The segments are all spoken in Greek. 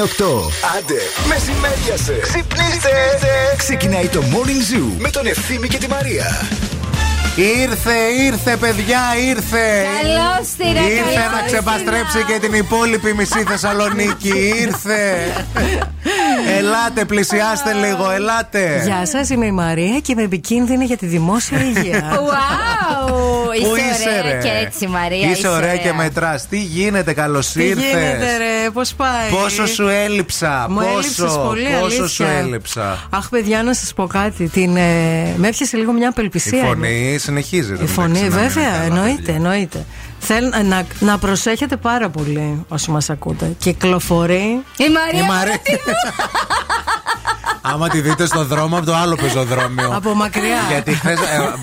ώρα είναι 8. Άντε, μεσημέριασε. Ξυπνήστε. Ξεκινάει το Morning Zoo με τον Ευθύμη και τη Μαρία. Ήρθε, ήρθε, παιδιά, ήρθε. Καλώς την Ήρθε να ξεπαστρέψει και την υπόλοιπη μισή Θεσσαλονίκη. Ήρθε. ελάτε, πλησιάστε λίγο, ελάτε. Γεια σας, είμαι η Μαρία και είμαι επικίνδυνη για τη δημόσια υγεία. Wow! Πού Είσαι είσαι, ωραία ρε; και έτσι, Μαρία. Είσαι ωραία και μετράς. Τι γίνεται, καλώς Τι γίνεται, ήρθες; ρε, πώς πάει; Πόσο σου έλειψα, Μου έλειψες πόσο, πολύ, πόσο σου αλήθεια. έλειψα. Αχ, παιδιά, να σας πω κάτι. Την, ε, με έπιασε λίγο μια Η απελπισία. φωνή συνεχίζεται. Η φωνή, εντάξει, να μην βέβαια, είναι καλά, εννοείται, παιδιά. εννοείται. Θέλ, να, να προσέχετε πάρα πολύ όσοι μας ακούτε. Κυκλοφορεί. Η Μαρία. Η Μαρία. Άμα τη δείτε στο δρόμο από το άλλο πεζοδρόμιο. Από μακριά. Γιατί χθες,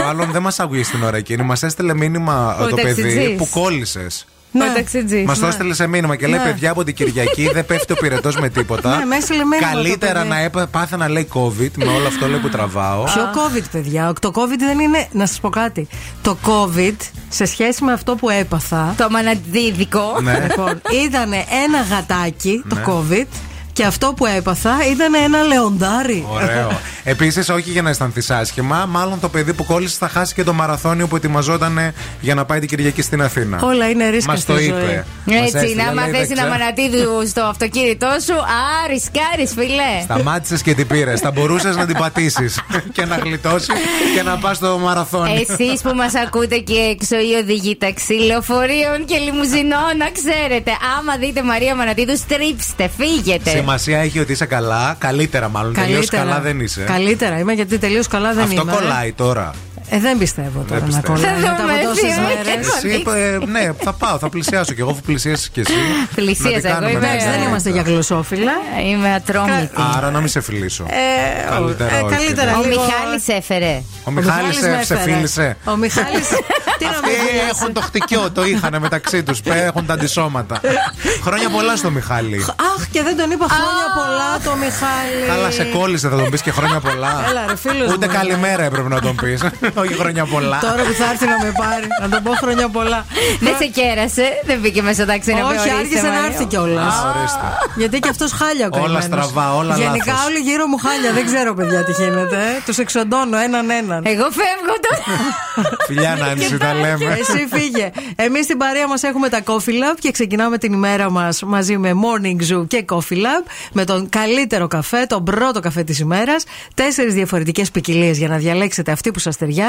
μάλλον δεν μας άκουγε την ώρα εκείνη. Μας έστειλε μήνυμα Ο το παιδί ταξιτζής. που κόλλησες. Ο Ναι. ταξιτζής. Μας το έστειλε σε μήνυμα και λέει: Ναι. Παιδιά από την Κυριακή δεν πέφτει ο πυρετός με τίποτα. Ναι, με έστειλε μήνυμα το Καλύτερα παιδί. να έπα- πάθαινα λέει COVID με όλο αυτό λέει που τραβάω. Ποιο COVID, παιδιά; Το COVID δεν είναι. Να σας πω κάτι. Το COVID σε σχέση με αυτό που έπαθα. Το μαναντίδικο. Ναι. Λοιπόν, ήταν ένα γατάκι Ναι. το COVID και αυτό που έπαθα ήταν ένα λεοντάρι. Ωραίο. Επίσης, όχι για να αισθανθείς άσχημα, μάλλον το παιδί που κόλλησε θα χάσει και το μαραθώνιο που ετοιμαζόταν για να πάει την Κυριακή στην Αθήνα. Όλα είναι ρίσκα Μας στη το ζωή. είπε. Μας Έτσι, έστειλε, να λέει, μαθαίνει δεν ένα ξέρω. μανατίδου στο αυτοκίνητό σου. Α, ρισκάρει, φιλέ. Σταμάτησες και την πήρες. Θα μπορούσες να την πατήσεις και να γλιτώσεις και να πας στο μαραθώνιο. Εσείς που μας ακούτε και έξω οι οδηγοί ταξί, λεωφορείων και λιμουζινών, να ξέρετε. Άμα δείτε Μαρία Μανατίδου, στρίψτε, φύγετε. Σημασία έχει ότι είσαι καλά, καλύτερα μάλλον. Τελείως καλά δεν είσαι. Καλύτερα είμαι γιατί τελείως καλά δεν Αυτό είμαι. κολλάει τώρα. Ε, δεν πιστεύω τώρα να πιστεύω. κολλάει. Θα μετά δούμε, από τόσες Θείο, μέρες. και- Εσύ, ε, ναι, θα πάω, θα πλησιάσω κι εγώ, αφού πλησίασε κι εσύ. Πλησίασα, Να την εγώ κάνουμε, είμαι- ναι, Εντάξει, δεν ναι, είμαστε ναι. για γλωσσόφυλλα. Είμαι ατρόμητη. Άρα να μην σε φιλήσω. Ε, Καλύτερα ε, όχι. καλύτερα Ο λίγο- Μιχάλης έφερε. Ο Μιχάλης σε, με σε έφερε. φίλησε. Ο Μιχάλης Τι να Αυτοί με φίλησε. έχουν το χτυκιό, το είχαν μεταξύ τους. Έχουν τα αντισώματα. Χρόνια πολλά στο Μιχάλη. Αχ, και δεν τον είπα χρόνια πολλά το Μιχάλη. Καλά, σε κόλλησε, θα τον πεις και χρόνια πολλά. Έλα, ρε, φίλος Ούτε μου, καλημέρα έπρεπε να τον πεις. Όχι χρόνια πολλά. Τώρα που θα έρθει να με πάρει, να τον πω χρόνια πολλά. Δεν σε κέρασε, δεν μπήκε μέσα τάξη να πει Όχι, ορίστε, άρχισε να Μαρία. έρθει κιόλας. Α, ορίστε. Γιατί και αυτός χάλια ο Όλα καημένος. στραβά, όλα Γενικά λάθος. όλοι γύρω μου χάλια. Δεν ξέρω, παιδιά, τι γίνεται. Τους εξοντώνω έναν έναν. Εγώ φεύγω τώρα. Φιλιά, Νάνση, τα λέμε. Εσύ φύγε. Εμείς στην παρέα μας έχουμε τα Coffee Lab και ξεκινάμε την ημέρα μας μαζί με Morning Zoo και Coffee Lab με τον καλύτερο καφέ, τον πρώτο καφέ της ημέρας. Τέσσερις διαφορετικές ποικιλίες για να διαλέξετε αυτή που σας ταιριάζει.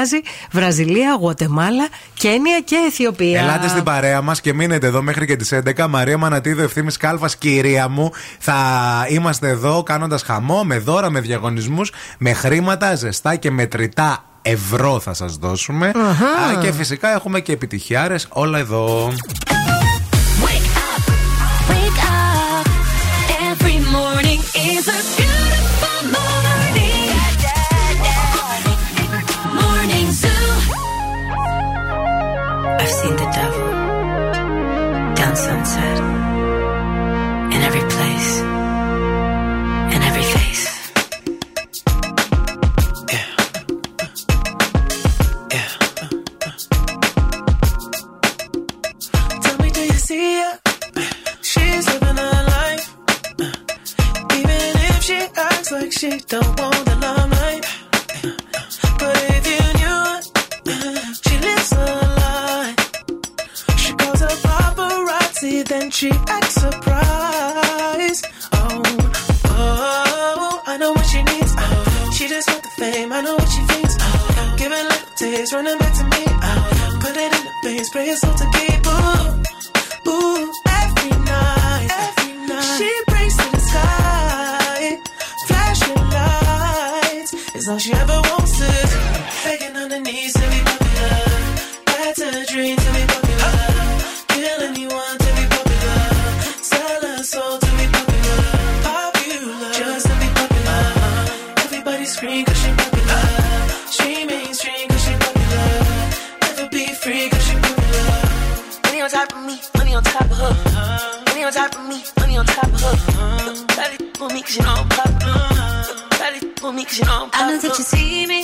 Βραζιλία, Γουατεμάλα, Κένια και Αιθιοπία. Ελάτε στην παρέα μας και μείνετε εδώ μέχρι και τις 11. Μαρία Μανατίδου, ευθύνη Κάλφας, κυρία μου. Θα είμαστε εδώ κάνοντας χαμό, με δώρα, με διαγωνισμούς, με χρήματα ζεστά και μετρητά ευρώ θα σας δώσουμε. Α, και φυσικά έχουμε και επιτυχιάρες όλα εδώ. She's living her life. Even if she acts like she don't want the limelight. But if you knew she lives a lie. She calls her paparazzi, then she acts surprised. Oh, oh, I know what she needs. She just want the fame. I know what she thinks. Oh, give it little taste, running back to me. Oh, put it in the face, pray it's all to keep. All she ever wants to. Begging on her knees to be popular. That's a dream to be popular. Kill anyone to be popular. Sell her soul to be popular. Popular, just to be popular. Everybody scream cause she popular. She mainstream cause she popular. Never be free cause she popular. Money on top of me, money on top of her. Money on top of me, money on top of her. Daddy for me cause you know I'm popular for me, cause you know I'm I know that you see me.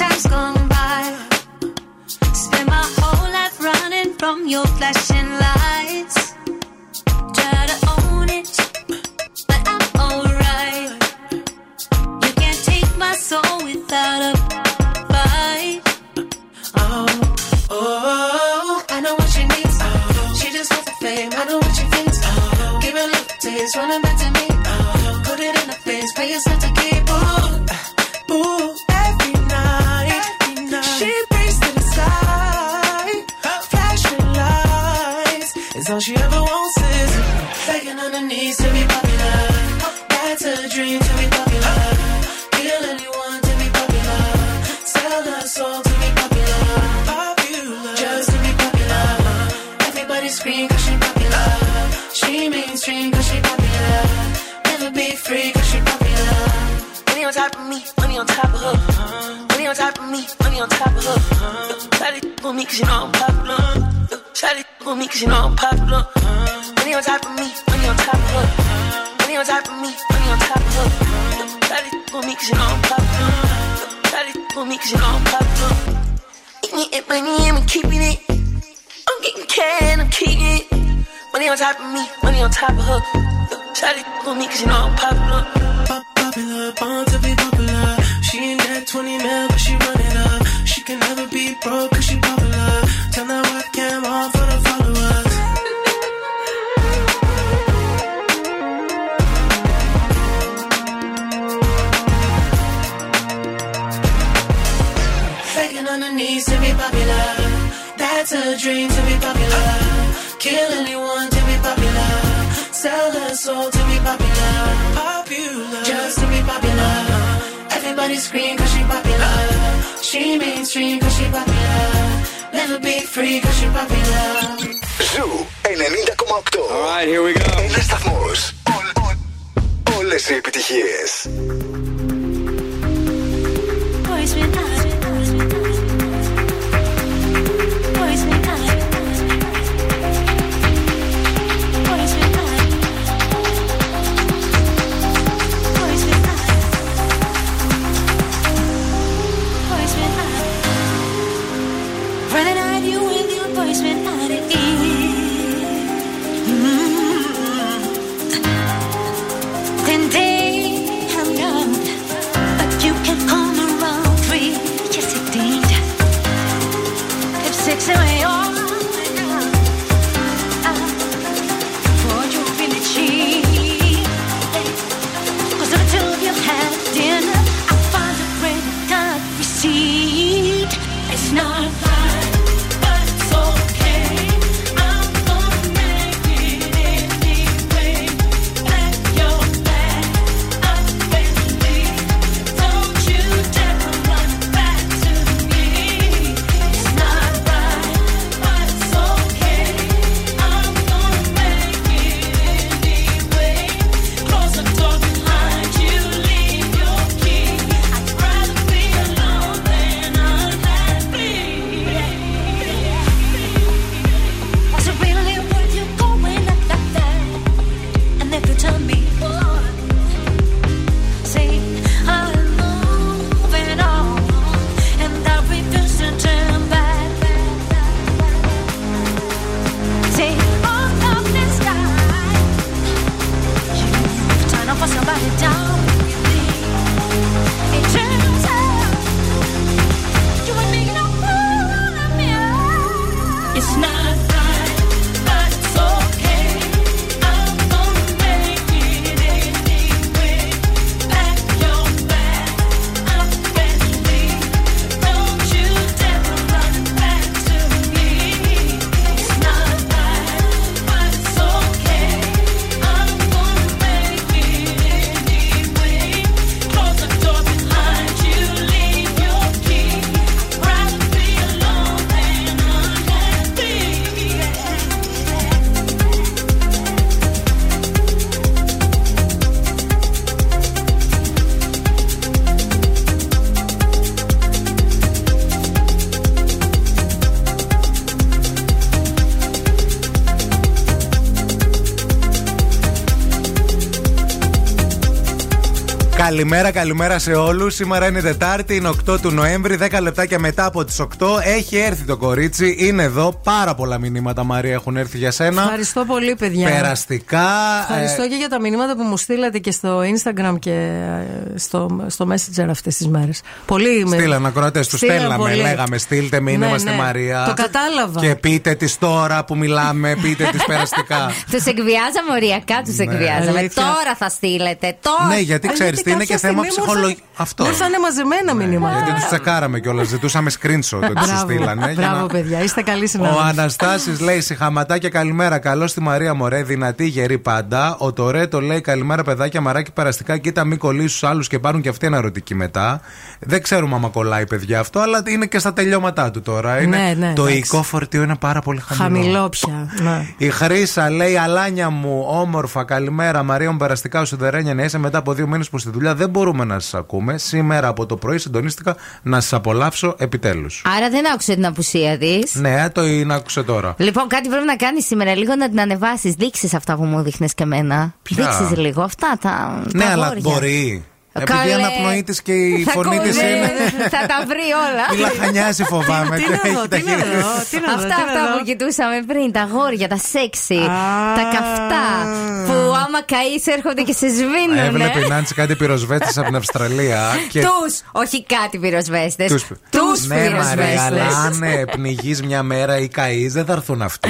Time's gone by. Spend my whole life running from your flashing lights. Try to own it, but I'm alright. You can't take my soul without a fight. Oh, oh, I know what she needs. Oh, she just wants the fame. I know what she thinks. Oh, giving love to running Keep. Ooh, ooh, every night. She brings to the sky, flashing lights. It's all she ever wants is on her knees to be popular. That's a dream to be popular. Top of me, money on top of her. Money on top of me, money on top of her. Shawty on me cause you know I'm popular. Shawty on me cause you know I'm popular. Money on top of me, money on top of her. Money on top of me, money on top of her. Shawty on me cause you know I'm popular. Shawty on me cause you know I'm popular. Eating it, money, I'm keeping it. I'm getting can, I'm keeping it. Money on top of me, money on top of her. Shawty on me cause you know I'm popular. Pop- popular, born to be popular. She ain't that 20 mil, but she run it up. She can never be broke cause she popular. Turn that webcam on for the followers. Begging on her knees to be popular. That's a dream to be popular. Kill anyone to be popular. Sell her soul to be. Popular. Everybody scream cause she popular. She mainstream cause she popular. Never be free cause she popular. Ζου 90,8. Alright, here we go. Ένα σταθμό. Όλε οι επιτυχίε. Boys with eyes. Καλημέρα, καλημέρα σε όλους. Σήμερα είναι Τετάρτη, είναι 8 του Νοέμβρη, 10 λεπτάκια μετά από τις 8. Έχει έρθει το κορίτσι, είναι εδώ. Πάρα πολλά μηνύματα, Μαρία, έχουν έρθει για σένα. Ευχαριστώ πολύ, παιδιά. Περαστικά. Ευχαριστώ ε, και για τα μηνύματα που μου στείλατε και στο Instagram και ε, στο, στο Messenger αυτές τις μέρες. Πολύ με. Στείλαν ακροατές, τους Στείλαν στέλναμε. πολύ. Λέγαμε, στείλτε μήνυμα Ναι, στη ναι. Μαρία. Το κατάλαβα. Και πείτε της τώρα που μιλάμε, πείτε της περαστικά. Τους εκβιάζαμε οριακά, τους εκβιάζαμε. Αλήθεια. Τώρα θα στείλετε. Τώρα. ναι, γιατί Α, ξέρεις γιατί τι είναι και κάποια θέμα στιγμή μου ψυχολογικό. ήρθαν- Αυτό. Μου ήρθανε μαζεμένα μηνύματα. Γιατί τους τσεκάραμε κιόλας, ζητούσαμε screenshot ότι σου Μπράβο. στείλανε. για Μπράβο, να- παιδιά, είστε καλοί Ο συνάδελφοι. Αναστάσης λέει συχαματά και καλημέρα. Καλώς στη Μαρία Μωρέ, δυνατή γερή πάντα. Ο Τωρέτο λέει καλημέρα παιδάκια, μαράκι περαστικά. Κοίτα, μην κολλήσει του άλλους και πάρουν και αυτοί αναρωτική μετά. Δεν ξέρουμε άμα κολλάει παιδιά αυτό, αλλά είναι και στα τελειώματά του τώρα. Είναι, Ναι, ναι, το εντάξει. οικό φορτίο είναι πάρα πολύ χαμηλό. Χαμηλό πια. Ναι. Η Χρήσα λέει: Αλάνια μου, όμορφα, καλημέρα. Μαρία μου, περαστικά ο Σιδερένια να είσαι μετά από δύο μήνες που στη δουλειά δεν μπορούμε να σας ακούμε. Σήμερα από το πρωί συντονίστηκα να σας απολαύσω επιτέλους. Άρα δεν άκουσε την απουσία της. Ναι, το είναι, άκουσε τώρα. Λοιπόν, κάτι πρέπει να κάνεις σήμερα. Λίγο να την ανεβάσεις. Δείξεις αυτά που μου δείχνεις και εμένα. Ποια; Δείξεις λίγο αυτά τα. Ναι, τα αλλά αγόρια. μπορεί. Επειδή Καλέ. η αναπνοή της και η Θα φωνή της κολλάει, είναι. Θα τα βρει όλα. Η λαχανιάζει φοβάμαι. Τι και να δω, έχει τα τι να χέρια. δω, τι να δω, Αυτά, τι να αυτά δω. που κοιτούσαμε πριν, τα γόρια, τα σεξι, Α. τα καυτά, που άμα καείς έρχονται και σε σβήνουνε. Έβλεπε η Νάντση κάτι πυροσβέστες από την Αυστραλία. και Τους! Όχι κάτι πυροσβέστες. τους- Τους Ναι, Μαρία, πυροσβέστες. αλλά αν ε, πνιγείς μια μέρα ή καείς, δεν θα έρθουν αυτοί.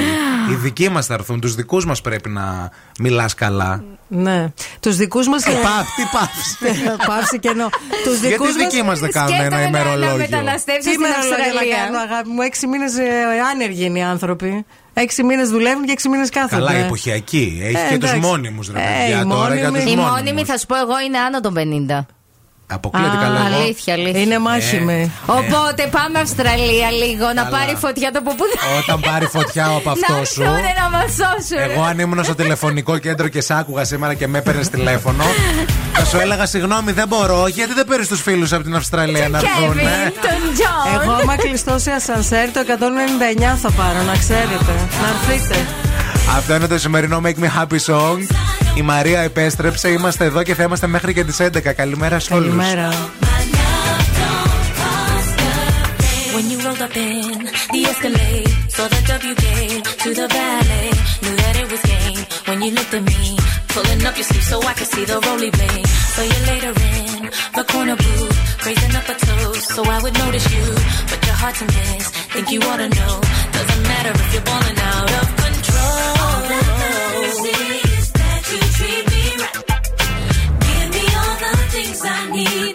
Οι δικοί μας θα έρθουν. Τους δικούς μας πρέπει να μιλάς καλά. Ναι. Τους δικούς μας. Ε, πα- Τι πάψει. Πάυση και ενώ. Τους Γιατί δικούς οι δικοί μας δεν κάνουν ένα Σκέφτομαι να- να ημερολόγιο; μεταναστεύσεις Τι στην ημερολόγια να Αυστραλία. κάνω, αγάπη μου. Έξι μήνες άνεργοι είναι οι άνθρωποι. Έξι μήνες δουλεύουν και έξι μήνες κάθονται. Καλά, εποχιακή. Έχει Ε, και τους εντάξει. μόνιμους ρε Ε, παιδιά οι τώρα. Για μόνιμοι- τους Η μόνιμους. μόνιμη θα σου πω εγώ είναι άνω των 50. Αποκλείεται Α, καλά εγώ. Αλήθεια, αλήθεια. Είναι μάχημοι. Οπότε πάμε Αυστραλία λίγο να Καλά. πάρει φωτιά το ποπούδι. Όταν πάρει φωτιά ο Να παυτό σου. έρθουνε να μας σώσουν. Εγώ αν ήμουν στο τηλεφωνικό κέντρο και σ' άκουγα σήμερα και με έπαιρνες τηλέφωνο, θα σου έλεγα συγγνώμη, δεν μπορώ. Γιατί δεν παίρνει τους φίλους από την Αυστραλία να έρθουν. Κέβιν, τον Τζον. Εγώ, άμα κλειστώ σε ασανσέρ, το 199 θα πάρω, να ξέρετε. Να έρθετε. Αυτό είναι το σημερινό Make Me Happy Song. Η Μαρία επέστρεψε. Είμαστε εδώ και θα είμαστε μέχρι και τις 11. Καλημέρα σε όλους. Καλημέρα. When you rolled up in the Escalade, saw the WK to the valet, knew that you looked at me, pulling up your sleeve so I could see the roly blade. So you later in the corner booth, raising up a toast so I would notice you. But your heart's a miss, think you ought to know. Doesn't matter if you're balling out of control. All that matters is that you treat me right. Give me all the things I need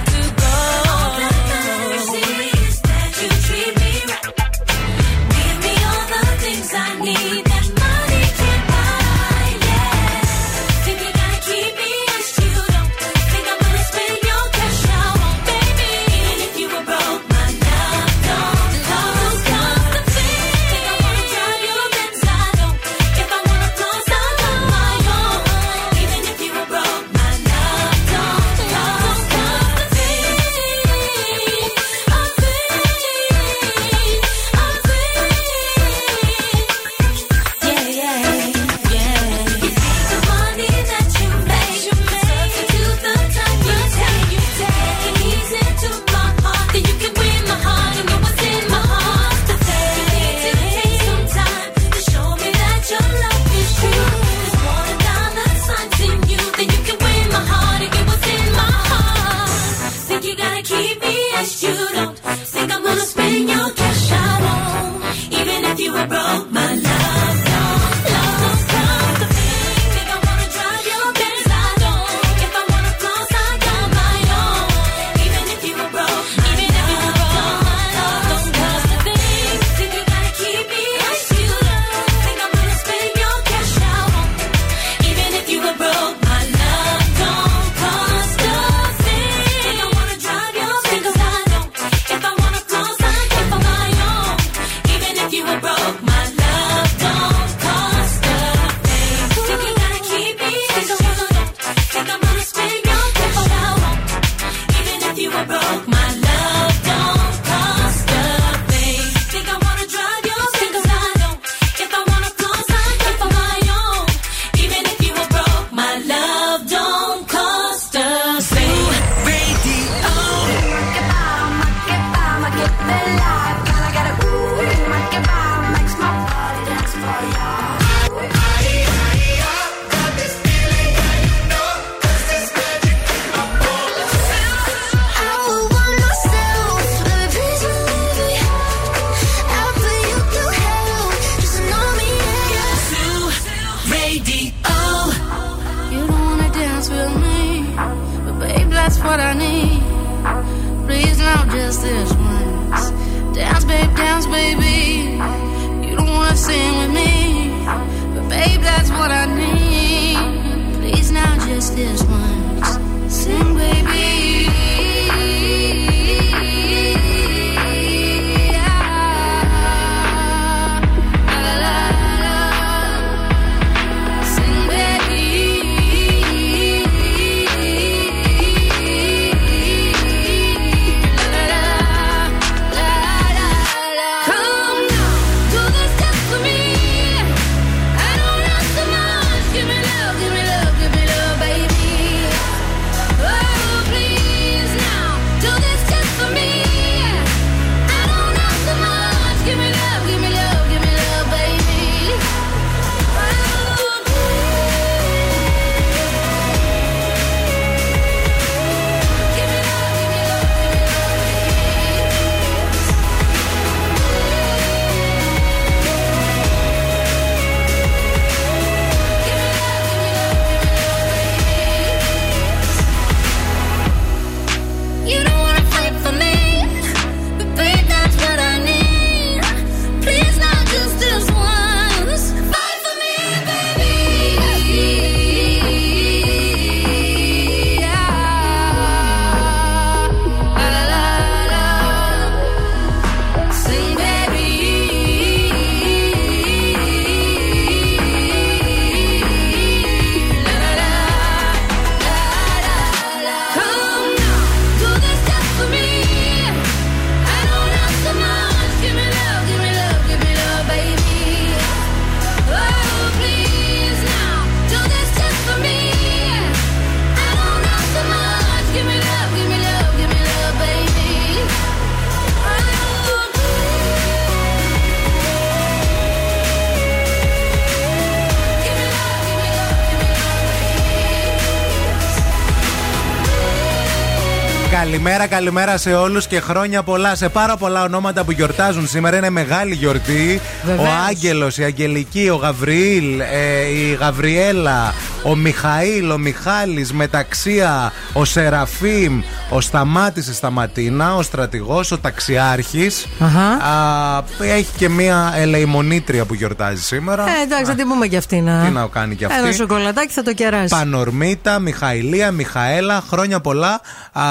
Καλημέρα, καλημέρα σε όλους και χρόνια πολλά σε πάρα πολλά ονόματα που γιορτάζουν σήμερα. Είναι μεγάλη γιορτή. Βεβαίως. Ο Άγγελος, η Αγγελική, ο Γαβριήλ, ε, η Γαβριέλα, ο Μιχαήλ, ο Μιχάλης, Μεταξία, ο Σεραφείμ, ο Σταμάτης η Σταματίνα, ο στρατηγός, ο ταξιάρχης. Αχα. Έχει και μία ελεημονήτρια που γιορτάζει σήμερα. Ε, εντάξει, θα την πούμε κι αυτή να. Τι να κάνει κι αυτή. Ένα σοκολατάκι θα το κεράσει. Πανορμίτα, Μιχαηλία, Μιχαέλα, χρόνια πολλά. Α,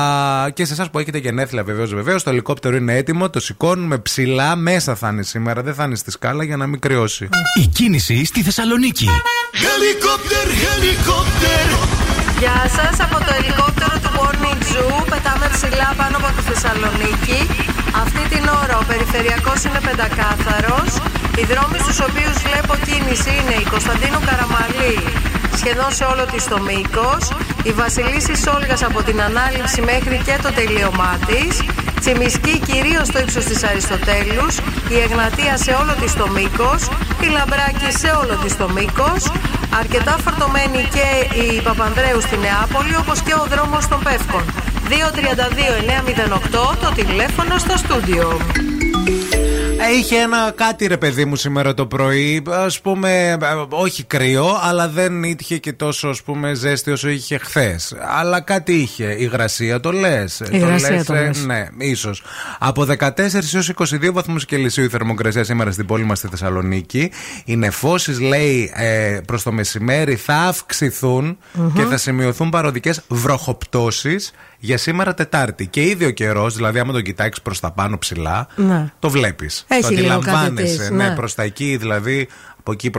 και σε εσάς που έχετε γενέθλια, βεβαίως, βεβαίως. Το ελικόπτερο είναι έτοιμο, το σηκώνουμε ψηλά. Μέσα θα είναι σήμερα, δεν θα είναι στη σκάλα για να μην κρυώσει. Η κίνηση στη Θεσσαλονίκη. Helicopter, helicopter. Γεια σας από το ελικόπτερο του Morning Zoo. Πετάμε ψηλά πάνω από τη Θεσσαλονίκη. Αυτή την ώρα ο περιφερειακός είναι πεντακάθαρος. Οι δρόμοι στους οποίους βλέπω κίνηση είναι η Κωνσταντίνου Καραμαλή, σχεδόν σε όλο της το μήκος. Η Βασιλίση Σόλγας από την ανάληψη μέχρι και το τελείωμά της. Τσιμισκή κυρίως στο ύψος της Αριστοτέλους. Η Εγνατία σε όλο της το μήκος. Η Λαμπράκη σε όλο της το μήκος. Αρκετά φορτωμένη και η Παπανδρέου στη Νεάπολη, όπως και ο δρόμος των Πεύκων. 232-908 το τηλέφωνο στο στούντιο. Ε, Είχε ένα κάτι ρε παιδί μου σήμερα το πρωί. Α πούμε, ε, όχι κρύο, αλλά δεν είχε και τόσο ας πούμε ζέστη όσο είχε χθες. Αλλά κάτι είχε. Η υγρασία το λες. υγρασία το λες. Ναι, ίσως. Από 14 έως 22 βαθμούς Κελσίου η θερμοκρασία σήμερα στην πόλη μας στη Θεσσαλονίκη. Οι νεφώσεις, λέει, ε, προς το μεσημέρι θα αυξηθουν και θα σημειωθούν παροδικές βροχοπτώσεις για σήμερα Τετάρτη. Και ήδη ο καιρός, δηλαδή, άμα τον κοιτάξεις προς τα πάνω ψηλά, Ναι. το βλέπεις. Έχει το λίγο κάτι αντιλαμβάνεσαι. της, ναι, ναι. προς τα εκεί, δηλαδή, από εκεί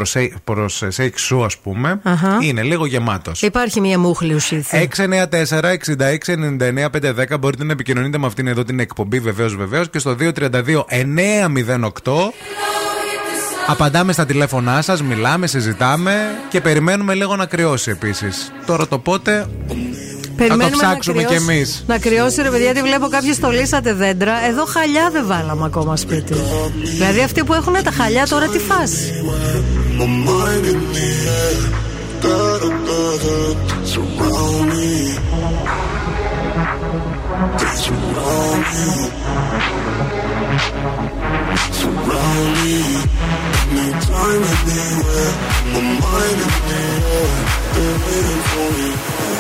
προς εξού, ας πούμε, Αχα. είναι λίγο γεμάτος. Υπάρχει μια μούχλη ουσίθη. 694-6699-510 μπορείτε να επικοινωνείτε με αυτήν εδώ την εκπομπή βεβαίως βεβαίως και στο 232-908 Απαντάμε στα τηλέφωνά σας, μιλάμε, συζητάμε και περιμένουμε λίγο να κρυώσει επίσης. Τώρα το πότε Περιμένουμε το ψάξουμε να κι κρυώσει- εμείς. Να κρυώσει, ρε παιδιά, γιατί βλέπω κάποιοι στολίσατε δέντρα. Εδώ χαλιά δεν βάλαμε ακόμα σπίτι. Δηλαδή αυτοί που έχουν τα χαλιά τώρα τι φάση. My mind in the air. Da, da, da, da. Surround me. They surround me. Surround me. Anytime, anywhere. My mind in the air. They're waiting for me.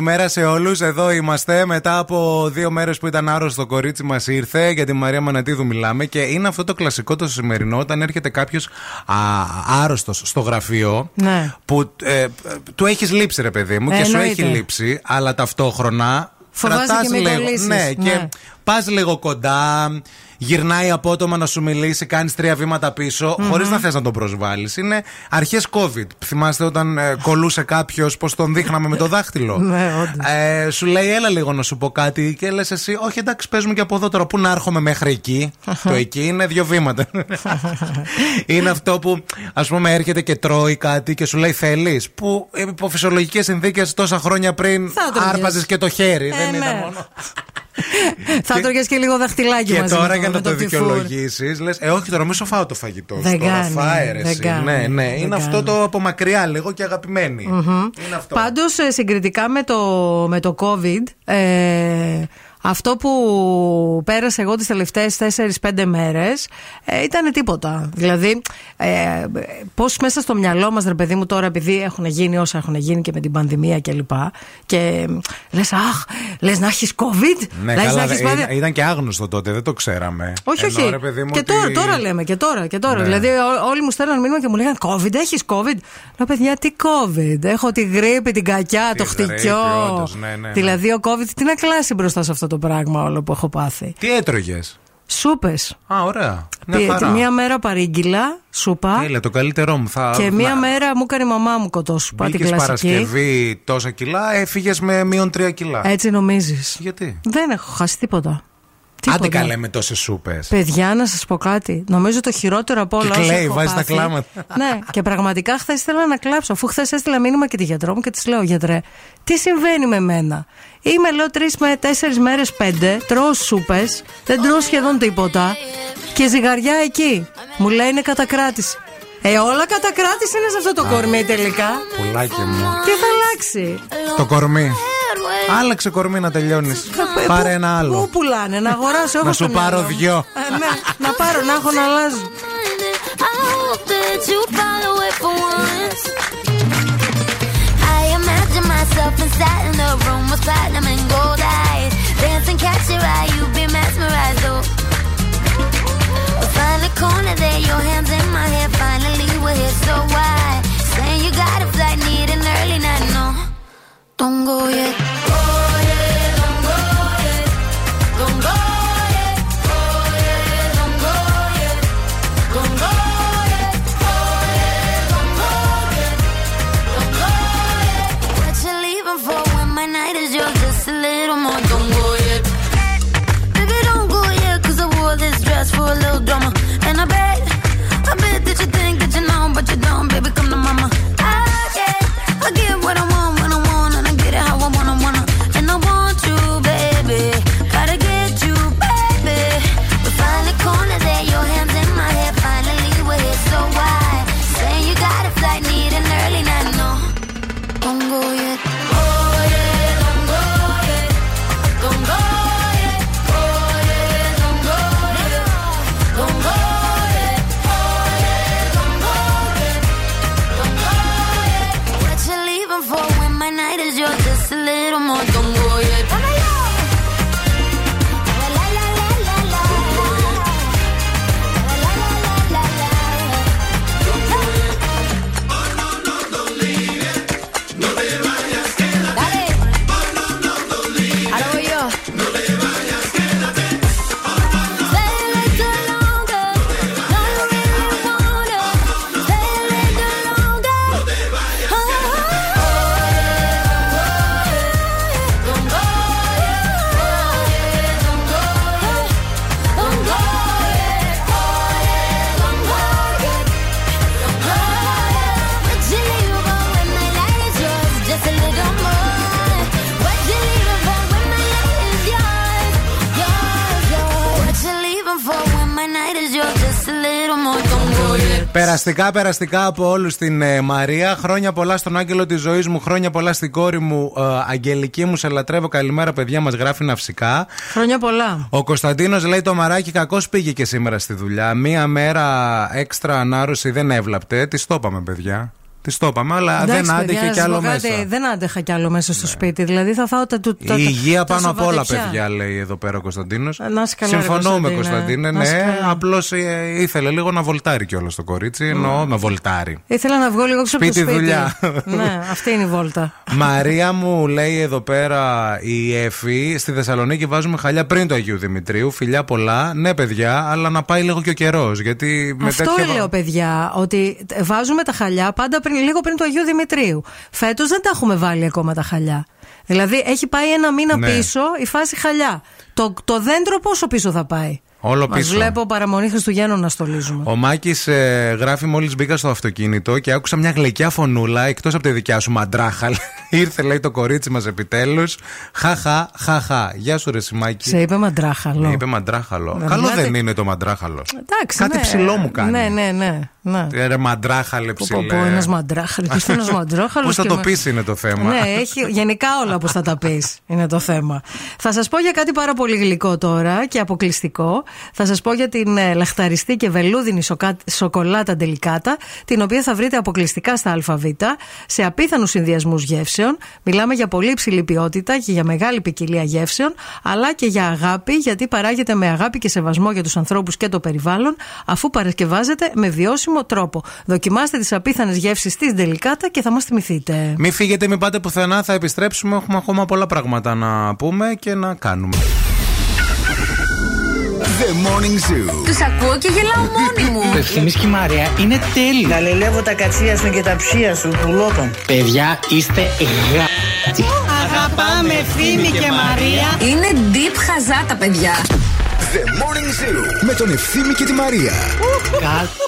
καλημέρα σε όλους. Εδώ είμαστε. Μετά από δύο μέρες που ήταν άρρωστο, το κορίτσι μας ήρθε. Για τη Μαρία Μανατίδου μιλάμε. Και είναι αυτό το κλασικό το σημερινό, όταν έρχεται κάποιος άρρωστος στο γραφείο. Ναι. Που ε, του έχεις λείψει, ρε παιδί μου, και σου έχει λείψει, αλλά ταυτόχρονα. Φοβάσαι και λίγο, ναι, ναι, και ναι. πας λίγο κοντά, γυρνάει απότομα να σου μιλήσει, κάνεις τρία βήματα πίσω, mm-hmm. χωρίς να θες να τον προσβάλλεις. Είναι αρχές COVID. Θυμάστε όταν ε, κολούσε κάποιος, πώς τον δείχναμε με το δάχτυλο; Ναι, ε, σου λέει, έλα λίγο να σου πω κάτι και λες εσύ, Όχι εντάξει, παίζουμε και από εδώ τώρα. Πού να έρχομαι μέχρι εκεί; το εκεί είναι δύο βήματα. είναι αυτό που ας πούμε έρχεται και τρώει κάτι και σου λέει θέλεις; Που υπό φυσιολογικές συνθήκες τόσα χρόνια πριν άρπαζες και το χέρι. Ε, Δεν ναι. ήταν μόνο. Θα τρώγες και λίγο δαχτυλάκι και μαζί. Και τώρα για να το, το δικαιολογήσεις, λες. Ε, όχι, τώρα μην σοφάω το φαγητό. Δεν τώρα, ρε, δεν Ναι, ναι. Είναι αυτό το από μακριά, λίγο και αγαπημένη. Mm-hmm. Πάντως, ε, συγκριτικά με το, με το COVID. Ε, αυτό που πέρασε εγώ τις τελευταίες 4-5 μέρες ε, ήταν τίποτα. Δηλαδή, ε, πώς μέσα στο μυαλό μας, ρε παιδί μου, τώρα επειδή έχουν γίνει όσα έχουν γίνει και με την πανδημία κλπ. Και λες, Αχ, λες να έχεις COVID. Ναι, λες καλά, να έχεις δε- πάθει- ήταν- ήταν και άγνωστο τότε, δεν το ξέραμε. όχι, Ενώ, όχι. ρε παιδί μου, και ότι- τώρα, τώρα λέμε, και τώρα. Και τώρα. Ναι. Δηλαδή, ό- όλοι μου στέλναν μήνυμα και μου λέγανε COVID, έχεις COVID; Λέω, παιδιά, τι COVID; Έχω τη γρήπη, την κακιά, το γρήπη, χτυκιό. όντως, ναι, ναι, ναι. Δηλαδή, ο COVID τι να κλάσει μπροστά σε αυτό το πράγμα όλο που έχω πάθει. Τι έτρωγες; Σούπες. Α, ωραία. Μια χαρά. Μία μέρα παρήγγυλα, σούπα. Τέλεια, το καλύτερό μου. Θα... Και μία να- μέρα μου έκανε η μαμά μου κοτόσουπα, την Μπήκες κλασική. Παρασκευή τόσα κιλά, έφυγες με μείον τρία κιλά. Έτσι νομίζεις. Γιατί; Δεν έχω χάσει τίποτα. Άντε Τίποτα. καλέ με τόσες σούπες. Παιδιά, να σας πω κάτι. Νομίζω το χειρότερο από όλα. Και όσα κλαίει, έχω βάζει τα πάθει- κλάματα. ναι, και πραγματικά χθες ήθελα να κλάψω. Αφού χθες έστειλα μήνυμα και τη γιατρό μου και της λέω: Γιατρέ, τι συμβαίνει με μένα; Είμαι, λέω, τρεις με τέσσερις μέρες πέντε, τρώω σούπες, δεν τρώω σχεδόν τίποτα. Και ζυγαριά εκεί. Μου λέει είναι κατακράτηση. Ε, όλα κατακράτηση είναι σε αυτό το κορμί τελικά. Πουλάκι μου. Τι θα αλλάξει. Το κορμί. Άλλαξε κορμί να τελειώνει. Πάρε ένα Πού άλλο. πουλάνε, να αγοράσω έχω Να στο σου πάρω μυαλό μου. δυο. Ε, ναι, να πάρω, να έχω να αλλάζω. I hope that you follow it for once. I imagine myself inside in the room with platinum and gold eyes. Dancing, catch your eye, you be mesmerized, oh. We find a corner there, your hands in my hair. Finally, we're here, so why? Don't go yet. Περαστικά, περαστικά από όλους στην ε, Μαρία. Χρόνια πολλά στον άγγελο της ζωής μου. Χρόνια πολλά στην κόρη μου. ε, Αγγελική μου, σε λατρεύω. Καλημέρα, παιδιά. Μας γράφει ναυσικά. Χρόνια πολλά. Ο Κωνσταντίνος λέει το μαράκι κακώ πήγε και σήμερα στη δουλειά. Μία μέρα έξτρα ανάρρωση δεν έβλαπτε. Τη το είπαμε, παιδιά. Τη το είπαμε, αλλά Εντάξει, δεν άντεχε παιδιά, να κι σας άλλο πω κάτι, μέσα. Ναι. Δεν άντεχα κι άλλο μέσα στο σπίτι. Δηλαδή θα φάω τα του. τα- Η τα- υγεία τα πάνω απ' όλα, σοβατεπιά. παιδιά, λέει εδώ πέρα ο Κωνσταντίνος. Να είσαι καλά, ρε, Συμφωνούμε, Κωνσταντίνε. Κωνσταντίνε. Να είσαι Ναι, καλά. απλώς ήθελε λίγο να βολτάρει κιόλας το κορίτσι. Εννοώ με βολτάρει. Ήθελα να βγω λίγο έξω από το Σπίτι, σπίτι. δουλειά. ναι, αυτή είναι η βόλτα. Μαρία μου λέει εδώ πέρα η Εφη. Στη Θεσσαλονίκη βάζουμε χαλιά πριν το Αγίου Δημητρίου. Φιλιά πολλά. Ναι, παιδιά, αλλά να πάει λίγο και ο καιρός. Γιατί με Αυτό τέτοια. λέω, παιδιά, ότι βάζουμε τα χαλιά πάντα πριν, λίγο πριν το Αγίου Δημητρίου. Φέτος δεν τα έχουμε βάλει ακόμα τα χαλιά. Δηλαδή έχει πάει ένα μήνα Ναι. πίσω η φάση χαλιά. Το, το δέντρο πόσο πίσω θα πάει; Όλο Μας πίσω. βλέπω παραμονή Χριστουγέννων να στολίζουμε. Ο Μάκης ε, γράφει μόλις μπήκα στο αυτοκίνητο και άκουσα μια γλυκιά φωνούλα εκτός από τη δικιά σου μαντράχα. Ήρθε, λέει το κορίτσι μας επιτέλους. Χαχα, χαχα. Γεια σου, ρε Σιμάκη. Σε είπε μαντράχαλο. Ναι, είπε μαντράχαλο. Να Καλό μιλάτε- δεν είναι το μαντράχαλο. Εντάξει, Κάτι ναι. ψηλό μου κάνει. Ναι, ναι, ναι. ναι. Ε, Ρε μαντράχαλε Πω, ψηλέ. πω, πω, ένας μαντράχαλος. Ποιος είναι ένας μαντράχαλος Πώς θα και το με- πεις είναι το θέμα. Ναι, έχει, γενικά όλα όπως θα τα πεις. Είναι το θέμα. Θα σας πω για κάτι πάρα πολύ γλυκό τώρα και αποκλειστικό. Θα σας πω για την ε, λαχταριστή και βελούδινη σοκα- σοκολάτα ντελικάτα, την οποία θα βρείτε αποκλειστικά στα ΑΒ, σε απίθανους συνδυασμούς γεύσεων. Μιλάμε για πολύ υψηλή ποιότητα και για μεγάλη ποικιλία γεύσεων, αλλά και για αγάπη, γιατί παράγεται με αγάπη και σεβασμό για τους ανθρώπους και το περιβάλλον, αφού παρασκευάζεται με βιώσιμο τρόπο. Δοκιμάστε τις απίθανες γεύσεις της ντελικάτα και θα μας θυμηθείτε. Μην φύγετε, μην πάτε πουθενά, θα επιστρέψουμε. Έχουμε ακόμα πολλά πράγματα να πούμε και να κάνουμε. The Morning Zoo. Τους ακούω και γελάω μόνη μου. Το ευθύμης και η Μαρία είναι τέλειο. Γαλελεύω τα κατσία σου και τα ψία σου, πουλότων. Παιδιά, είστε γα... Αγαπάμε ευθύμη και Μαρία. Είναι deep χαζά τα παιδιά. The Morning Zoo. Με τον Ευθύμη και τη Μαρία.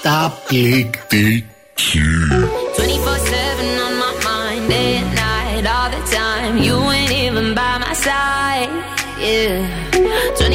Καταπληκτική. 24 7 on my mind, day and night, all the time. You ain't even by my side, yeah.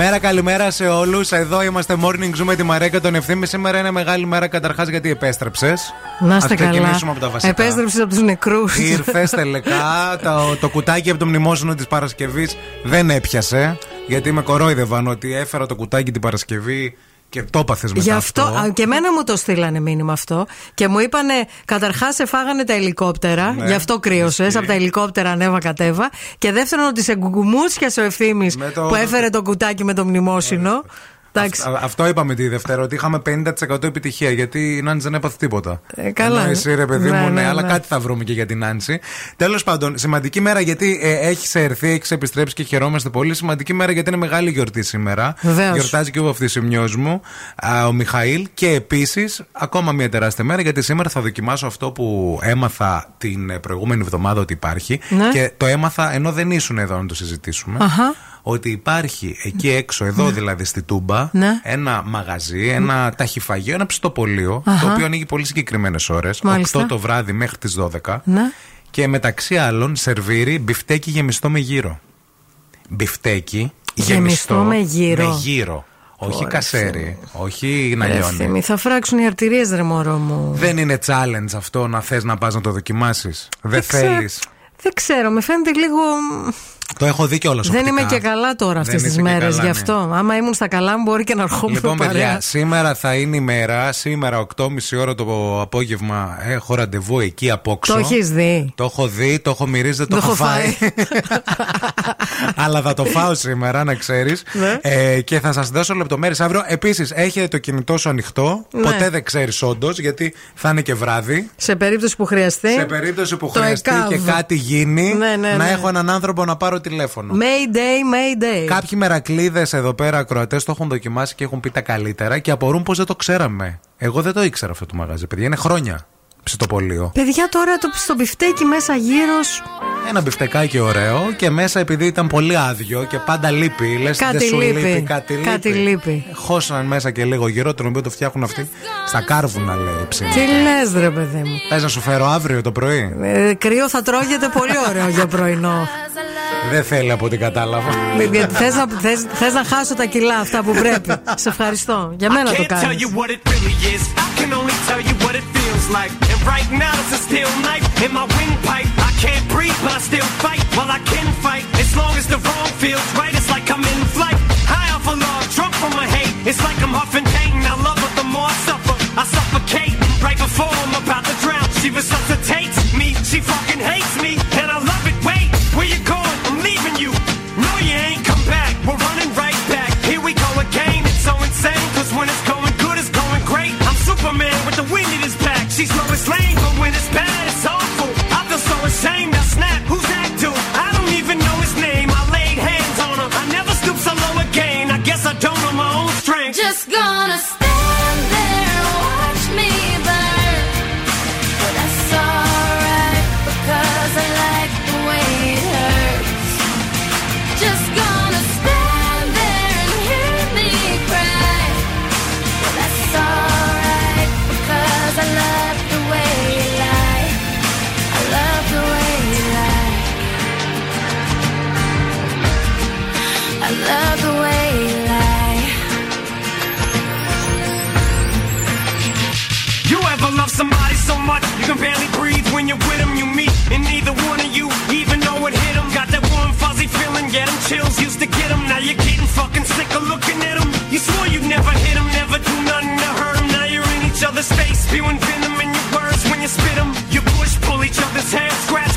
Καλημέρα, καλημέρα σε όλους. Εδώ είμαστε Morning Zoom με τη Μαρία και τον Ευθύμη. Σήμερα είναι μεγάλη μέρα καταρχάς γιατί επέστρεψες. Να είστε Ας καλά. ξεκινήσουμε από τα βασικά. Επέστρεψες από τους νεκρούς. Ήρθες τελικά. το, το κουτάκι από το μνημόσυνο της Παρασκευής δεν έπιασε. Γιατί με κορόιδευαν ότι έφερα το κουτάκι την Παρασκευή και το έπαθες μετά. Γι' αυτό, α, και εμένα μου το στείλανε μήνυμα αυτό. Και μου είπανε, καταρχάς σε φάγανε τα ελικόπτερα. Ναι, γι' αυτό κρύωσες. ισχύει. Από τα ελικόπτερα ανέβα κατέβα. Και δεύτερον, ότι σε γκουγουμούτσιασε ο ευθύνη Με το- που έφερε το κουτάκι με το μνημόσυνο. Εντάξει. Α- Αυτό είπαμε τη Δευτέρα, ότι είχαμε 50% επιτυχία. Γιατί η Νάνση δεν έπαθε τίποτα. Ε, καλά. Ενώ εσύ ρε παιδί Ναι, μου, ναι, ναι, αλλά ναι. κάτι θα βρούμε και για την Νάνση. Τέλος πάντων, σημαντική μέρα γιατί ε, έχεις έρθει, έχεις επιστρέψει και χαιρόμαστε πολύ. Σημαντική μέρα γιατί είναι μεγάλη γιορτή σήμερα. Βεβαίως. Γιορτάζει και ο βαφτισιμιό μου, α, ο Μιχαήλ. Και επίσης, ακόμα μια τεράστια μέρα γιατί σήμερα θα δοκιμάσω αυτό που έμαθα την ε, προηγούμενη εβδομάδα ότι υπάρχει. Ναι. Και το έμαθα ενώ δεν ήσουν εδώ να το συζητήσουμε. Αχα. Ότι υπάρχει εκεί έξω, εδώ δηλαδή στη Τούμπα, Ναι. ένα μαγαζί, ένα ταχυφαγείο, ένα ψητοπωλείο, Αχα. το οποίο ανοίγει πολύ συγκεκριμένες ώρες, Μάλιστα. 8 το βράδυ μέχρι τις 12. Ναι. Και μεταξύ άλλων σερβίρει μπιφτέκι γεμιστό με γύρο. Μπιφτέκι Γεμιστό με γύρο. Με γύρο. Όχι Ωραία, κασέρι, όχι να Ρε λιώνει. Ευθύμη, θα φράξουν οι αρτηρίες, ρε μωρό μου. Δεν είναι challenge αυτό να θες να πας να το δοκιμάσεις. Δεν ξέρω. θέλεις. Δεν ξέρω, με φαίνεται λίγο. Το έχω δει κιόλας. Δεν είμαι και καλά τώρα αυτές Δεν τις είσαι και μέρες. καλά, Γι' ναι. αυτό. Άμα ήμουν στα καλά μου, μπορεί και να ερχόμουν Λοιπόν, παρέα. παιδιά, σήμερα θα είναι η μέρα. Σήμερα, 8.30 ώρα το απόγευμα, έχω ραντεβού εκεί απόξω. Το έχεις δει. Το έχω δει, το έχω μυρίσει, δεν το, Το έχω έχω φάει. Αλλά θα το φάω σήμερα, να ξέρεις. Ναι. Ε, και θα σας δώσω λεπτομέρειες αύριο. Επίσης, έχετε το κινητό σου ανοιχτό. Ναι. Ποτέ δεν ξέρεις όντως, γιατί θα είναι και βράδυ. Σε περίπτωση που χρειαστεί. Σε περίπτωση που το χρειαστεί ΕΚΑΒ. και κάτι γίνει, Ναι, ναι, να ναι. έχω έναν άνθρωπο να πάρω τηλέφωνο. Mayday, Mayday. Κάποιοι μερακλείδες εδώ πέρα ακροατές το έχουν δοκιμάσει και έχουν πει τα καλύτερα και απορούν πως δεν το ξέραμε. Εγώ δεν το ήξερα αυτό το μαγαζί, παιδιά. Είναι χρόνια ψητοπωλείο. Παιδιά, τώρα το, στο μπιφτέκι μέσα γύρο. Ένα μπιφτεκάκι ωραίο και μέσα επειδή ήταν πολύ άδειο και πάντα λείπει. Λες Κάτι δεν σου λείπει. λείπει, κάτι λείπει. Κάτι λείπει. Χώσαν μέσα και λίγο γύρο, τον οποίο το φτιάχνουν αυτοί στα κάρβουνα, λέει ψήνει. Τι λες, ρε παιδί μου. Θε να σου φέρω αύριο το πρωί. Ε, κρύο θα τρώγεται πολύ ωραίο για πρωινό. Δεν θέλει από ό,τι κατάλαβα. Γιατί θες να, θες, θες να χάσω τα κιλά αυτά που πρέπει. Σε ευχαριστώ. Για μένα το Can't tell κάνεις. you what it really is. I can only tell you what it feels like. And right now it's a steel knife in my windpipe. Can't breathe, but I still fight. While I can fight, as long as the wrong feels right, it's like I'm in flight. High off of love, drunk from my hate. It's like I'm huffing pain. I love her the more I suffer. I suffocate right before I'm about to drown. She resuscitates me. She fucking hates me, and I love it. Wait, where you going? I'm leaving you. No, you ain't come back. We're running right back. Here we go again. It's so insane, cause when it's going good, it's going great. I'm Superman with the wind in his back. She's Lois Lane, get them chills, used to get them. Now you're getting fucking sick of looking at them. You swore you'd never hit them, never do nothing to hurt them. Now you're in each other's face, spewing venom in your words when you spit them. You push, pull each other's hair, scratch,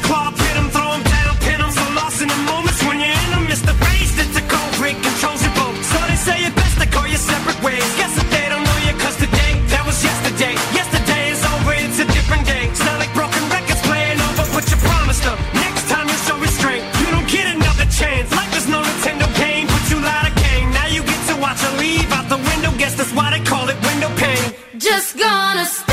Just gonna stand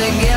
again.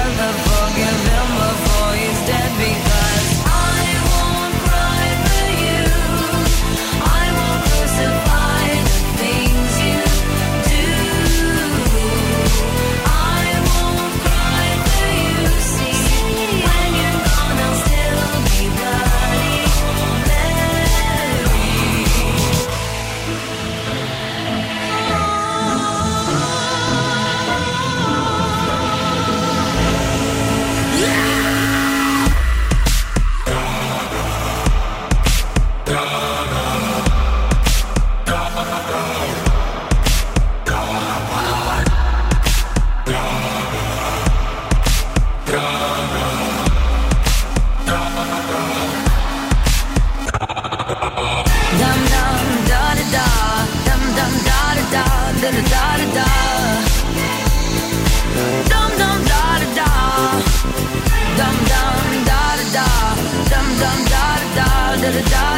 the dark.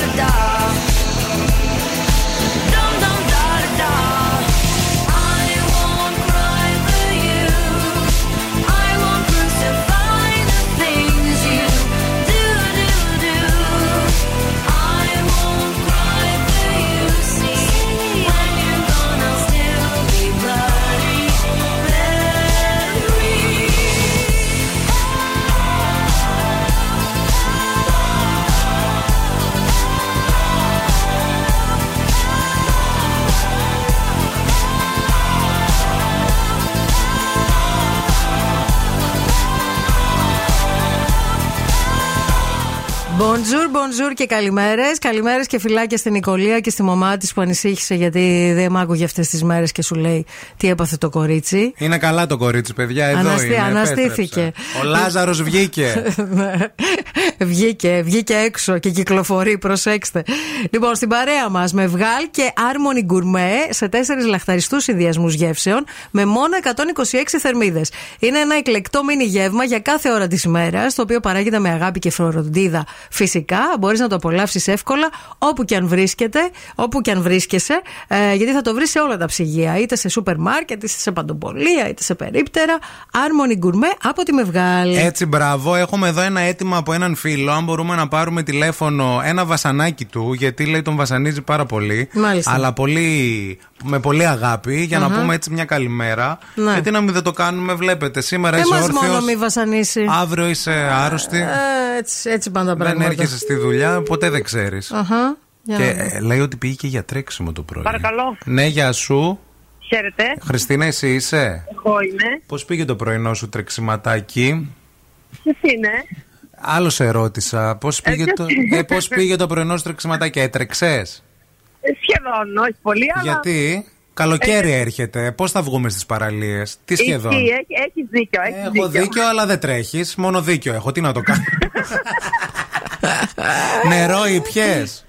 Bonjour, bonjour και καλημέρες. Καλημέρες και φυλάκια στην Νικολία και στη μαμά της που ανησύχησε γιατί δεν μ' άκουγε αυτές τις μέρες και σου λέει τι έπαθε το κορίτσι. Είναι καλά το κορίτσι, παιδιά. Εδώ Αναστεί- είναι. αναστήθηκε. επέστρεψε. Ο Λάζαρος βγήκε. βγήκε, βγήκε έξω και κυκλοφορεί, προσέξτε. Λοιπόν, στην παρέα μας με βγάλ και άρμονι γκουρμέ σε τέσσερις λαχταριστούς συνδυασμούς γεύσεων με μόνο 126 θερμίδες. Είναι ένα εκλεκτό μίνι γεύμα για κάθε ώρα της ημέρας, το οποίο παράγεται με αγάπη και φροντίδα φυσικά. Μπορείς να το απολαύσεις εύκολα όπου και αν βρίσκεται, όπου και αν βρίσκεσαι, ε, γιατί θα το βρεις σε όλα τα ψυγεία, είτε σε σούπερ μάρκετ, είτε σε παντοπολία, είτε σε περίπτερα. Άρμονι γκουρμέ από τη Μευγάλη. Έτσι, μπράβο. Έχουμε εδώ ένα αίτημα από έναν φίλο. Αν μπορούμε να πάρουμε τηλέφωνο, ένα βασανάκι του, γιατί λέει τον βασανίζει πάρα πολύ. Μάλιστα. Αλλά πολύ, με πολύ αγάπη, για Αχα. να πούμε έτσι μια καλημέρα. Ναι. Γιατί να μην δεν το κάνουμε, βλέπετε. Σήμερα Δεν είσαι μα μόνο όρθιος. μη βασανίσει. Αύριο είσαι άρρωστη. Ε, έτσι, έτσι πάνε τα δεν πράγματα. έρχεσαι στη δουλειά, ποτέ δεν ξέρεις. Αχα. Για Και να δω. ε, λέει ότι πήγε και για τρέξιμο το πρωί. Παρακαλώ. Ναι, γεια σου. Χαίρετε. Χριστίνα, εσύ είσαι; Εγώ είμαι. Πώς πήγε το πρωινό σου τρεξιματάκι; Ποιος είναι. Άλλο σε ρώτησα. Πώς πήγε, ποιος το... είναι; ε, πώς πήγε το πρωινό σου τρεξιματάκι, έτρεξες; Ε, Σχεδόν, όχι πολύ, αλλά. Γιατί; Καλοκαίρι έρχεται. Πώς θα βγούμε στις παραλίες, Τι σχεδόν; Ισχύει, έχει, έχεις δίκιο. Έχεις Έχω δίκιο, αλλά δεν τρέχεις. Μόνο δίκιο έχω. Τι να το κάνω; Νερό ήπιες;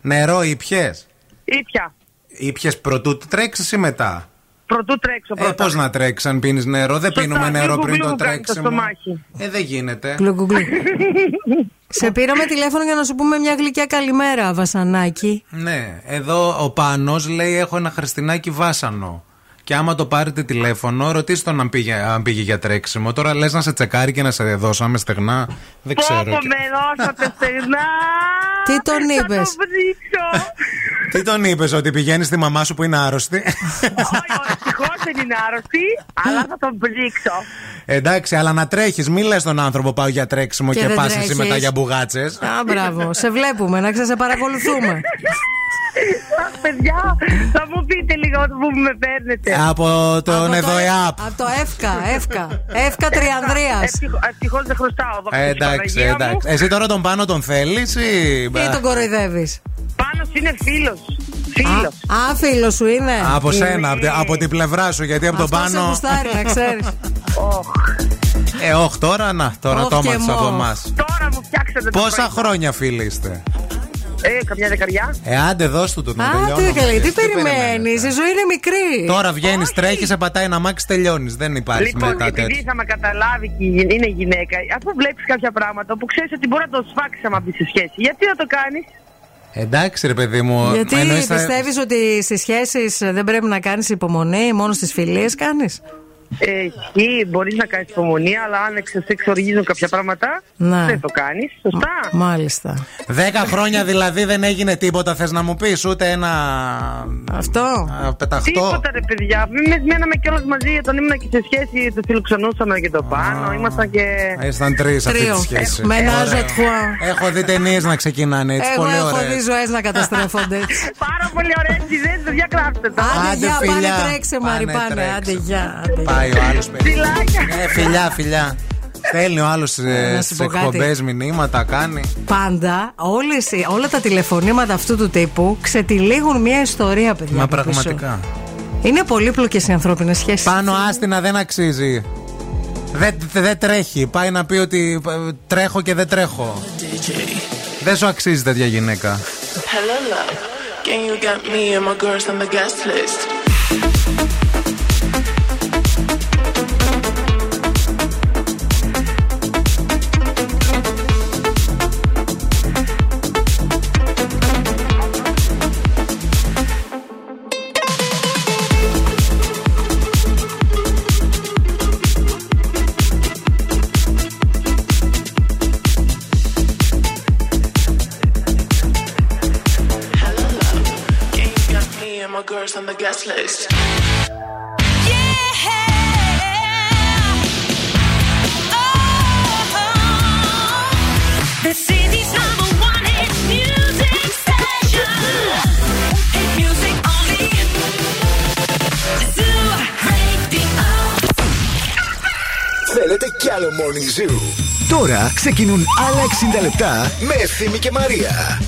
Νερό ήπιες; Ήπια. Ήπιες πρωτού τρέξεις ή μετά; Πρωτού τρέξω Ε, πρώτα. πώς να τρέξεις αν πίνεις νερό. Δεν Σωστά, πίνουμε νερό γλου, πριν γλου, το κάνει το τρέξιμο. στομάχι. Ε, δεν γίνεται. Γλου, γλου, γλου. Σε πήραμε τηλέφωνο για να σου πούμε μια γλυκιά καλημέρα, Βασανάκη. Ναι, εδώ ο Πάνος λέει: Έχω ένα χριστινάκι βάσανο. Και άμα το πάρετε τηλέφωνο, ρωτήστε τον αν πήγε, αν πήγε για τρέξιμο. Τώρα λες να σε τσεκάρει και να σε δώσαμε στεγνά. Δεν ξέρω. Πόπο με δώσατε στεγνά. Τι τον Θα είπες; το βρίσκω. Τι τον είπες, Ότι πηγαίνεις στη μαμά σου που είναι άρρωστη; Ευτυχώς δεν είναι άρρωστη, αλλά θα τον πλήξω. Εντάξει, αλλά να τρέχεις. Μην λες τον άνθρωπο πάω για τρέξιμο Και και, δεν πα εσύ τρέχεις. μετά για μπουγάτσες. Α, μπράβο. Σε βλέπουμε, να σε παρακολουθούμε. Αχ, παιδιά, θα μου πείτε λίγο που με παίρνετε. Από τον ΕΔΟΕΑΠ. Από το ΕΦΚΑ, ΕΦΚΑ. ΕΦΚΑ Τριανδρίας. Ευτυχώς δεν χρωστάω. δόξα Ε, στην εντάξει, Παναγία μου. εντάξει. Εσύ τώρα τον πάνω τον θέλεις ή. Ή τον κοροϊδεύεις; Πάνω είναι φίλος. Φίλος. Α, φίλος σου είναι. Από σένα, από, τη- από την πλευρά σου, γιατί από τον Αυτός σε πάνω. γουστάρει, να ξέρεις. Ε, όχι τώρα, να, τώρα Όχ το και έμαθες από μοχ. εμάς. Τώρα μου φτιάξατε το Πόσα πρωί. χρόνια φίλοι είστε; Ε, καμιά δεκαριά. Ε, άντε, δώσ' του τον να Α, τελειώνουμε. τι καλή, τι Τι περιμένει. Η ζωή είναι μικρή. Τώρα βγαίνεις, τρέχεις, σε πατάει ένα μάξι, τελειώνεις. Δεν υπάρχει Λοιπόν, μετά επειδή τέτοιο. θα με καταλάβει και γι- είναι γυναίκα, αφού βλέπεις κάποια πράγματα που ξέρεις ότι μπορεί να το σφάξεις άμα μπεις σε σχέση, γιατί να το κάνεις; Εντάξει, ρε παιδί μου. Γιατί εννοείς θα- πιστεύεις ότι στις σχέσεις δεν πρέπει να κάνεις υπομονή, μόνο στις φιλίες κάνεις; Εκεί μπορείς να κάνεις υπομονή, αλλά αν εξ- σε εξοργίζουν κάποια πράγματα, Ναι. δεν το κάνεις. Σωστά. Μάλιστα. Δέκα χρόνια δηλαδή δεν έγινε τίποτα, θες να μου πεις, ούτε ένα. Αυτό. α, Πεταχτό. Τίποτα ρε παιδιά. Μην μέναμε κιόλας μαζί όταν ήμουν και σε σχέση, το φιλοξενούσαμε και το πάνω. Ήμασταν και. Ήσταν τρεις αυτή Τρίο. τη σχέση. Με ένα Ωραία. ζωτχουά. Έχω δει ταινίες να ξεκινάνε έτσι. Εγώ πολύ έχω ωραίες. δει ζωές να καταστρέφονται. Πάρα πολύ ωραίες ιδέες, παιδιά, γράψτε τα. Άντε, Άντε, γεια, πάνε φιλιά. τρέξε, Μαρή, Πάνε πάνε. τρέξε. Άντε, γεια. Άντε, γεια. Πάει ο άλλος παιδί. Φιλάκια. Ε, φιλιά, φιλιά. Στέλνει ο άλλος Να σου στι πω κάτι. εκπομπές μηνύματα, κάνει. Πάντα όλες, οι- όλα τα τηλεφωνήματα αυτού του τύπου ξετυλίγουν μια ιστορία, παιδιά. Μα από πίσω. πραγματικά. Είναι πολύπλοκες οι ανθρώπινες σχέσεις. Πάνω άστινα δεν αξίζει. Δεν δεν τρέχει. Πάει να πει ότι ε, τρέχω και δεν τρέχω. Δεν σου αξίζει τέτοια γυναίκα. Hello, love. Can you get me and my girls on the guest list? guest. Θέλετε κι άλλο Morning Zoo; Τώρα ξεκινούν άλλα 60 λεπτά με Εφήμι και Μαρία.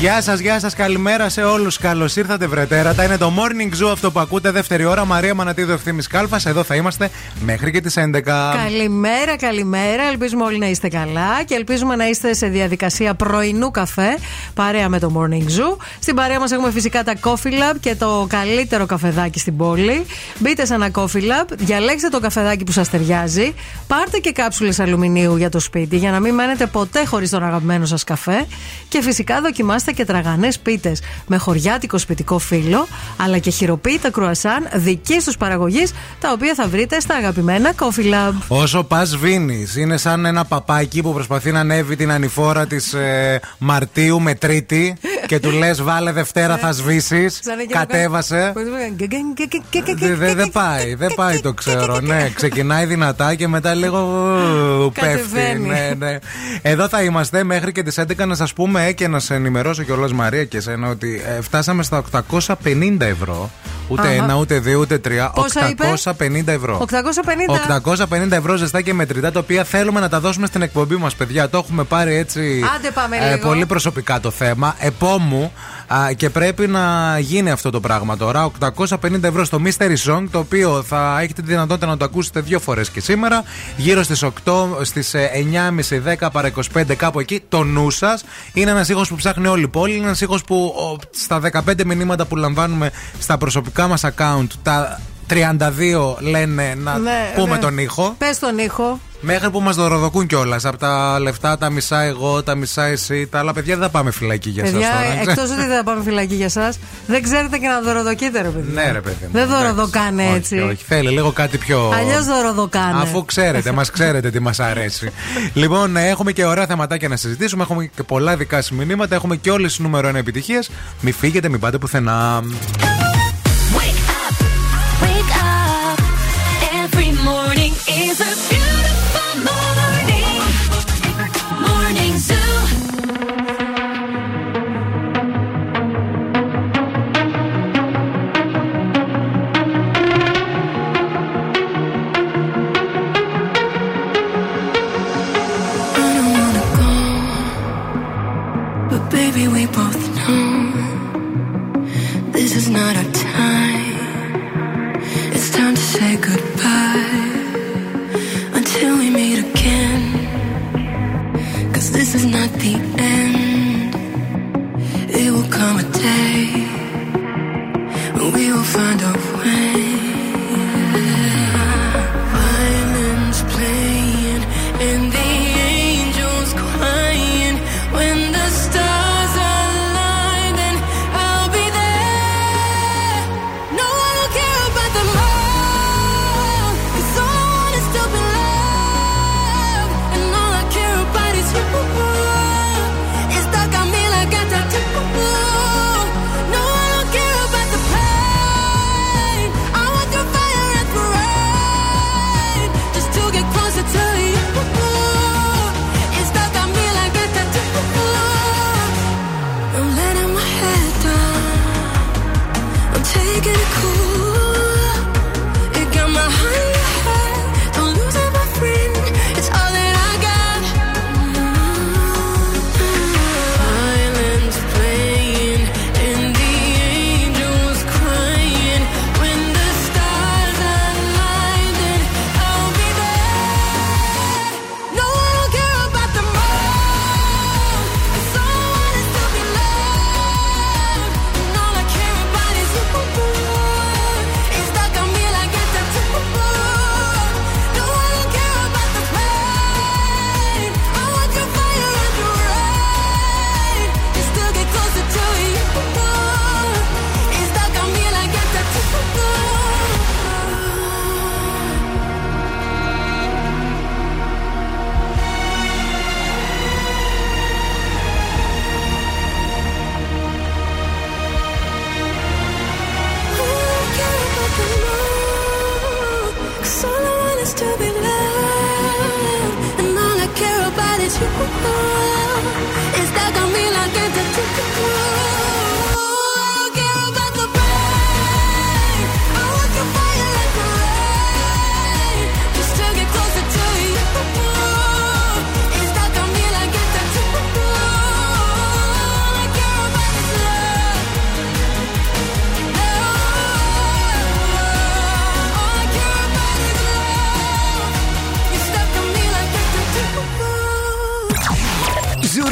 Γεια σας, γεια σας, καλημέρα σε όλους. Καλώς ήρθατε, βρετέρατα. Είναι το morning zoo αυτό που ακούτε δεύτερη ώρα. Μαρία Μανατίδου ευθύνη Κάλφας. Εδώ θα είμαστε μέχρι και τις 11. Καλημέρα, καλημέρα. Ελπίζουμε όλοι να είστε καλά και ελπίζουμε να είστε σε διαδικασία πρωινού καφέ παρέα με το Morning Zoo. Στην παρέα μας έχουμε φυσικά τα Coffee Lab και το καλύτερο καφεδάκι στην πόλη. Μπείτε σε ένα Coffee Lab, διαλέξτε το καφεδάκι που σας ταιριάζει, πάρτε και κάψουλες αλουμινίου για το σπίτι για να μην μένετε ποτέ χωρίς τον αγαπημένο σας καφέ και φυσικά δοκιμάστε και τραγανές πίτες με χωριάτικο σπιτικό φύλλο αλλά και χειροποίητα κρουασάν δική τους παραγωγής τα οποία θα βρείτε στα αγαπημένα Coffee Lab. Όσο πας βίνεις, είναι σαν ένα παπάκι που προσπαθεί να ανέβει την ανηφόρα της Μαρτίου με Τρίτη και του λες: Βάλε Δευτέρα, θα σβήσεις. Σαν εκείνο Κατέβασε. που- Δεν δε, δεν πάει, δεν πάει το ξέρω. Ναι, ξεκινάει δυνατά και μετά λίγο ου, πέφτει. Κατεβαίνει. Ναι, ναι. Εδώ θα είμαστε μέχρι και τις 11 να σας πούμε ε, και να σε ενημερώσω κιόλας Μαρία και εσένα ότι ε, φτάσαμε στα 850 ευρώ. Ούτε Αχα. ένα, ούτε δύο, ούτε τρία. Πόσα είπε; 850 ευρώ. 850. 850 ευρώ ζεστά και μετρητά, τα οποία θέλουμε να τα δώσουμε στην εκπομπή μας, παιδιά. Το έχουμε πάρει έτσι. Άντε πάμε ε, λίγο. πολύ προσωπικά το θέμα. Επόμου α, και πρέπει να γίνει αυτό το πράγμα τώρα. 850 ευρώ στο Mystery Song, το οποίο θα έχετε τη δυνατότητα να το ακούσετε δύο φορές και σήμερα. Γύρω στις 8, στις 9.30, 10 παρα 25, κάπου εκεί. Το νου σας. Είναι ένας ήχος που ψάχνει όλη η πόλη. Είναι ένας ήχος που ο, στα 15 μηνύματα που λαμβάνουμε στα προσωπικά μας account, τα 32 λένε να Ναι, πούμε ναι. τον ήχο. Πες τον ήχο. Μέχρι που μας δωροδοκούν κιόλας. Από τα λεφτά τα μισά εγώ, τα μισά εσύ. Τα άλλα παιδιά δεν θα πάμε φυλακή για Παιδιά, εσά τώρα. εκτός ότι δεν θα πάμε φυλακή για εσά, δεν ξέρετε και να δωροδοκείτε, ρε παιδιά. Ναι, ρε παιδί. μου. Δεν Εντάξει. δωροδοκάνε Όχι, έτσι. Όχι, θέλει λίγο κάτι πιο. Αλλιώς δωροδοκάνε. Αφού ξέρετε, μας ξέρετε τι μας αρέσει. λοιπόν, ε, έχουμε και ωραία θεματάκια να συζητήσουμε. Έχουμε και πολλά δικά σας μηνύματα. Έχουμε και όλες τις νούμερο 1 επιτυχίες. Μην φύγετε, μην πάτε πουθενά. goodbye until we meet again. Cause this is not the end. It will come a day when we will find a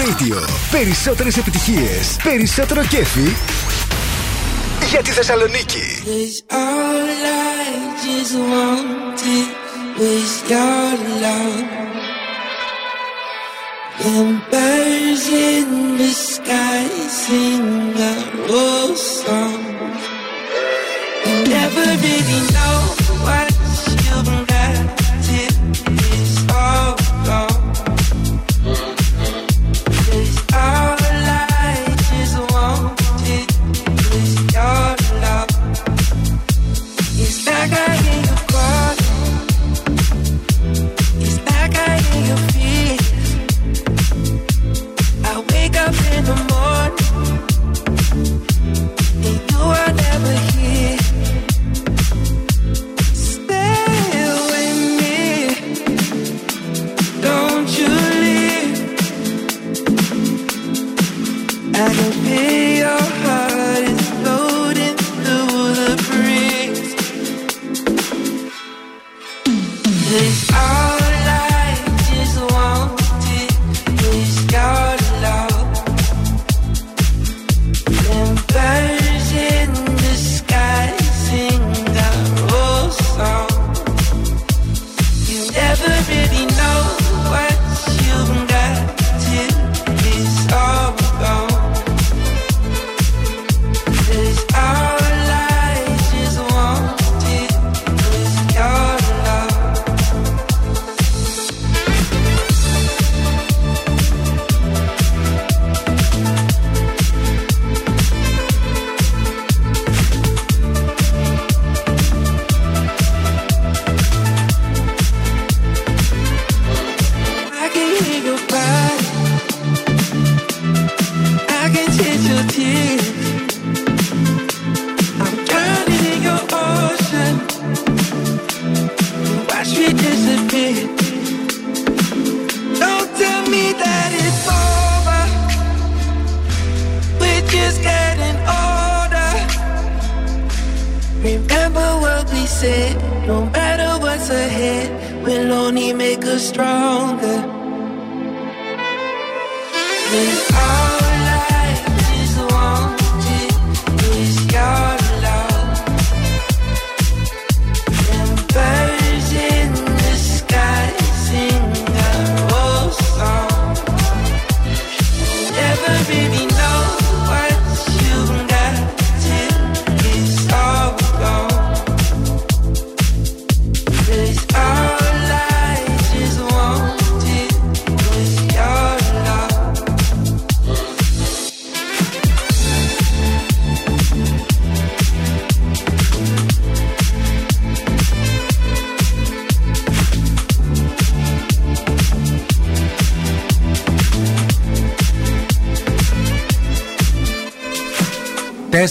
Radio. Περισσότερες επιτυχίες. Περισσότερο κέφι. Για τη Θεσσαλονίκη. And birds in the sky sing a song. Never really.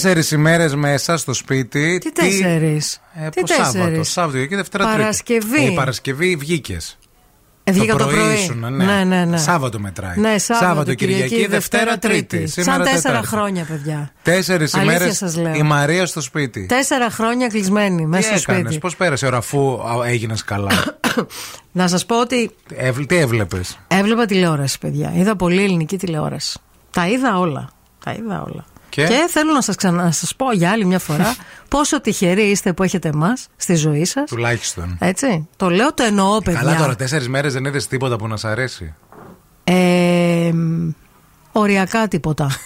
Τέσσερις ημέρες μέσα στο σπίτι. Τι τέσσερις; Ε, Τι πώς Σάββατο, τέσσερις; Σάββατο και Δευτέρα Τρίτη. Παρασκευή. Ε, Παρασκευή βγήκες. Ε, βγήκα το πρωί. ήσουν, ναι. Ναι, ναι, ναι. Σάββατο μετράει. Ναι, Σάββατο, Κυριακή, Δευτέρα, Τρίτη. Σαν Σήμερα τέσσερα Τετάρτη. χρόνια, παιδιά. Τέσσερις Αλήθεια ημέρες σας λέω. η Μαρία στο σπίτι. Τέσσερα χρόνια κλεισμένη μέσα Τι στο έκανες, σπίτι. πώς πέρασε η ώρα αφού έγινες καλά; Να σας πω ότι Έβλ- τι έβλεπες; έβλεπα τηλεόραση, παιδιά. Είδα πολύ ελληνική τηλεόραση. Τα είδα όλα. Τα είδα όλα. Και; θέλω να σας, ξανα... να σας πω για άλλη μια φορά πόσο τυχεροί είστε που έχετε εμάς στη ζωή σας. Τουλάχιστον. Έτσι. Το λέω, το εννοώ, παιδιά. Καλά τώρα, τέσσερις μέρες δεν είδες τίποτα που να σ' αρέσει. Ε, μ, οριακά τίποτα.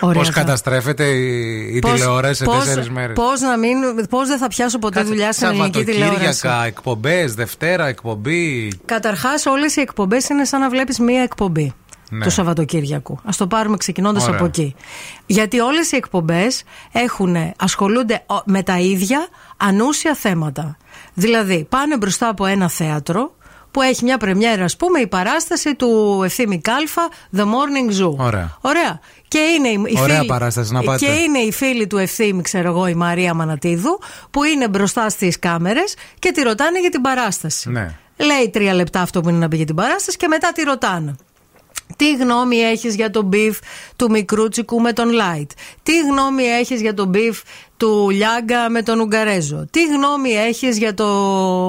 Πώς Οριακά. καταστρέφεται η, η Πώς- τηλεόραση σε πώς- τέσσερις μέρες; Πώς, να μην, πώς δεν θα πιάσω ποτέ δουλειά στην ελληνική τηλεόραση; Σαββατοκύριακα, εκπομπές, Δευτέρα εκπομπή. Καταρχάς, όλες οι εκπομπές είναι σαν να βλέπεις μία εκπομπή. Ναι. του Σαββατοκύριακου. Α το πάρουμε ξεκινώντας Ωραία. από εκεί. Γιατί όλες οι εκπομπές ασχολούνται ο- με τα ίδια ανούσια θέματα. Δηλαδή, πάνε μπροστά από ένα θέατρο που έχει μια πρεμιέρα, ας πούμε, η παράσταση του Ευθύμη Κάλφα, The Morning Zoo. Ωραία. Ωραία. Και είναι η, η Ωραία φίλη- παράσταση, να πάτε. Και είναι η φίλη του Ευθύμη, ξέρω εγώ, η Μαρία Μανατίδου, που είναι μπροστά στις κάμερες και τη ρωτάνε για την παράσταση. Ναι. Λέει τρία λεπτά αυτό που είναι να πει για την παράσταση και μετά τη ρωτάνε. Τι γνώμη έχεις για το beef του Μικρούτσικου με τον Λάιτ. Τι γνώμη έχεις για το beef του Λιάγκα με τον Ουγγαρέζο; Τι γνώμη έχεις για το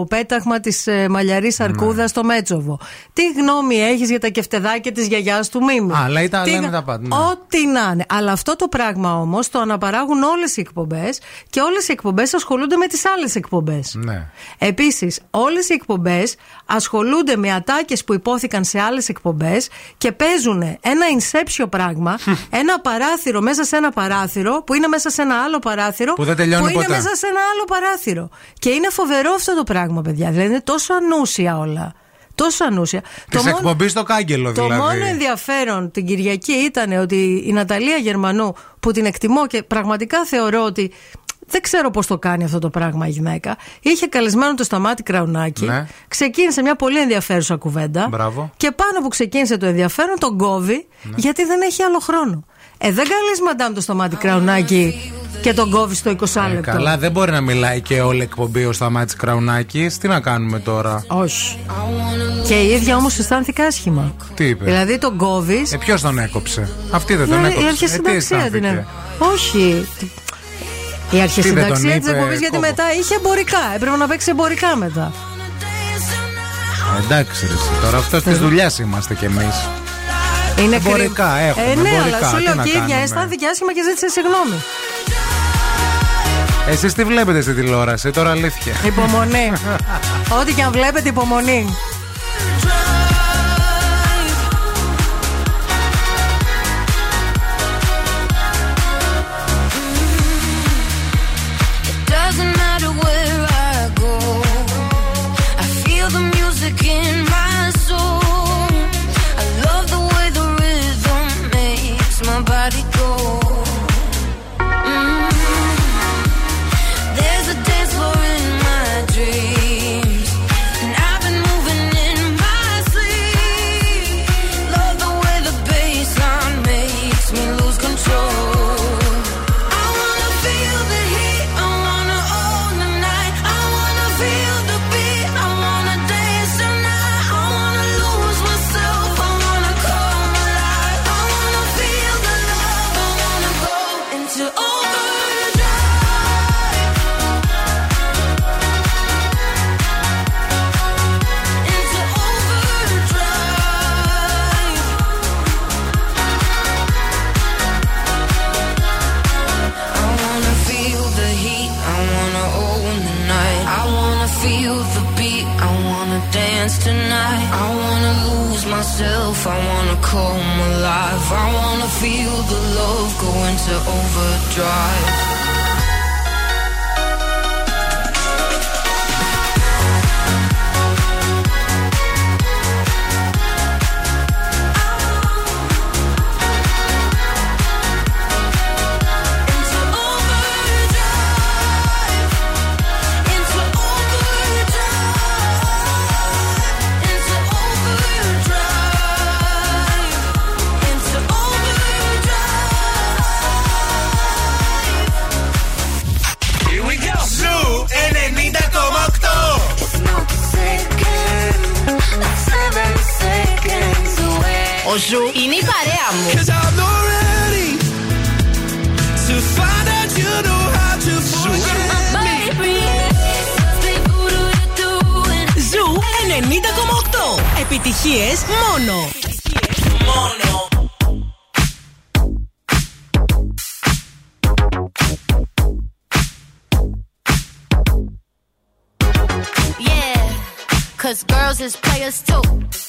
πέταγμα της ε, μαλλιαρής αρκούδας στο Μέτσοβο; Τι γνώμη έχεις για τα κεφτεδάκια της γιαγιάς του Μίμη; Α, λέει τα- Τι λένε γα- τα πάντα, ναι. Ό,τι να είναι. Αλλά αυτό το πράγμα όμως το αναπαράγουν όλες οι εκπομπές και όλες οι εκπομπές ασχολούνται με τις άλλες εκπομπές. Ναι. Επίσης, όλες οι εκπομπές ασχολούνται με ατάκες που υπόθηκαν σε άλλες εκπομπές και παίζουν ένα inception πράγμα, ένα παράθυρο μέσα σε ένα παράθυρο, που είναι μέσα σε ένα άλλο παράθυρο, Που δεν τελειώνει που είναι ποτέ. μέσα σε ένα άλλο παράθυρο. Και είναι φοβερό αυτό το πράγμα, παιδιά. Δηλαδή είναι τόσο ανούσια όλα. Τόσο ανούσια. Της εκπομπής στο κάγκελο Το δηλαδή. μόνο ενδιαφέρον την Κυριακή ήταν ότι η Ναταλία Γερμανού, που την εκτιμώ και πραγματικά θεωρώ ότι δεν ξέρω πώς το κάνει αυτό το πράγμα η γυναίκα, είχε καλεσμένο το Σταμάτη Κραουνάκη. Ναι. Ξεκίνησε μια πολύ ενδιαφέρουσα κουβέντα. Μπράβο. Και πάνω που ξεκίνησε το ενδιαφέρον, τον κόβει, Ναι. γιατί δεν έχει άλλο χρόνο. Ε, δεν καλείς μαντάμ το Σταμάτη Κραουνάκη και τον κόβεις στο 20 Ε, λεπτό. καλά, δεν μπορεί να μιλάει και όλη η εκπομπή ο Σταμάτη Κραουνάκη. Τι να κάνουμε τώρα; Όχι. Και η ίδια όμως αισθάνθηκα άσχημα. Τι είπε; Δηλαδή τον κόβεις. Ε, ποιος τον έκοψε; Αυτή δεν τον Ναι, έκοψε. Η Ε, τι αρχισυνταξία την αισθάνθηκε; έ- Όχι. Η αρχισυνταξία τον της είπε, εκπομπής γιατί κόβω. μετά είχε εμπορικά. Έπρεπε να παίξει εμπορικά μετά. Ε, Εντάξει, ρε, εσύ, τώρα αυτό τη δουλειά είμαστε κι εμείς. Είναι Εμπορικά κρύ- έχουμε, Ε, ναι, εμπορικά, αλλά σου τι λέω να και η ίδια κάνουμε. αισθάνθηκε άσχημα και ζήτησε συγγνώμη. Εσείς τι βλέπετε στη τηλεόραση, τώρα αλήθεια. Υπομονή. Ό,τι και αν βλέπετε, υπομονή. Myself. I wanna come alive. I wanna feel the love go into overdrive. ο Ζου είναι παρέα μου. Ζου 90,8 Επιτυχίες μόνο Μόνο Cause girls is players too.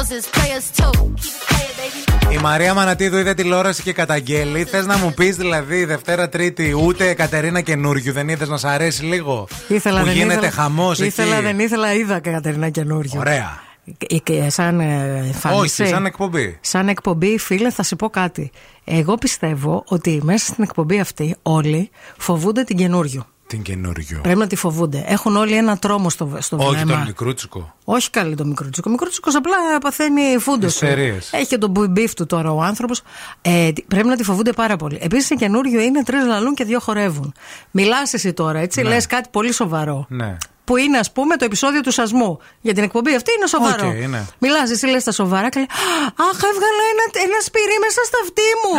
girls is players too. Keep it playing, baby. Η Μαρία Μανατίδου είδε τηλεόραση και καταγγέλει. Θες να μου πεις δηλαδή Δευτέρα Τρίτη ούτε Κατερίνα καινούριου δεν είδες να σ' αρέσει λίγο; Ήθελα, που δεν γίνεται ήθελα, χαμός εκεί. Ήθελα, δεν ήθελα, είδα Κατερίνα καινούριο. Ωραία. Και, και σαν ε, εμφάνιση. Όχι, σαν εκπομπή. Σαν εκπομπή, φίλε, θα σου πω κάτι. Εγώ πιστεύω ότι μέσα στην εκπομπή αυτή όλοι φοβούνται την Καινούργιου. Την Καινούργιου. Πρέπει να τη φοβούνται. Έχουν όλοι ένα τρόμο στο, στο Όχι βλέμμα. τον Μικρούτσικο. Όχι καλή το Μικρούτσικο. Ο Μικρούτσικος απλά παθαίνει φούντος. Ιστερίες. Έχει και τον beef του τώρα ο άνθρωπος. Ε, τι- πρέπει να τη φοβούνται πάρα πολύ. Επίσης, Καινούργιου είναι τρεις λαλούν και δύο χορεύουν. Μιλάς εσύ τώρα, έτσι, Ναι. λες κάτι πολύ σοβαρό. Ναι. Που είναι, ας πούμε, το επεισόδιο του Σασμού. Για την εκπομπή αυτή είναι σοβαρό. Οκ, είναι. Μιλάς, εσύ λες τα σοβαρά και λέει Αχ, έβγαλα ένα, ένα σπυρί μέσα στα αυτή μου.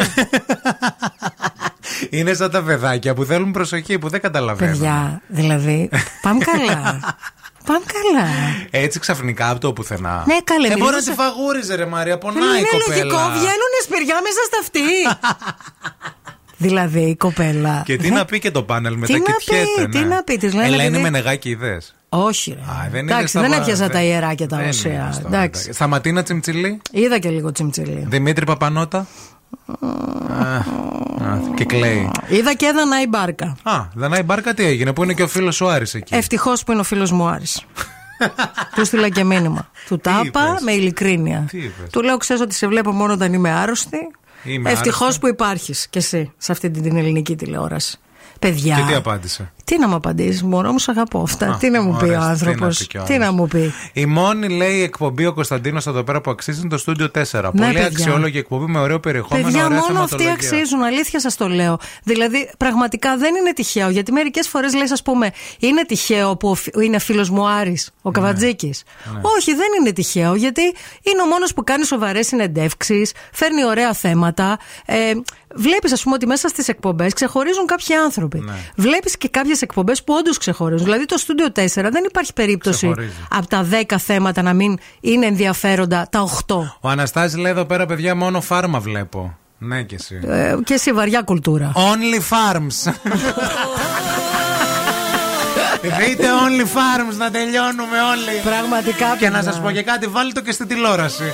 Είναι σαν τα παιδάκια που θέλουν προσοχή, που δεν καταλαβαίνουν. Παιδιά, δηλαδή, πάμε καλά. Πάμε καλά. Έτσι ξαφνικά από το πουθενά. Ναι, καλέ, Δεν μπορεί να μιλούσα- τη φαγούριζε, ρε Μαρία, πονάει η είναι κοπέλα. λογικό, βγαίνουν σπηριά μέσα στα αυτή. δηλαδή η κοπέλα. Και τι δεν- να πει και το πάνελ μετά, Τι να κοιτιέται. πει, τι ναι. να πει, της λένε Ελένη επειδή- Μενεγάκη είδες; Όχι, ρε. δεν Εντάξει, είδες τα δεν βα- έπιαζα δεν- τα ιερά και τα δεν όσια. είδες τώρα, Εντάξει. Σταματίνα Τσιμτσιλή, Είδα και λίγο τσιμτσιλί. Δημήτρη Παπανότα; Α, α, και κλαίει. Είδα και έδανα η μπάρκα. Α, Δανάη Μπάρκα τι έγινε, που είναι και ο φίλος ο Άρης εκεί. Ευτυχώς που είναι ο φίλος μου Άρης. του στείλα και μήνυμα. Του τα είπα είπες; με ειλικρίνεια. Τι είπες; Του λέω: Ξέρει ότι σε βλέπω μόνο όταν είμαι άρρωστη. Είμαι Ευτυχώς άρρωστη. που υπάρχεις κι εσύ σε αυτή την, την ελληνική τηλεόραση. Παιδιά. Και τι απάντησε; Τι να μου απαντήσεις, Μωρό μου, σ' αγαπώ αυτά. Α, τι να μου πει ωραία, ο τι άνθρωπος. να πει κι ο Τι άλλος. να μου πει. Η μόνη λέει εκπομπή ο Κωνσταντίνος εδώ πέρα που αξίζει είναι το στούντιο 4. Ναι, Πολύ παιδιά. αξιόλογη εκπομπή με ωραίο περιεχόμενο. Παιδιά, ωραία μόνο αυτοί θεματολογία. αξίζουν. Αλήθεια σας το λέω. Δηλαδή, πραγματικά δεν είναι τυχαίο. Γιατί μερικές φορές λες, ας πούμε, είναι τυχαίο που ο φι- είναι φίλος μου Άρης, Ναι. ο Καβατζίκη. Όχι, δεν είναι τυχαίο. Γιατί είναι ο μόνος που κάνει σοβαρές συνεντεύξεις, φέρνει ωραία θέματα. Ε, Βλέπεις, ας πούμε, ότι μέσα στις εκπομπές ξεχωρίζουν κάποιοι άνθρωποι. Ναι. Βλέπεις και κάποιες εκπομπές που όντως ξεχωρίζουν. Δηλαδή, το Studio 4 δεν υπάρχει περίπτωση Ξεχωρίζει. από τα 10 θέματα να μην είναι ενδιαφέροντα τα 8. Ο Αναστάζης λέει εδώ πέρα, παιδιά, μόνο φάρμα βλέπω. Ναι, και εσύ. Ε, και εσύ βαριά κουλτούρα. Only Farms. Δείτε Only Farms να τελειώνουμε όλοι. Πραγματικά. Και να παιδιά. σας πω και κάτι, βάλτε το και στην τηλεόραση.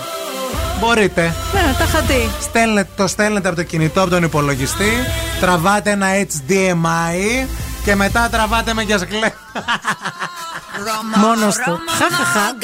Μπορείτε. Ναι, τα χατή. Στέλνετε, το στέλνετε από το κινητό, από τον υπολογιστή. Τραβάτε ένα HDMI και μετά τραβάτε με για σκλέ. Μόνος του. Χαχαχα.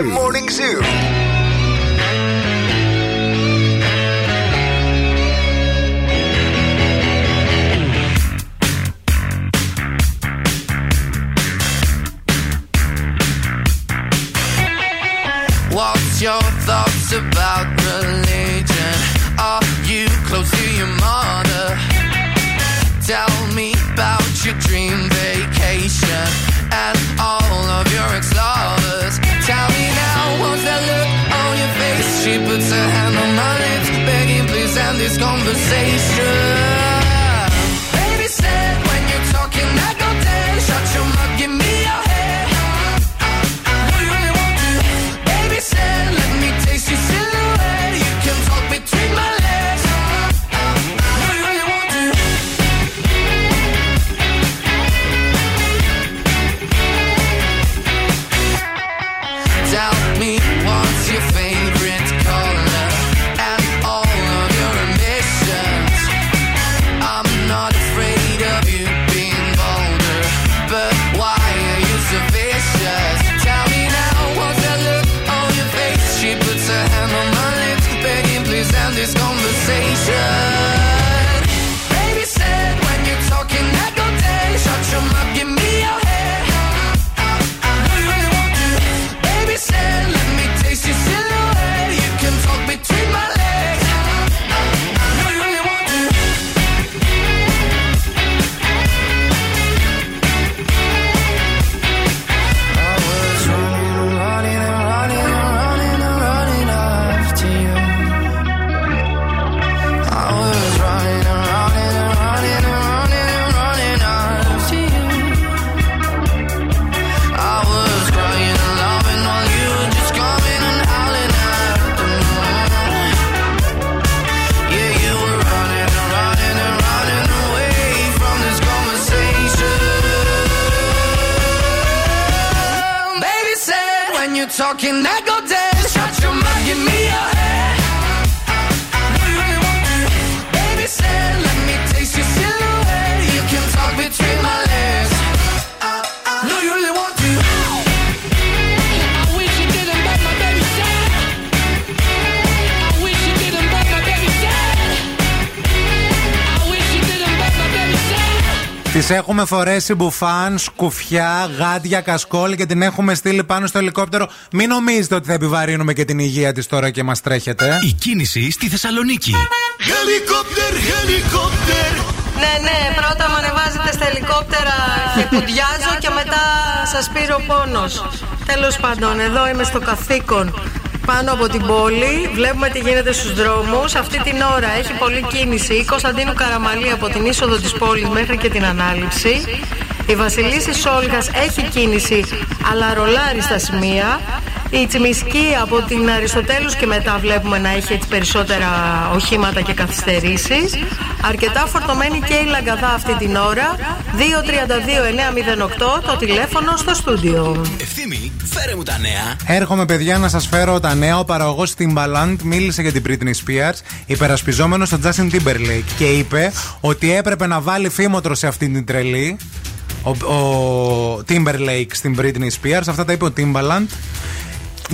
Music. Έχουμε φορέσει μπουφάν, σκουφιά, γάντια, κασκόλ και την έχουμε στείλει πάνω στο ελικόπτερο. Μην νομίζετε ότι θα επιβαρύνουμε και την υγεία της τώρα και μας τρέχετε. Η κίνηση στη Θεσσαλονίκη. Χελικόπτερ, χελικόπτερ. Ναι, ναι, πρώτα με ανεβάζετε στα ελικόπτερα και κουντιάζω και μετά σας πήρε ο πόνος. Τέλος πάντων, εδώ είμαι στο καθήκον πάνω από την πόλη. Βλέπουμε τι γίνεται στους δρόμους. Αυτή την ώρα έχει πολλή κίνηση. Η Κωνσταντίνου Καραμαλή από την είσοδο της πόλης μέχρι και την ανάληψη. Η Βασιλίση Σόλγας έχει κίνηση, αλλά ρολάρει στα σημεία. Η Τσιμισκή από την Αριστοτέλους και μετά βλέπουμε να έχει έτσι περισσότερα οχήματα και καθυστερήσεις. Αρκετά φορτωμένη και η Λαγκαδά αυτή την ώρα. 232-908 το τηλέφωνο στο στούντιο. Ευθύμη, φέρε μου τα νέα. Έρχομαι, παιδιά, να σας φέρω τα νέα. Ο παραγωγός Timbaland μίλησε για την Britney Spears, υπερασπιζόμενος στον Justin Timberlake και είπε ότι έπρεπε να βάλει φήμοτρο σε αυτήν την τρελή. Ο, ο Timberlake στην Britney Spears. Αυτά τα είπε ο Timbaland.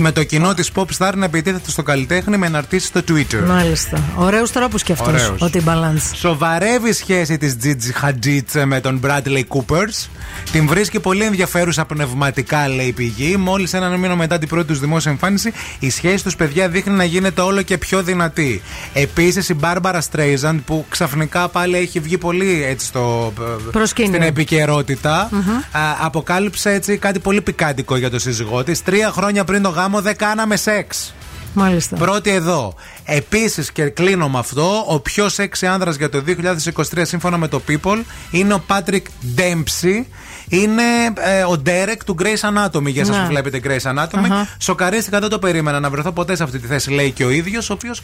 Με το κοινό της Pop Star να επιτίθεται στο καλλιτέχνη με αναρτήσει στο Twitter. Μάλιστα. Ωραίους τρόπους και αυτός Ωραίος. ο Timbaland. Σοβαρεύει η σχέση της Gigi Hadid με τον Bradley Coopers. Την βρίσκει πολύ ενδιαφέρουσα πνευματικά, λέει η πηγή. Μόλις έναν μήνα μετά την πρώτη τους δημόσια εμφάνιση, η σχέση τους, παιδιά, δείχνει να γίνεται όλο και πιο δυνατή. Επίσης, η Barbara Streisand, που ξαφνικά πάλι έχει βγει πολύ έτσι στο, Προσκήνιο. στην επικαιρότητα, Μμμ. α, αποκάλυψε έτσι κάτι πολύ πικάντικο για το σύζυγό της. Τρία χρόνια πριν το γάμο δεν κάναμε σεξ. Μάλιστα. Πρώτη εδώ. Επίσης, και κλείνω με αυτό, ο πιο σεξι άνδρας για το 2023 σύμφωνα με το People είναι ο Patrick Dempsey. Είναι ε, ο Derek του Grace Anatomy. Για εσάς Ναι. που βλέπετε Grace Anatomy. Αχα. Σοκαρίστηκα, δεν το περίμενα να βρεθώ ποτέ σε αυτή τη θέση, λέει και ο ίδιος, ο οποίος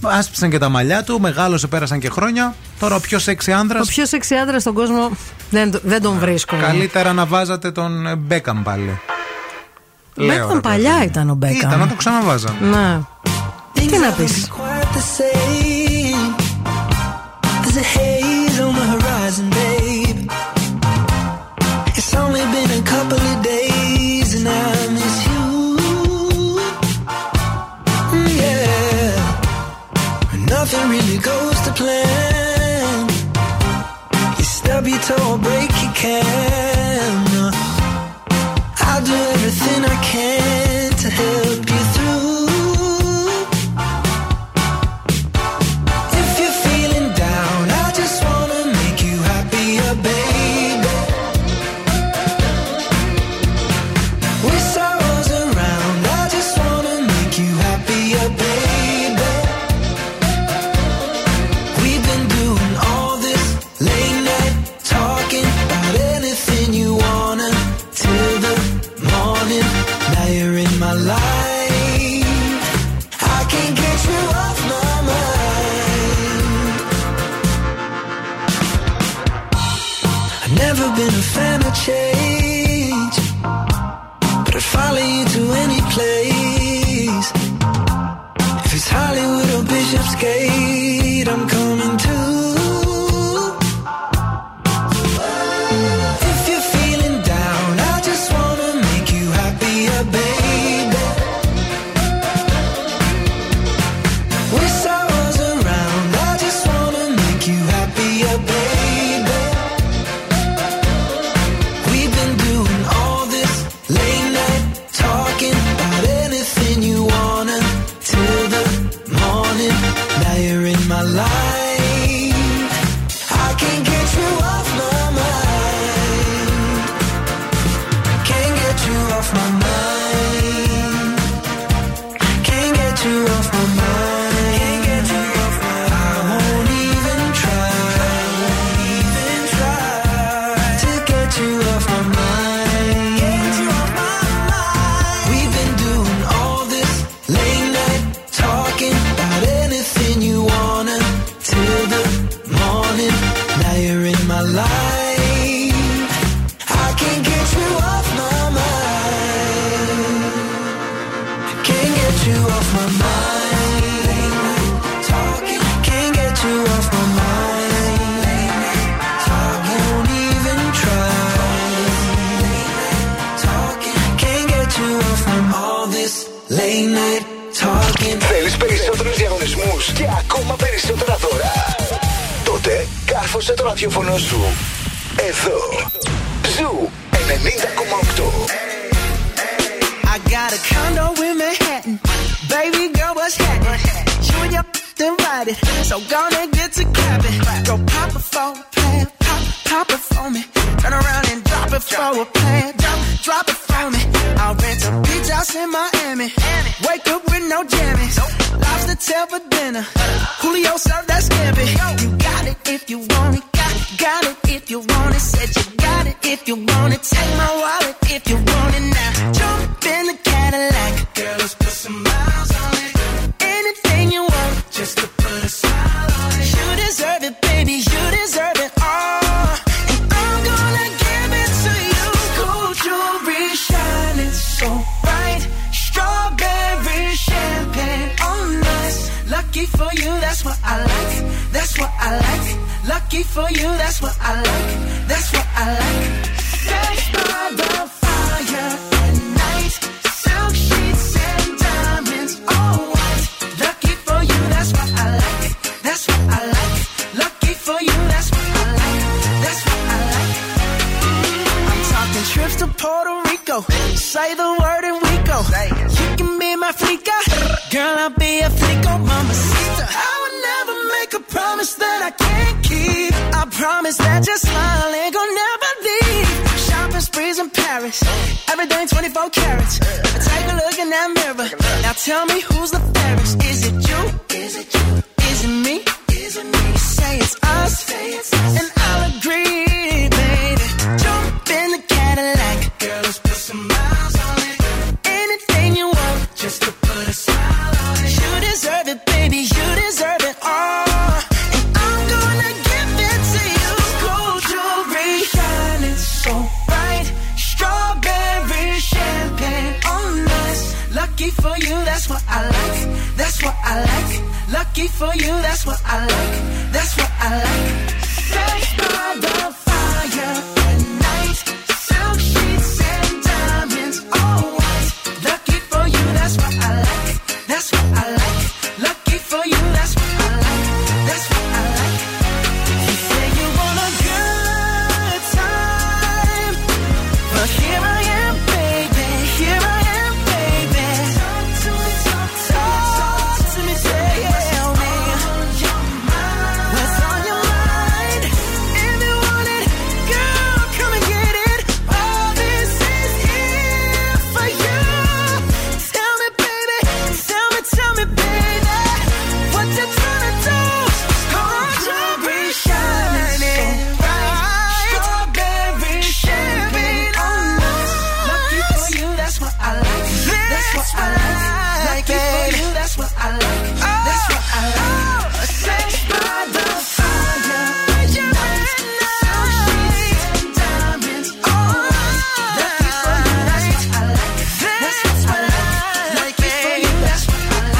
άσπισαν και τα μαλλιά του, μεγάλωσε, πέρασαν και χρόνια. Τώρα ο πιο σεξι άνδρας. Ο πιο σεξι άντρα στον κόσμο δεν, το- δεν τον βρίσκω. Καλύτερα να βάζατε τον ε, Μπέκαμ πάλι. Μπέκαμ παλιά ήταν ο Μπέκαμ. Ήταν, να το ξαναβάζαμε. Να. Τι να πεις. to hell.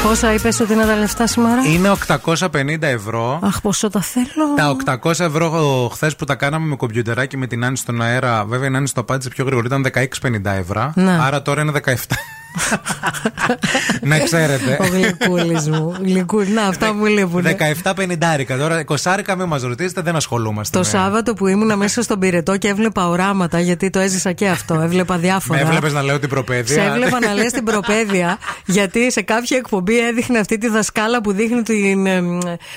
Πόσα είπες ότι είναι τα λεφτά σήμερα; Είναι 850 ευρώ. Αχ, πόσο τα θέλω. Τα 800 ευρώ χθες που τα κάναμε με κομπιουτεράκι με την Άννη στον αέρα, βέβαια η Άννη το απάντησε πιο γρήγορα, ήταν 16,50 ευρώ. Ναι. Άρα τώρα είναι 17. να ξέρετε. Ο γλυκούλης μου. Γλυκούλη. Να, αυτά μου λείπουν. 17,50 τώρα. 20 μην μας ρωτήσετε, δεν ασχολούμαστε. Το με- Σάββατο που ήμουν μέσα στον πυρετό και έβλεπα οράματα, γιατί το έζησα και αυτό. Έβλεπα Με διάφορα. έβλεπες να λέω την προπαίδεια; Σε έβλεπα να λες την προπαίδεια, γιατί σε κάποια εκπομπή έδειχνε αυτή τη δασκάλα που δείχνει την.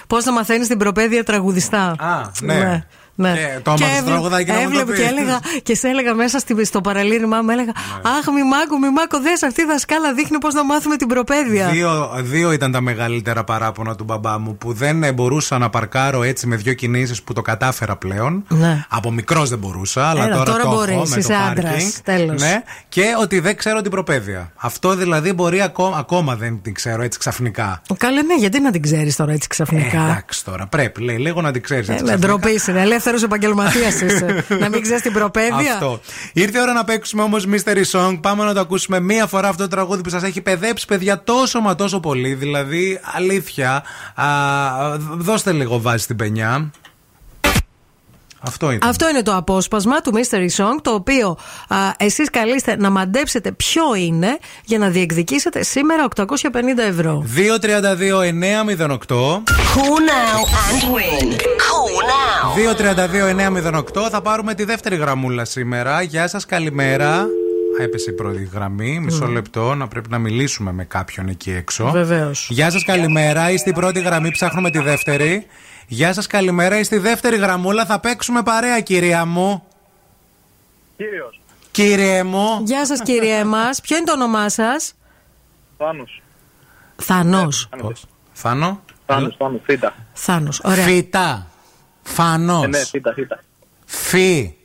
Πώς να μαθαίνεις την προπαίδεια τραγουδιστά. Α, ναι. Ναι. Και το άμαθες έβλε- τραγουδάκι να μου το έβλεπε πεις. και έλεγα και σε έλεγα μέσα στη- στο παραλήρημά μου, έλεγα Αχ, μη μάκο, μη μάκο, δες αυτή η δασκάλα δείχνει πώς να μάθουμε την προπαίδεια. Δύο, δύο ήταν τα μεγαλύτερα παράπονα του μπαμπά μου που δεν ε, μπορούσα να παρκάρω έτσι με δύο κινήσεις που το κατάφερα πλέον. Ναι. Από μικρός δεν μπορούσα, αλλά Έλα, τώρα, τώρα το έχω μπορείς, με είσαι το άντρας, πάρκινγκ. τέλος. Ναι, και ότι δεν ξέρω την προπαίδεια. Αυτό δηλαδή μπορεί ακόμα, ακόμα δεν την ξέρω έτσι ξαφνικά. Καλά, ναι, γιατί να την ξέρεις τώρα έτσι Ε, ξαφνικά. εντάξει τώρα, πρέπει λέει, λίγο να την ξέρεις έτσι. Ε, με ξαφνικά. ντροπή είναι. Ελεύθερο επαγγελματίας είσαι. να μην ξέρεις την προπαίδεια. Αυτό. Ήρθε η ώρα να παίξουμε όμως Mystery Song. Πάμε να το ακούσουμε μία φορά αυτό το τραγούδι που σας έχει παιδέψει, παιδιά, τόσο μα τόσο πολύ. Δηλαδή, αλήθεια. Α, δώστε λίγο βάση στην πενιά. Αυτό είναι. Αυτό είναι το απόσπασμα του Mystery Song, το οποίο εσείς καλείστε να μαντέψετε ποιο είναι για να διεκδικήσετε σήμερα 850 ευρώ. 232-908. Call now and win. Call now. 232-908. Θα πάρουμε τη δεύτερη γραμμούλα σήμερα. Γεια σα, καλημέρα. Α, Έπεσε η πρώτη γραμμή. Μισό λεπτό να πρέπει να μιλήσουμε με κάποιον εκεί έξω. Βεβαίω. Γεια σα, καλημέρα. Είστε η πρώτη γραμμή, ψάχνουμε τη δεύτερη. Γεια σα, καλημέρα. Είστε η δεύτερη γραμμούλα. Θα παίξουμε παρέα, κυρία μου. Κύριος. Κύριε μου. Γεια σα, κύριε μα. Ποιο είναι το όνομά σα, Θάνος. Θανό. Θάνο. Θάνος, Θάνος, Θήτα. Θάνο. Ωραία. Φυτά. Φανό. Ε, ναι, Θήτα, Θήτα. Φι.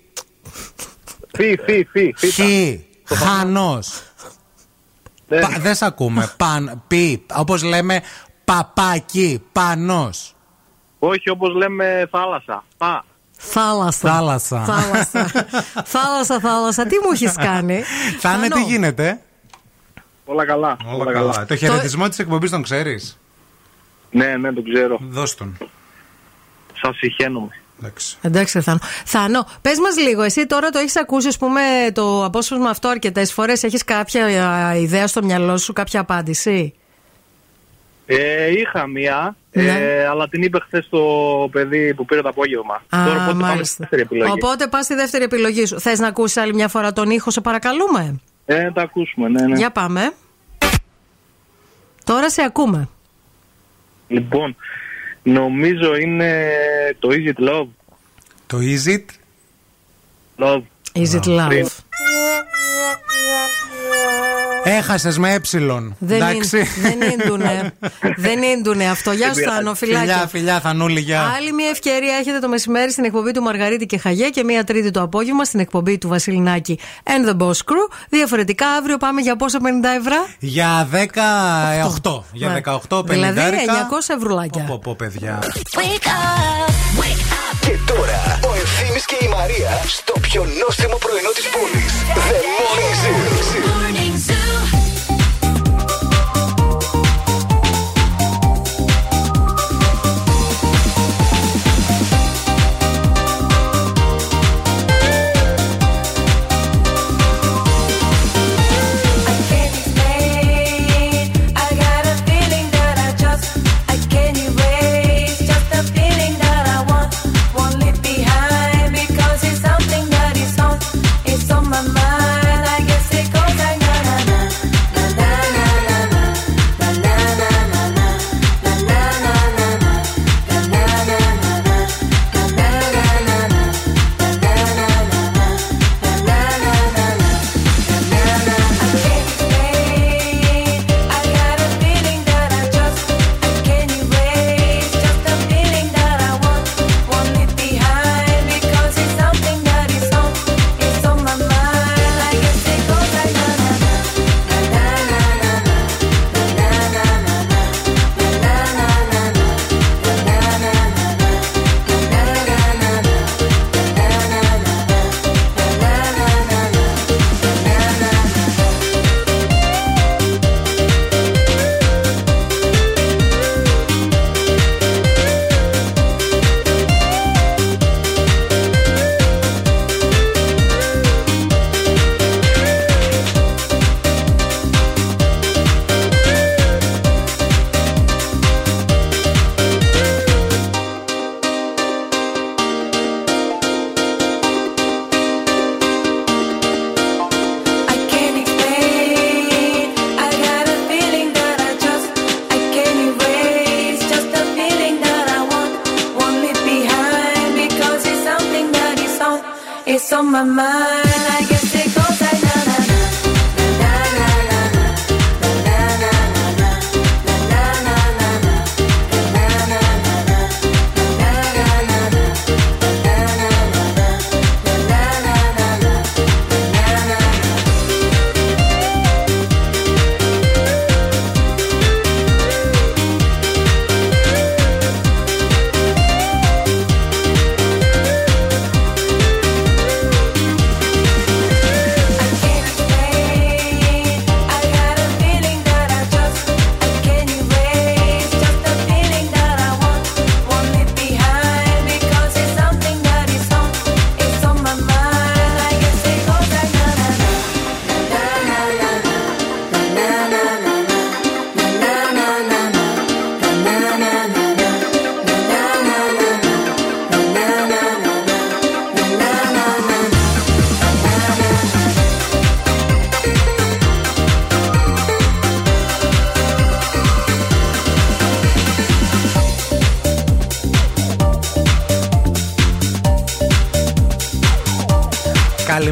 Φι, φι, φι, Θήτα. Χι. Χανό. Δεν σ' ακούμε. Παν. Πι. Όπως λέμε παπάκι. Πανό. Όχι όπως λέμε θάλασσα. Πα. Θάλασσα. Θάλασσα. Θάλασσα. θάλασσα, θάλασσα. Τι μου έχεις κάνει; Θάνε, τι γίνεται; Όλα καλά. Όλα καλά. Το χαιρετισμό της εκπομπής τον ξέρεις; Ναι, ναι, το ξέρω. Δώσ' τον. Σας συχαίνομαι. Εντάξει. Εντάξει, ρε Θάνο. Θάνο, πες μας λίγο, εσύ τώρα το έχεις ακούσει, ας πούμε, το απόσπασμα αυτό αρκετές φορές. Έχεις κάποια α, ιδέα στο μυαλό σου, κάποια απάντηση; Ε, είχα μία, Ναι. ε, αλλά την είπε χθες το παιδί που πήρε το απόγευμα. Α, Τώρα πότε πάμε στη μάλιστα. δεύτερη επιλογή. Οπότε πας στη δεύτερη επιλογή σου. Θες να ακούσεις άλλη μια φορά τον ήχο, σε παρακαλούμε; Ε, να τα ακούσουμε, ναι, ναι. Για πάμε. Τώρα σε ακούμε. Λοιπόν, νομίζω είναι το Is It Love. Το Is It. Love. Is it love? Έχασες με ε. Δεν, Εντάξει. είναι, δεν ίντουνε. δεν ίντουνε αυτό. Γεια σου, Δεν Θάνο, πειράζει. φιλάκια. Φιλιά, φιλιά, Θανούλη, γεια. Άλλη μια ευκαιρία έχετε το μεσημέρι στην εκπομπή του Μαργαρίτη και Χαγέ και μία τρίτη το απόγευμα στην εκπομπή του Βασιλινάκη and the Boss Crew. Διαφορετικά αύριο πάμε για πόσα 50 ευρώ; Για 18. Για 18, 50. Δηλαδή 900 ευρουλάκια. Πω, πω, παιδιά. Και τώρα ο Ευθύμης και η Μαρία στο πιο νόστιμο πρωινό της πόλης. The Morning Zoo.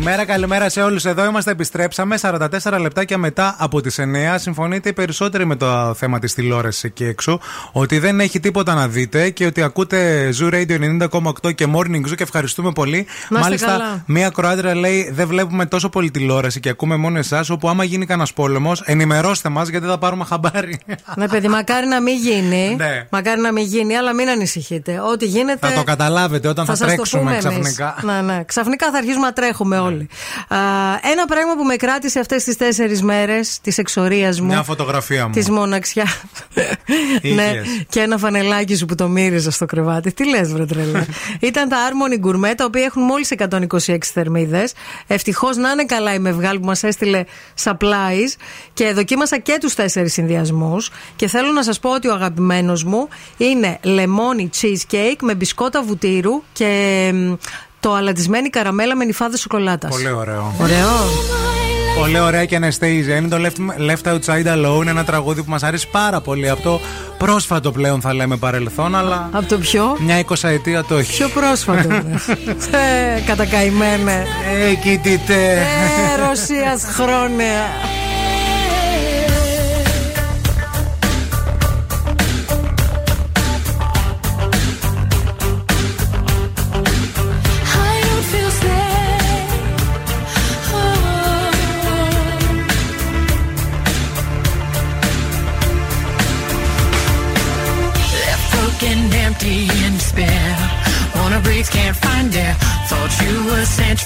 Καλημέρα, καλημέρα σε όλους. Εδώ είμαστε, επιστρέψαμε 44 λεπτάκια μετά από τις 9. Συμφωνείτε οι περισσότεροι με το θέμα της τηλεόρασης εκεί έξω. Ότι δεν έχει τίποτα να δείτε και ότι ακούτε Zoo Radio 90,8 και Morning Zoo και ευχαριστούμε πολύ. Να είστε Μάλιστα, καλά. μία Κροάτρια λέει: Δεν βλέπουμε τόσο πολύ τηλεόραση και ακούμε μόνο εσάς. Όπου άμα γίνει κανένας πόλεμος, ενημερώστε μας γιατί θα πάρουμε χαμπάρι. Ναι, παιδί, μακάρι να μην γίνει. Ναι. Μακάρι να μην γίνει, αλλά μην ανησυχείτε. Ό,τι γίνεται. θα το καταλάβετε όταν θα, σας το τρέξουμε πούμε εμείς. ξαφνικά. Ναι, ναι. Ξαφνικά θα αρχίσουμε να τρέχουμε όλοι. Α, ένα πράγμα που με κράτησε αυτές τις τέσσερις μέρες της εξορίας μου. Μια φωτογραφία μου. Της μοναξιά. ναι, και ένα φανελάκι σου που το μύριζα στο κρεβάτι. Τι λες, βρε τρελέ. Ήταν τα Harmony Gourmet, τα οποία έχουν μόλις 126 θερμίδες. Ευτυχώς να είναι καλά η Μευγάλ που μας έστειλε supplies. Και δοκίμασα και τους τέσσερις συνδυασμούς. Και θέλω να σας πω ότι ο αγαπημένος μου είναι λεμόνι cheesecake με μπισκότα βουτύρου και μ, το αλατισμένη καραμέλα με νυφάδες σοκολάτας. Πολύ ωραίο. Ωραίο. Πολύ ωραία και Anastasia. Είναι το Left, Left Outside Alone, ένα τραγούδι που μας αρέσει πάρα πολύ. Από το πρόσφατο πλέον θα λέμε παρελθόν, αλλά. Από το πιο; Μια εικοσαετία το έχει. Πιο πρόσφατο. ε, κατακαημένε. Ε, κοιτείτε. Ε, Ρωσίας χρόνια.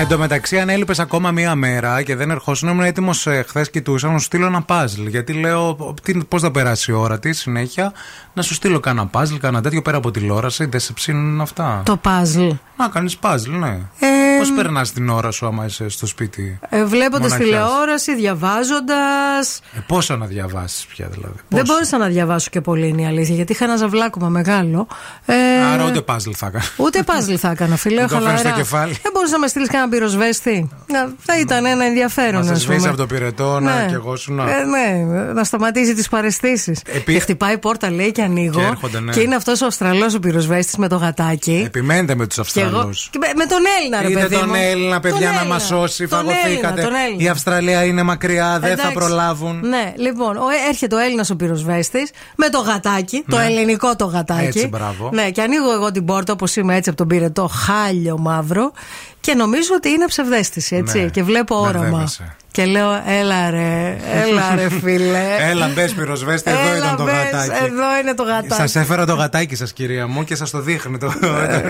Εν τω μεταξύ, αν έλειπες ακόμα μία μέρα και δεν ερχόσουν, ήμουν έτοιμος χθες κοιτούσα να σου στείλω ένα παζλ. Γιατί λέω, πώς θα περάσει η ώρα της συνέχεια, να σου στείλω κάνα παζλ, κάνα τέτοιο πέρα από τηλεόραση. Δεν σε ψήνουν αυτά. Το puzzle. Να κάνεις παζλ, ναι. Ε, Πώς περνάς την ώρα σου άμα είσαι στο σπίτι. Ε, Βλέποντας μοναχιάς; τηλεόραση, διαβάζοντας. Ε, πόσα να διαβάσεις πια δηλαδή. Δεν μπόρεσα να διαβάσω και πολύ, είναι η αλήθεια, γιατί είχα ένα ζαβλάκωμα μεγάλο. Ε, Άρα ούτε παζλ θα έκανα. Ούτε παζλ θα έκανα, φίλε. Μην το φέρεις χαλαρά. στο κεφάλι. Δεν μπορούσε να με στείλεις κανένα πυροσβέστη. Να, θα ήταν ένα ενδιαφέρον, Να ας σε σβήσει πούμε. από το πυρετό, να Ναι. κι εγώ σου να. Ε, ναι, να σταματήσει τις παρεστήσεις. Επί- Και χτυπάει η πόρτα, λέει, και ανοίγω. Και έρχονται, ναι. Και είναι αυτός ο Αυστραλός ο πυροσβέστης με το γατάκι. Επιμένετε με τους Και εγώ. Αυστραλούς. και με, με τον Έλληνα, ρε Είτε παιδί τον μου. Έλληνα, παιδιά, Τον να Έλληνα. μα σώσει. Τον Φαγωθήκατε. Έλληνα, τον Έλληνα. Η Αυστραλία είναι μακριά, δεν θα Εντάξει. προλάβουν. Ναι, λοιπόν, ο, έρχεται ο Έλληνας ο πυροσβέστης με το γατάκι, το Ναι. ελληνικό το γατάκι. Έτσι, μπράβο. Ναι, και ανοίγω εγώ την πόρτα όπως είμαι έτσι από τον πυρετό, χάλιο μαύρο. Και νομίζω ότι είναι ψευδέστηση, έτσι. Ναι, Και βλέπω όραμα. Μπερδεύεσαι. Και λέω, έλα ρε, έλα ρε φίλε. Έλα, μπες πυροσβέστη, εδώ Έλα, ήταν το μπες, γατάκι. Εδώ είναι το γατάκι. Σας έφερα το γατάκι σας, κυρία μου, και σας το δείχνει το, το,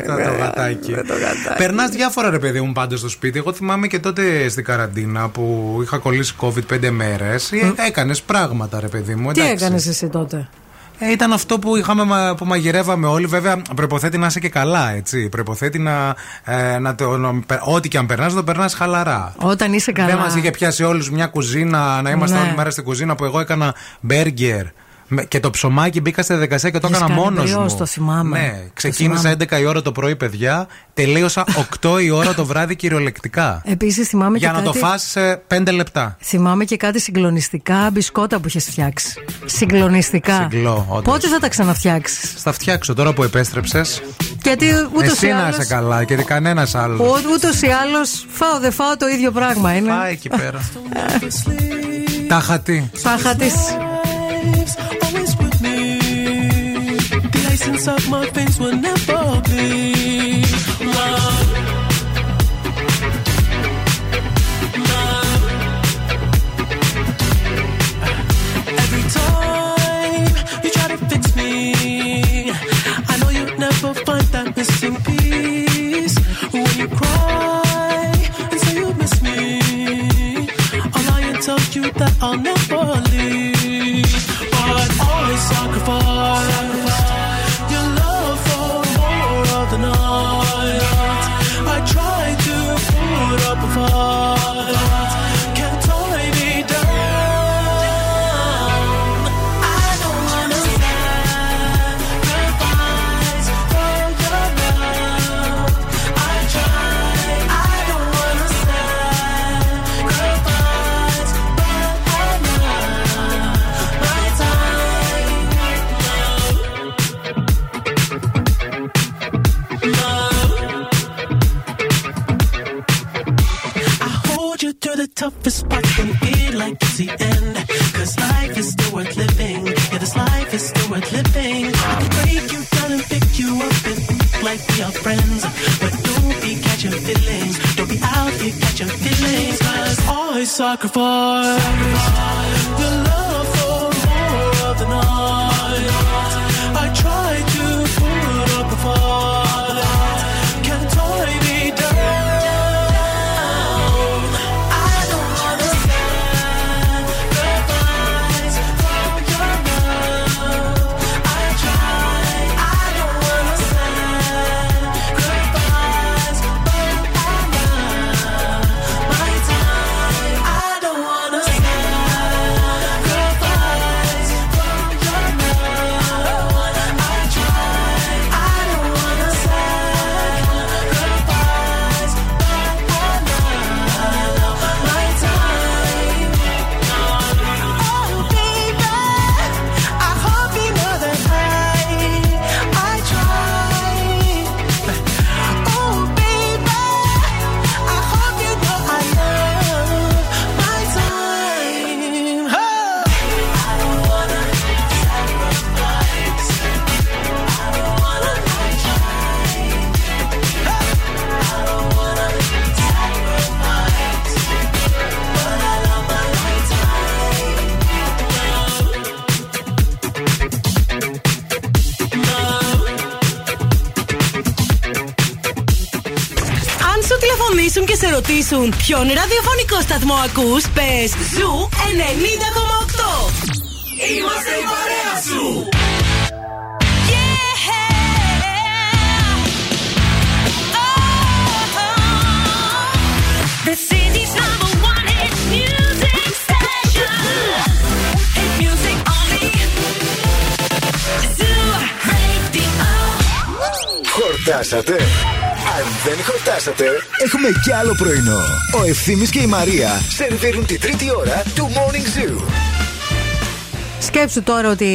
το, το γατάκι. Περνάς διάφορα, ρε παιδί μου, πάντω στο σπίτι. Εγώ θυμάμαι και τότε στην καραντίνα που είχα κολλήσει COVID πέντε μέρες. Έκανες πράγματα, ρε παιδί μου. Τι εντάξει. έκανες εσύ τότε; Ε, ήταν αυτό που, είχαμε, μα- που μαγειρεύαμε όλοι. Βέβαια, προποθέτει να είσαι και καλά, έτσι. Προποθέτει να. Ε, να το, να, ό,τι και αν περνάς, να το περνάς χαλαρά. Όταν είσαι καλά. Δεν μας είχε πιάσει όλους μια κουζίνα, να είμαστε Ναι. όλη μέρα στην κουζίνα που εγώ έκανα μπέργκερ. Με- Και το ψωμάκι μπήκα στη διαδικασία και το Έχεις έκανα κάνει μόνος μπριός, μου. το θυμάμαι. Ναι, Το ξεκίνησα 11 η ώρα το πρωί, παιδιά. Τελείωσα 8 η ώρα το βράδυ κυριολεκτικά. Επίσης θυμάμαι Για και να κάτι... το φας σε 5 λεπτά. Θυμάμαι και κάτι συγκλονιστικά μπισκότα που είχες φτιάξει. Συγκλονιστικά. Συγκλώ, όντως. Πότε θα τα ξαναφτιάξεις; Θα φτιάξω τώρα που επέστρεψες. Γιατί ούτως Εσύ ή να άλλω. είσαι καλά και κανένας άλλος. Ούτως ή άλλως φάω δεν φάω το ίδιο πράγμα είναι. Πάει εκεί πέρα. Τα χατή. always with me. The essence of my veins will never bleed. Love. Love. Every time you try to fix me, I know you'll never find that missing piece. When you cry and say you miss me, tell you that I'll never leave sacrifice. Through the toughest parts it feel like it's the end. Cause life is still worth living. Yeah, this life is still worth living. I can break you down and pick you up and like we are friends. But don't be catching feelings. Don't be out here catching feelings. Cause I sacrifice the love for more of the night. Ρωτήσουν ποιον ραδιοφωνικό σταθμό ακούς, πες Zoo 90,8. Είμαστε η παρέα σου. The city's number one hit music station. Hit music only. Zoo Radio. Χορτάσατε. Αν δεν χορτάσατε, έχουμε κι άλλο πρωινό. Ο Ευθύμης και η Μαρία σερβίρουν τη τρίτη ώρα του Morning Zoo. Σκέψου τώρα ότι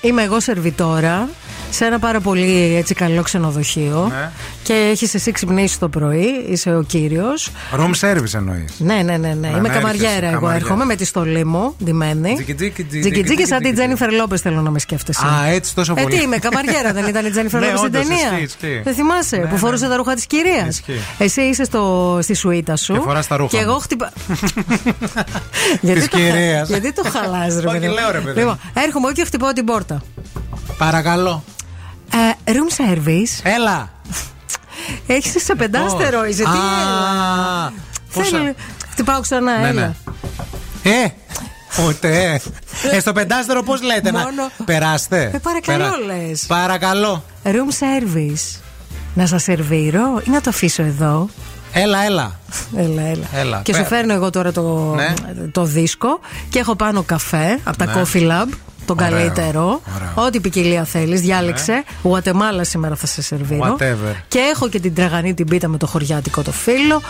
είμαι εγώ σερβιτόρα σε ένα πάρα πολύ έτσι καλό ξενοδοχείο Ναι. Και έχεις εσύ ξυπνήσει το πρωί, είσαι ο κύριος. Room service εννοείς. Ναι, ναι, ναι, ναι. Να Είμαι έρχεσαι, καμαριέρα εγώ. καμαριέρα. Έρχομαι με τη στολή μου, ντυμένη. Τζικιτζίκι, τζι- Τζικιτζίκι τζικιτζίκι, σαν την τζικιτζίκι. Τζένιφερ Λόπες θέλω να με σκέφτεσαι. Α, έτσι τόσο Ε, πολύ. τι είμαι, καμαριέρα δεν ήταν η Τζένιφερ Ναι, Λόπες στην όντως, ταινία; ισχύει, ισχύει. Δεν θυμάσαι Ναι, που ναι, φορούσε ναι. τα ρούχα της κυρίας; Ισχύει. Εσύ είσαι στο, στη σουίτα σου. Και φοράς τα ρούχα Και εγώ μου. χτυπά. Της το χα- κυρίας. Γιατί το χαλάς ρε Όχι, παιδί μου; λέω, ρε παιδί μου. Λοιπόν, έρχομαι εγώ και χτυπάω την πόρτα. Παρακαλώ. Ε, room service. Έλα. Έχεις σε πεντάστερο, είσαι τι. Α, πόσα- Θέλει. Χτυπάω ξανά, Ναι, έλα. ναι. Ε, ούτε. Ε, στο πεντάστερο πώς λέτε να. Μόνο- Περάστε. Ε, παρακαλώ, Περα- λες. Παρακαλώ. Room service. Να σας σερβίρω ή να το αφήσω εδώ. Έλα, έλα. Έλα, έλα. Έλα, και σου πέρα. φέρνω εγώ τώρα το, Ναι. το δίσκο και έχω πάνω καφέ από τα Ναι. Coffee Lab. Τον Ωραίο, καλύτερο. ωραίο. Ό,τι ποικιλία θέλεις, διάλεξε. Γουατεμάλα σήμερα θα σε σερβίρω. Whatever. Και έχω και την τραγανή την πίτα με το χωριάτικο το φύλλο.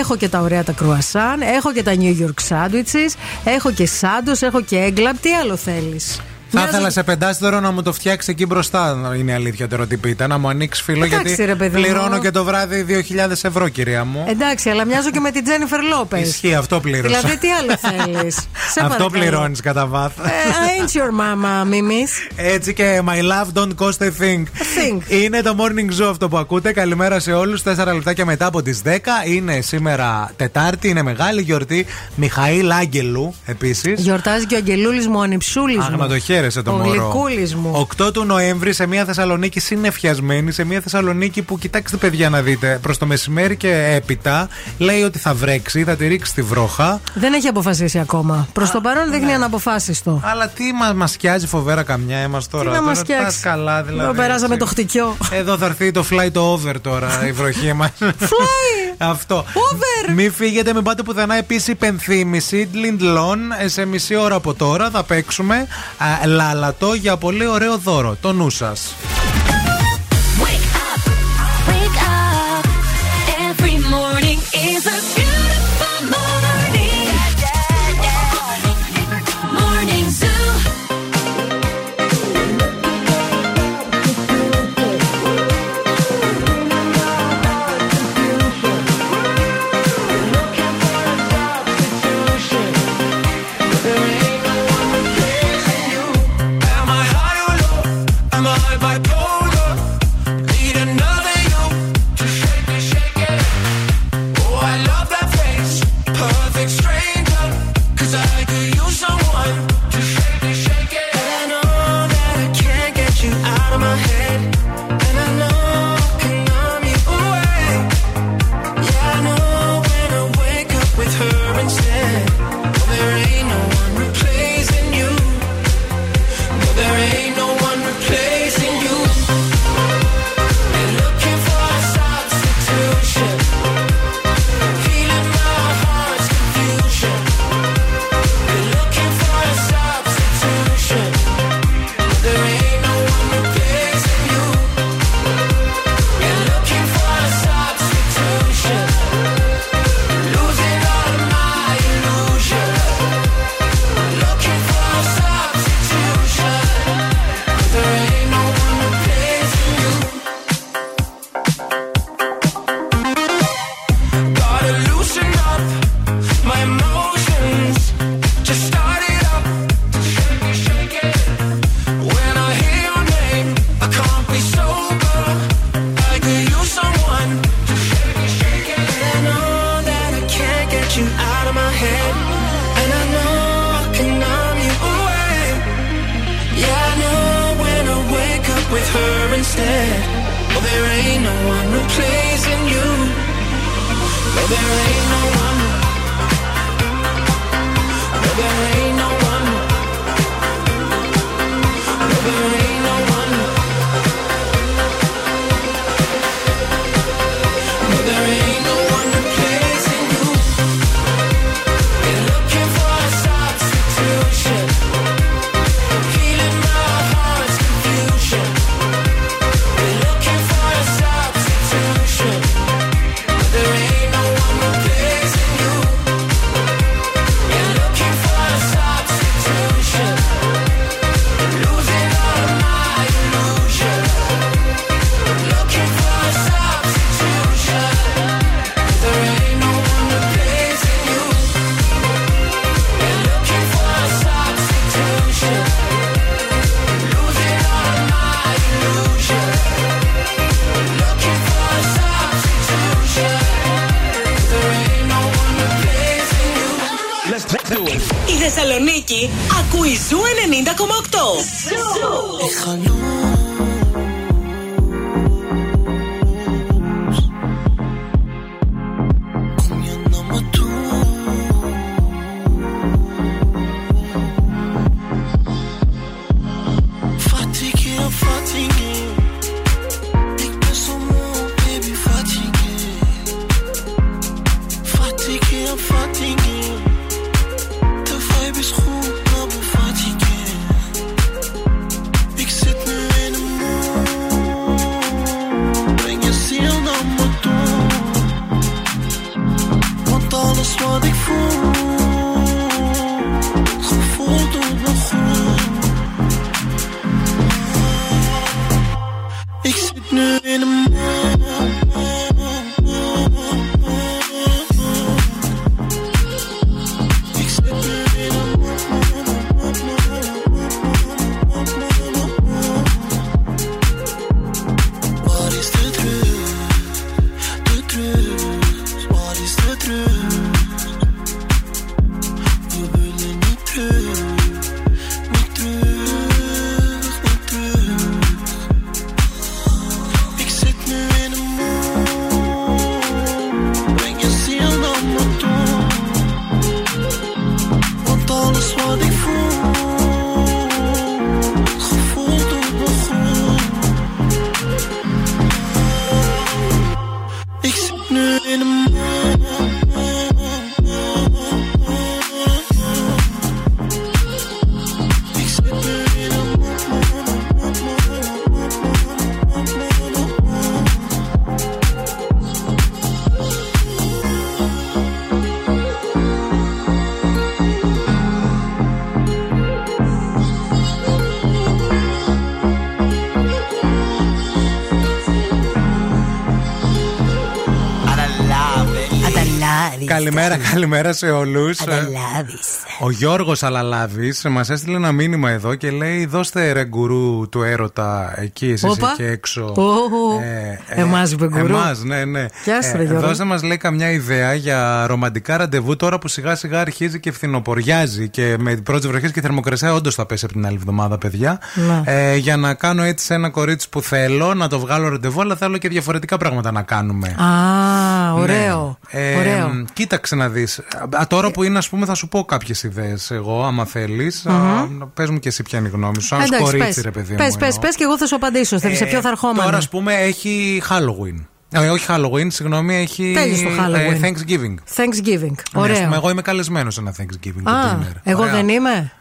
Έχω και τα ωραία τα κρουασάν. Έχω και τα New York sandwiches. Έχω και σάντος. Έχω και έγκλαμπ. Τι άλλο θέλεις; Θα ήθελα σε πεντάστερο να μου το φτιάξει εκεί μπροστά. Είναι η αλήθεια τώρα τι πίτα. Να μου ανοίξει φίλο Εντάξει, γιατί ρε παιδί μου. πληρώνω και το βράδυ 2.000 ευρώ, κυρία μου. Εντάξει, αλλά μοιάζω και με την Τζένιφερ Λόπες. Ισχύει, αυτό πλήρωσα. Δηλαδή, τι άλλο θέλεις; Αυτό πληρώνεις κατά βάθος. I ain't your mama, Mimis. Έτσι και My love don't cost a thing. Είναι το morning show αυτό που ακούτε. Καλημέρα σε όλους. Τέσσερα λεπτάκια μετά από τις 10. Είναι σήμερα Τετάρτη, είναι μεγάλη γιορτή. Μιχαήλ Άγγελου επίσης. Γιορτάζει και ο Αγγελούλης μου, ο ανυψούλη μου. Αχ, να το χαίρεσαι το ο μωρό. γλυκούλης μου. 8 του Νοέμβρη σε μια Θεσσαλονίκη συνεφιασμένη, σε μια Θεσσαλονίκη που κοιτάξτε παιδιά να δείτε προς το μεσημέρι και έπειτα λέει ότι θα βρέξει, θα τη ρίξει τη βρόχα. Δεν έχει αποφασίσει ακόμα. Προς το παρόν δείχνει αναποφάσιστο. Αλλά τι μα μας σκιάζει φοβέρα καμιά έμας τώρα. Τι να τώρα μας σκιάξει. πας καλά δηλαδή. Εδώ περάσαμε έτσι. το χτυκιό. Εδώ θα έρθει το fly το over τώρα η βροχή μα. Fly! Αυτό. Over! Μην φύγετε, μην πάτε πουθενά. Επίσης, υπενθύμηση. Lindlon σε μισή ώρα από τώρα θα παίξουμε α, λάλατο για πολύ ωραίο δώρο. Το νου σας. Καλημέρα, καλημέρα σε όλους. Αταλάβη. Ο Γιώργος Αλαλάβης μας έστειλε ένα μήνυμα εδώ και λέει: Δώστε ρε γκουρού του έρωτα εκεί, εσείς Όπα. εκεί έξω. Ω, εμάς είπε γκουρού. Εμάς, ναι, ναι. Γεια σου, ρε Γιώργο. δώστε μας λέει καμιά ιδέα για ρομαντικά ραντεβού τώρα που σιγά σιγά αρχίζει και φθινοποριάζει και με πρώτες βροχές και θερμοκρασία, όντως θα πέσει από την άλλη εβδομάδα, παιδιά. Ναι. Ε, για να κάνω έτσι σε ένα κορίτσι που θέλω, να το βγάλω ραντεβού, αλλά θέλω και διαφορετικά πράγματα να κάνουμε. Α, ωραίο. Ναι. Ε, ωραίο. μ, Κοίταξε να δεις. Τώρα που είναι, ας πούμε, θα σου πω κάποιες ιδέες εγώ, άμα θέλεις. Πες μου και εσύ ποια είναι η γνώμη σου. Σαν Εντάξει, κορίτσι, πες. ρε παιδί Πες, μου. πες, εννοώ. πες και εγώ θα σου απαντήσω. Ε, σε ποιο θα ερχόμαστε. Τώρα, ας πούμε, έχει Halloween. Ε, όχι Halloween, συγγνώμη, έχει. Τέλειωσε το Halloween. ε, Thanksgiving. Thanksgiving. Ναι, ας Ωραίο. πούμε, εγώ είμαι καλεσμένος σε ένα Thanksgiving Α, dinner. εγώ Ωραία. δεν είμαι;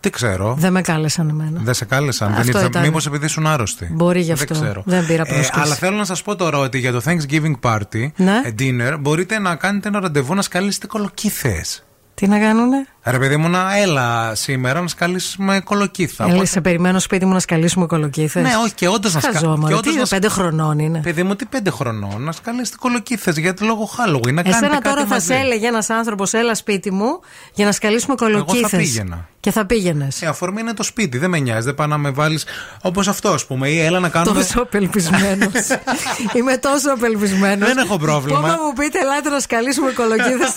Τι ξέρω. Δεν με κάλεσαν εμένα. Δεν σε κάλεσαν. Δεν Αυτό ήρθα. ήταν. Μήπως επειδή ήσουν άρρωστοι. Μπορεί γι' αυτό. Δεν ξέρω. Δεν πήρα πρόσκληση. αλλά θέλω να σας πω τώρα ότι για το Thanksgiving party, Ναι. ε, dinner, μπορείτε να κάνετε ένα ραντεβού να σκαλίσετε κολοκύθες. Τι να κάνουνε; Ρε παιδί μου, να έλα σήμερα να σκαλίσουμε κολοκύθα. Έλα, Οπότε- σε περιμένω σπίτι μου να σκαλίσουμε κολοκύθες. Ναι, όχι, και όντως να Χαζό, σκαλίσουμε. μωρέ, τι είναι, πέντε χρονών είναι; Παιδί μου, τι πέντε χρονών, να σκαλίσετε κολοκύθες γιατί λόγω Halloween. Να κάνετε Εσένα κάτι τώρα θα μαζί. σε έλεγε ένας άνθρωπος, έλα σπίτι μου για να σκαλίσουμε κολοκύθε. Εγώ θα πήγαινα. Και θα πήγαινες. Ε, αφορμή είναι το σπίτι, δεν με νοιάζει. Δεν πάω να με βάλεις όπως αυτό, ας πούμε. Ή έλα να κάνουμε. Τόσο απελπισμένος. Είμαι τόσο απελπισμένος. Δεν έχω πρόβλημα. Πού μου πείτε, ελάτε να σκαλίσουμε κολοκύθες.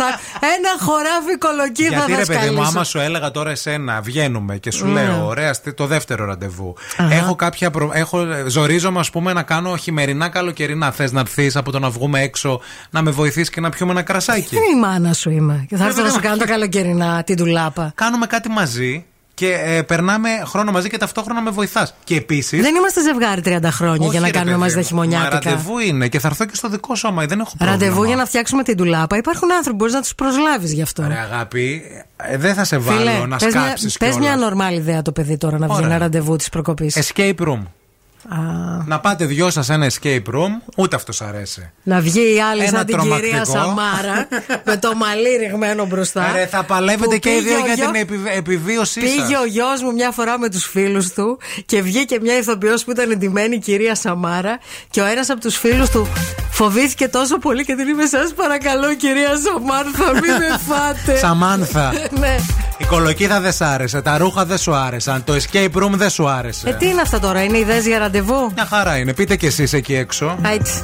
Ένα χωράφι κολοκύθα Γιατί θα ρε παιδί μου, σκαλίσω. άμα σου έλεγα τώρα εσένα, βγαίνουμε και σου Ναι. λέω, ωραία, στε- το δεύτερο ραντεβού. Αχα. Έχω κάποια. Προ... Έχω... Ζορίζομαι, ας πούμε, να κάνω χειμερινά καλοκαιρινά. Θες να έρθεις από το να βγούμε έξω, να με βοηθήσει και να πιούμε ένα κρασάκι; Δεν είναι η μάνα σου είμαι. Και θα έρθω να βέβαια. σου κάνω τα καλοκαιρινά, την τουλάπα. Κάνουμε κάτι μαζί και ε, περνάμε χρόνο μαζί και ταυτόχρονα με βοηθάς. Και επίση. Δεν είμαστε ζευγάρι 30 χρόνια για να κάνουμε μαζί τα χειμωνιάτικα. Ραντεβού είναι και θα έρθω και στο δικό σου άμα δεν έχω πρόβλημα. Ραντεβού για να φτιάξουμε την τουλάπα. Υπάρχουν άνθρωποι που μπορείς να τους προσλάβεις γι' αυτό. Ρε αγάπη, ε, δεν θα σε βάλω Φίλε, να πες μια, σκάψεις πες μια νορμάλ ιδέα το παιδί τώρα να βγει Ωραία. ένα ραντεβού της προκοπής. Escape room. Να πάτε δυο σας ένα escape room, ούτε αυτός σ' αρέσει. Να βγει η άλλη Ένα σαν την κυρία τρομακτικό. Σαμάρα με το μαλλί ρηγμένο μπροστά. Ρε, θα παλεύετε Που και οι πήγε δύο ο για γιο- την επι- επιβίωσή Πήγε σας. ο γιος μου μια φορά με τους φίλους του και βγήκε μια ηθοποιός που ήταν εντυμένη η κυρία Σαμάρα και ο ένας από τους φίλους του φοβήθηκε τόσο πολύ και την είπε: Σας παρακαλώ, κυρία Σαμάρθα, μην με φάτε. Σαμάνθα. ναι. Η κολοκύθα δεν σ' άρεσε, τα ρούχα δεν σου άρεσαν, το escape room δεν σου άρεσε. Ε, τι είναι αυτά τώρα, είναι ιδέες για ραντεβού. Μια χαρά είναι, πείτε κι εσείς εκεί έξω. Άιτς.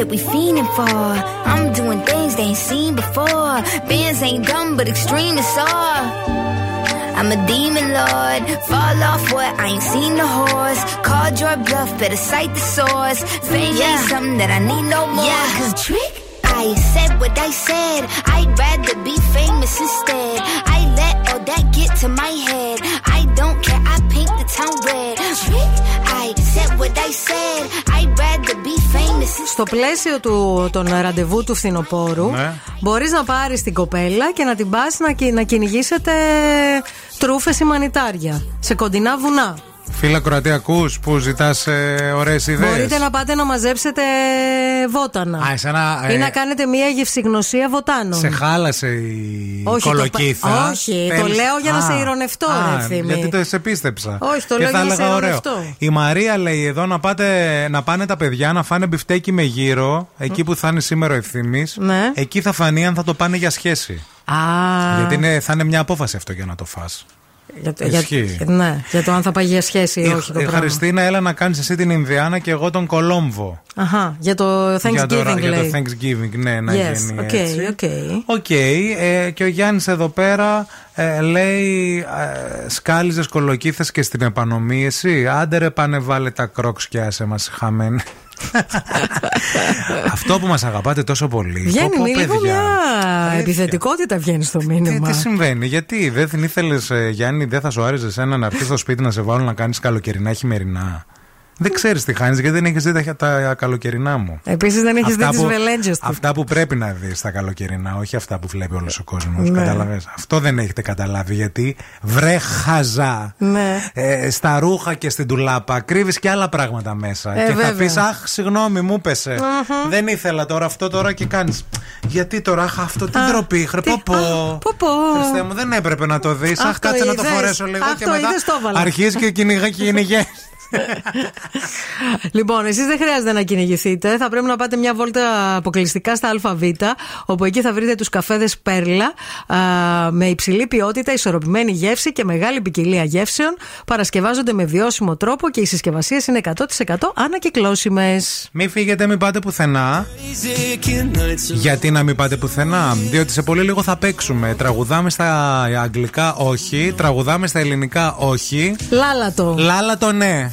that we fiending for. I'm doing things they ain't seen before. Bands ain't dumb, but extreme is all. I'm a demon lord. Fall off what? I ain't seen the horse. Called your bluff, better cite the source. Fame ain't something that I need no more. Yeah. Cause trick. I said what I said. I'd rather be famous instead. Στο πλαίσιο του, των ραντεβού του φθινοπόρου, Ναι. μπορείς να πάρεις την κοπέλα και να την πας να, κυ- να κυνηγήσετε τρούφες ή μανιτάρια σε κοντινά βουνά. Φίλα Κροατία, ακούς που ζητάς ε, ωραίες ιδέες; Μπορείτε να πάτε να μαζέψετε βότανα. Α, εσένα, ή ε, να κάνετε μια γευσηγνωσία βοτάνων. Σε χάλασε η Όχι, το κολοκύθα. πα- όχι, το λέω για να σε ηρωνευτώ, α, ρε Ευθύμη. Γιατί το σε πίστεψα. Όχι, το και λέω θα για να σε έλεγα ωραίο. ηρωνευτώ. Η Μαρία λέει εδώ να, πάτε, να πάνε τα παιδιά να φάνε μπιφτέκι με γύρο, εκεί που θα είναι σήμερα ο ευθύνη. Ναι. Εκεί θα φανεί αν θα το πάνε για σχέση. Α, Γιατί είναι, θα είναι μια απόφαση αυτό για να το φας. Για, το- για, Ισχύει. ναι, για το αν θα πάει για σχέση ή Η, όχι το η πράγμα. Χριστίνα, έλα να κάνεις εσύ την Ινδιάνα και εγώ τον Κολόμβο. Αχα, για το Thanksgiving για, το, για το λέει. Thanksgiving, ναι, να Yes, γίνει οκ, έτσι. οκ. Οκ, ε, και ο Γιάννης εδώ πέρα ε, λέει ε, σκάλιζες κολοκύθες και στην επανομίεση άντε ρε πάνε βάλε τα κρόξ και άσε μας χαμένοι Αυτό που μας αγαπάτε τόσο πολύ Βγαίνει πω, πω, λίγο παιδιά. μια Αλήθεια. επιθετικότητα βγαίνει στο Τι, μήνυμα. τι συμβαίνει, γιατί δεν ήθελες, Γιάννη, δεν θα σου άρεσε εσένα να έρθεις στο σπίτι να σε βάλουν να κάνεις καλοκαιρινά χειμερινά; Δεν ξέρεις τι χάνεις γιατί δεν έχεις δει τα, τα καλοκαιρινά μου. Επίσης δεν έχεις δει Αυτά τις που- βελέντζε του. Αυτά που πρέπει να δεις τα καλοκαιρινά, όχι αυτά που βλέπει όλος ο κόσμος. Ναι. Αυτό δεν έχετε καταλάβει γιατί βρε χαζά. Ναι. Ε, στα ρούχα και στην τουλάπα κρύβεις και άλλα πράγματα μέσα. Ε, και θα βέβαια. πεις, Αχ, συγγνώμη, μου πεσε Μμμ. Δεν ήθελα τώρα αυτό τώρα και κάνεις. Γιατί τώρα, αχ, αυτό την Α, ντροπή, χρε, τι- πω, πω. α, πω, πω. Χριστέ μου, δεν έπρεπε να το δεις. Αχ, Αχ, κάτσε το να το είδες. φορέσω λίγο Αχ, και το μετά είδες, το έβαλα. αρχίζει και κυνηγά και κυνηγές. Λοιπόν, εσείς δεν χρειάζεται να κυνηγηθείτε. Θα πρέπει να πάτε μια βόλτα αποκλειστικά στα ΑΒ, όπου εκεί θα βρείτε τους καφέδες Πέρλα α, με υψηλή ποιότητα, ισορροπημένη γεύση και μεγάλη ποικιλία γεύσεων. Παρασκευάζονται με βιώσιμο τρόπο και οι συσκευασίες είναι 100% ανακυκλώσιμες. Μην φύγετε, μην πάτε πουθενά. Γιατί να μην πάτε πουθενά, Διότι σε πολύ λίγο θα παίξουμε. Τραγουδάμε στα αγγλικά, όχι. Τραγουδάμε στα ελληνικά, όχι. Λάλατο. Λάλατο, ναι.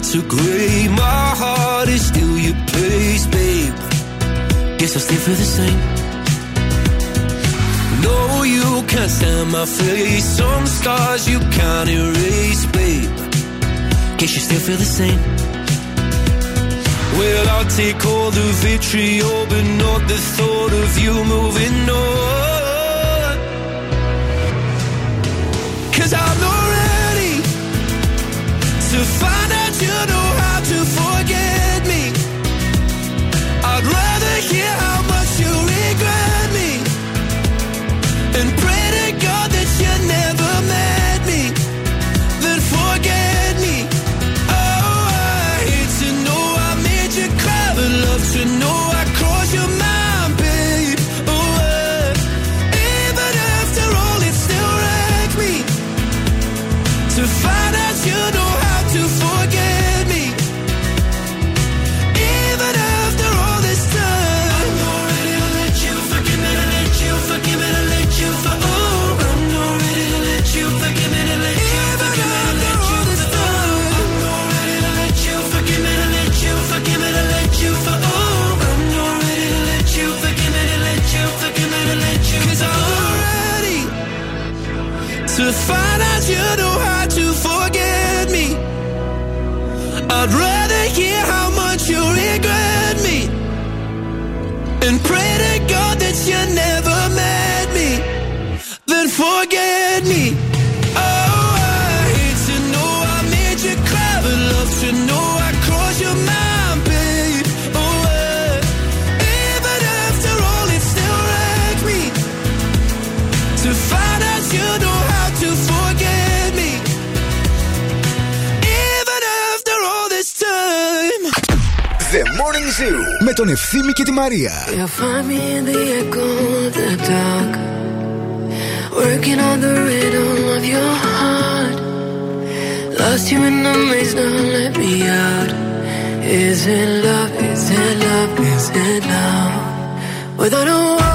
Nights are grey. My heart is still your place, babe. Guess I'll still feel the same. No, you can't stand my face. Some scars you can't erase, babe. Guess you still feel the same. Well, I'll take all the vitriol, but not the thought of you moving on. Cause I'm not you know I'd rather με τον Ευθύμη και τη Μαρία. You'll find me in the echo of the dark, working on the rhythm of your heart. Lost you in the maze, now let me out. Is it love? Is it love? Is it love? Without a warning,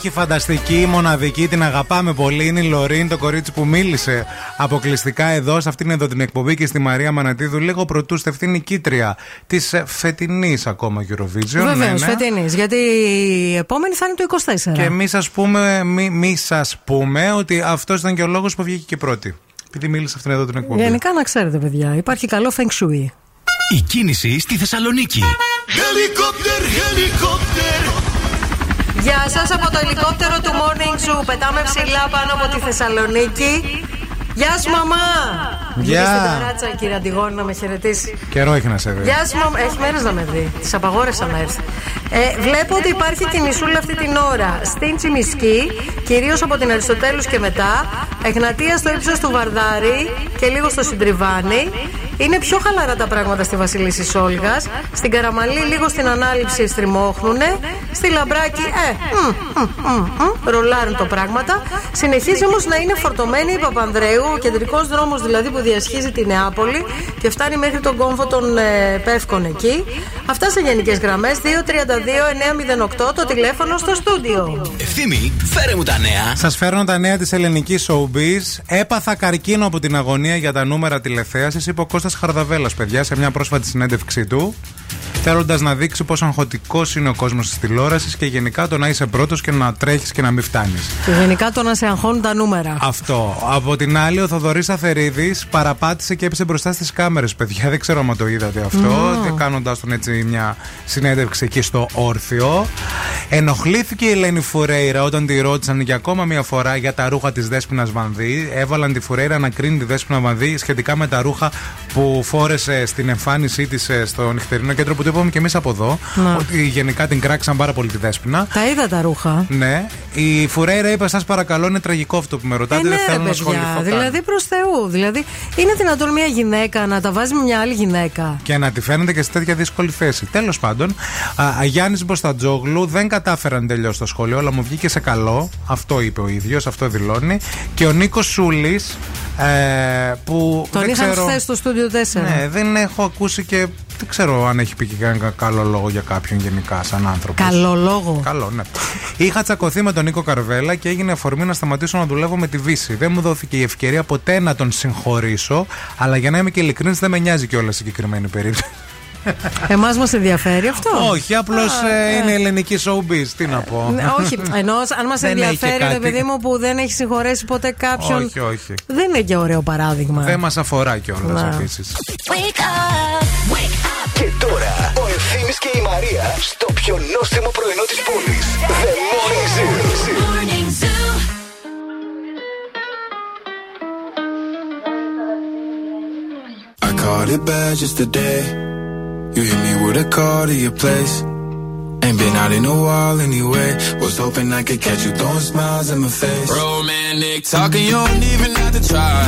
sleep? Υπέροχη, φανταστική, μοναδική, την αγαπάμε πολύ. Είναι η Λωρίν, το κορίτσι που μίλησε αποκλειστικά εδώ, σε αυτήν εδώ την εκπομπή και στη Μαρία Μανατίδου, λίγο πρωτού στεφτεί νικήτρια της φετινής ακόμα Eurovision. Βεβαίως, ναι, ναι. φετινής. Γιατί η επόμενη θα είναι το 24. Και μη σας πούμε, μη, μη σας πούμε ότι αυτός ήταν και ο λόγος που βγήκε και πρώτη. Επειδή μίλησε αυτήν εδώ την εκπομπή. Γενικά να ξέρετε, παιδιά, υπάρχει καλό feng shui. Η κίνηση στη Θεσσαλονίκη. Helicopter, helicopter. Γεια σας από το ελικόπτερο του Morning Zoo. Πετάμε ψηλά πάνω από τη Θεσσαλονίκη. Γεια σου, μαμά! Γεια. Γεια. στην ταράτσα, κύριε Αντιγόνη, να με χαιρετήσει. Καιρό έχει να σε δει. Γεια σου, μαμά. Έχει μέρε να με δει. Της απαγόρεσα να έρθει. Ε, βλέπω ότι υπάρχει κινησούλα αυτή την ώρα στην Τσιμισκή, κυρίως από την Αριστοτέλους και μετά. Εγνατία στο ύψος του Βαρδάρη και λίγο στο Συντριβάνι. Είναι πιο χαλαρά τα πράγματα στη Βασιλίση Όλγας. Στην Καραμαλή λίγο στην ανάληψη στριμώχνουνε. Στη Λαμπράκη, ε, μ, μ, μ, μ, ρολάρουν το πράγματα. Συνεχίζει όμως να είναι φορτωμένη η Παπανδρέου, ο κεντρικός δρόμος δηλαδή που διασχίζει τη Νεάπολη και φτάνει μέχρι τον κόμφο των ε, Πεύκων εκεί. Αυτά σε γενικές γραμμές. 232-908 το τηλέφωνο στο στούντιο. Ευθύμη, φέρε μου τα νέα. Σας φέρνω τα νέα της ελληνικής showbiz. Έπαθα καρκίνο από την αγωνία για τα νούμερα τηλεθέασης, είπε ο Κώστας Χαρδαβέλας, παιδιά, σε μια πρόσφατη συνέντευξή του. Θέλοντας να δείξει πόσο αγχωτικός είναι ο κόσμος της τηλεόρασης και γενικά το να είσαι πρώτος και να τρέχεις και να μην φτάνεις. Και γενικά το να σε αγχώνουν τα νούμερα. Αυτό. Από την άλλη, ο Θοδωρής Αθερίδης παραπάτησε και έπεσε μπροστά στις κάμερες, παιδιά. Δεν ξέρω αν το είδατε αυτό. Mm. Mm. Κάνοντας τον έτσι μια συνέντευξη εκεί στο Όρθιο. Ενοχλήθηκε η Ελένη Φουρέιρα όταν τη ρώτησαν για ακόμα μια φορά για τα ρούχα της Δέσπινας Βανδύ. Έβαλαν τη Φουρέιρα να κρίνει τη Δέσπινα Βανδύ σχετικά με τα ρούχα που φόρεσε στην εμφάνισή της στο νυχτερινό κέντρο που το είπαμε και εμείς από εδώ. Να. Ότι γενικά την κράξαν πάρα πολύ τη Δέσπινα. Τα είδα τα ρούχα. Ναι. Η Φουρέιρα είπε: Σας παρακαλώ, είναι τραγικό αυτό που με ρωτάτε. Ε, δεν ναι, θέλω ρε, να ασχοληθώ. παιδιά. Καν». Δηλαδή προς Θεού. Δηλαδή, είναι δυνατόν μια γυναίκα να τα βάζει με μια άλλη γυναίκα; Και να τη φαίνεται και σε τέτοια δύσκολη θέση. Τέλος πάντων, α, Γιάννης Μποστατζόγλου δεν κατάφεραν τελειώσει το σχολείο, αλλά μου βγήκε σε καλό. Αυτό είπε ο ίδιος, αυτό δηλώνει. Και ο Νίκος Σούλης. Ε, που Τον δεν είχαν ξέρω, χθες στο στούντιο 4. Ναι, δεν έχω ακούσει και δεν ξέρω αν έχει πει και κανένα καλό λόγο για κάποιον γενικά, σαν άνθρωπος. Καλό λόγο. Καλό, ναι. Είχα τσακωθεί με τον Νίκο Καρβέλα και έγινε αφορμή να σταματήσω να δουλεύω με τη Βύση. Δεν μου δόθηκε η ευκαιρία ποτέ να τον συγχωρήσω, αλλά για να είμαι και ειλικρινής, δεν με νοιάζει και όλα συγκεκριμένη περίπτωση. Εμάς μας ενδιαφέρει αυτό; Όχι, απλώς είναι ελληνική showbiz. Τι να πω. Ναι, όχι, ενώ αν μας Δεν έχει ενδιαφέρει, ρε κάτι. παιδί μου, που δεν έχει συγχωρέσει ποτέ κάποιον. Όχι, όχι. Δεν είναι και ωραίο παράδειγμα. Δεν μας αφορά κιόλας Να. επίσης. Και τώρα ο Ευθύμης και η Μαρία στο πιο νόστιμο πρωινό της πόλης. The Morning Zoo. I caught it bad just today. You hit me with a call to your place. Ain't been out in a while anyway. Was hoping I could catch you throwing smiles in my face. Romantic talking, you don't even have to try.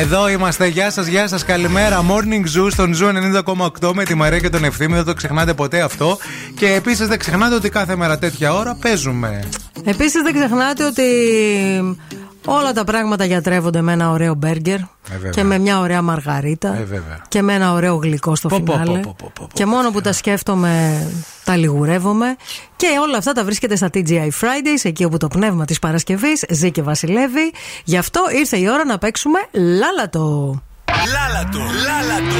Εδώ είμαστε. Γεια σας, γεια σας. Καλημέρα. Morning Zoo στον Zoo 90,8 με τη Μαρία και τον Ευθύμη. Δεν το ξεχνάτε ποτέ αυτό. Και επίσης δεν ξεχνάτε ότι κάθε μέρα τέτοια ώρα παίζουμε. Επίσης, δεν ξεχνάτε ότι όλα τα πράγματα γιατρεύονται με ένα ωραίο μπέργκερ βέβαια. και με μια ωραία μαργαρίτα Ε, βέβαια. και με ένα ωραίο γλυκό στο Πω, πω, φινάλε. πω, πω, πω, πω, Και μόνο που τα σκέφτομαι, τα λιγουρεύομαι. Και όλα αυτά τα βρίσκεται στα TGI Fridays, εκεί όπου το πνεύμα της Παρασκευής ζει και βασιλεύει. Γι' αυτό ήρθε η ώρα να παίξουμε λάλατο. Λάλατο, λάλατο.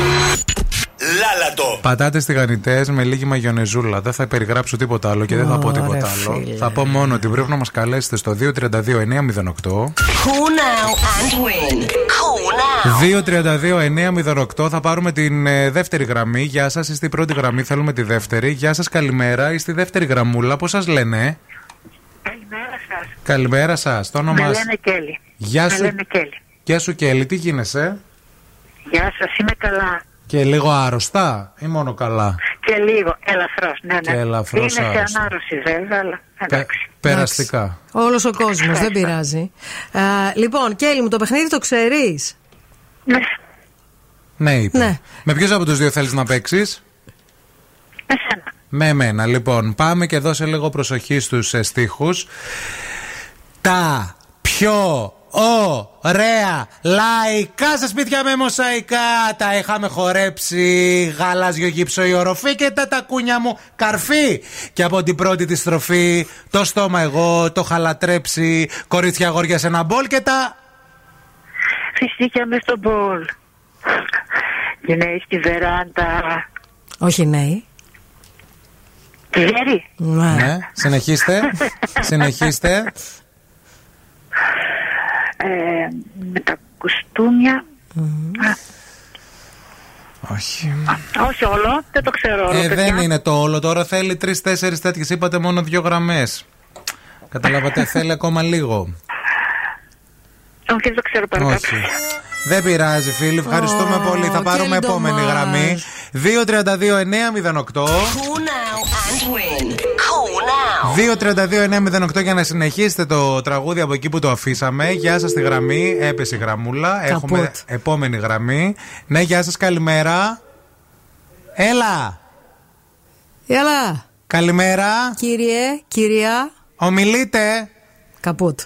Λάλατο. Πατάτες τηγανιτές με λίγη μαγιονεζούλα. Δεν θα περιγράψω τίποτα άλλο και δεν θα πω Ωραία, τίποτα άλλο. φίλε. Θα πω μόνο ότι πρέπει να μας καλέσετε στο 232-908. Call now and win. Call now. 2-32-908 θα πάρουμε την ε, δεύτερη γραμμή. Γεια σας, είστε η πρώτη γραμμή. Θέλουμε τη δεύτερη. Γεια σας, καλημέρα. Είστε η δεύτερη γραμμούλα. Πώς σας λένε, Καλημέρα σας. Καλημέρα σας. Το Με όνομα λένε Κέλλη. Γεια Με σου. λένε Κέλλη. Γεια σου, Κέλλη, τι γίνεσαι; Γεια σας, είμαι καλά. Και λίγο άρρωστα ή μόνο καλά; Και λίγο, ελαφρώ. Ναι, ναι. Και ελαφρώς Είναι σε άρρωστα. ανάρρωση βέβαια, αλλά εντάξει. Περαστικά. Όλος ο κόσμος, δεν πειράζει. Α, λοιπόν, Κέλλη μου, το παιχνίδι το ξέρεις; Ναι. Ναι, είπε. Ναι. Με ποιους από τους δύο θέλεις να παίξεις; Με εμένα. Λοιπόν, πάμε και δώσε λίγο προσοχή στους ε, στίχους. Τα πιο ωραία. Λαϊκά σε σπίτια με μοσαϊκά. Τα είχαμε χορέψει. Γαλάζιο γύψο η οροφή και τα τακούνια μου. Καρφί. Και από την πρώτη τη στροφή το στόμα εγώ το χαλατρέψει. Κορίτσια αγόρια σε ένα μπολ και τα Φυσικά μες στον μπολ. Γυναίοι στη βεράντα. Όχι νέοι. Ξέρει. ναι, συνεχίστε. Συνεχίστε Ε, με τα κουστούμια. Α, όχι όχι όλο, δεν το ξέρω όλο. Ε, παιδιά. δεν είναι το όλο. Τώρα θέλει τρει-τέσσερι τέτοιες. Είπατε μόνο δύο γραμμές. Καταλάβατε, θέλει ακόμα λίγο. Όχι, δεν το ξέρω παρακάτω. Όχι. Δεν πειράζει, φίλοι. Ευχαριστούμε Ω, πολύ. Θα πάρουμε και επόμενη Ντομάζ. γραμμή. 232-908. 232-908 για να συνεχίσετε το τραγούδι από εκεί που το αφήσαμε. Γεια σας στη γραμμή. Έπεσε η γραμμούλα. Έχουμε επόμενη γραμμή. Ναι, γεια σας, καλημέρα. Έλα. Έλα. Καλημέρα. Κύριε, κυρία. Ομιλείτε. Καπούτ.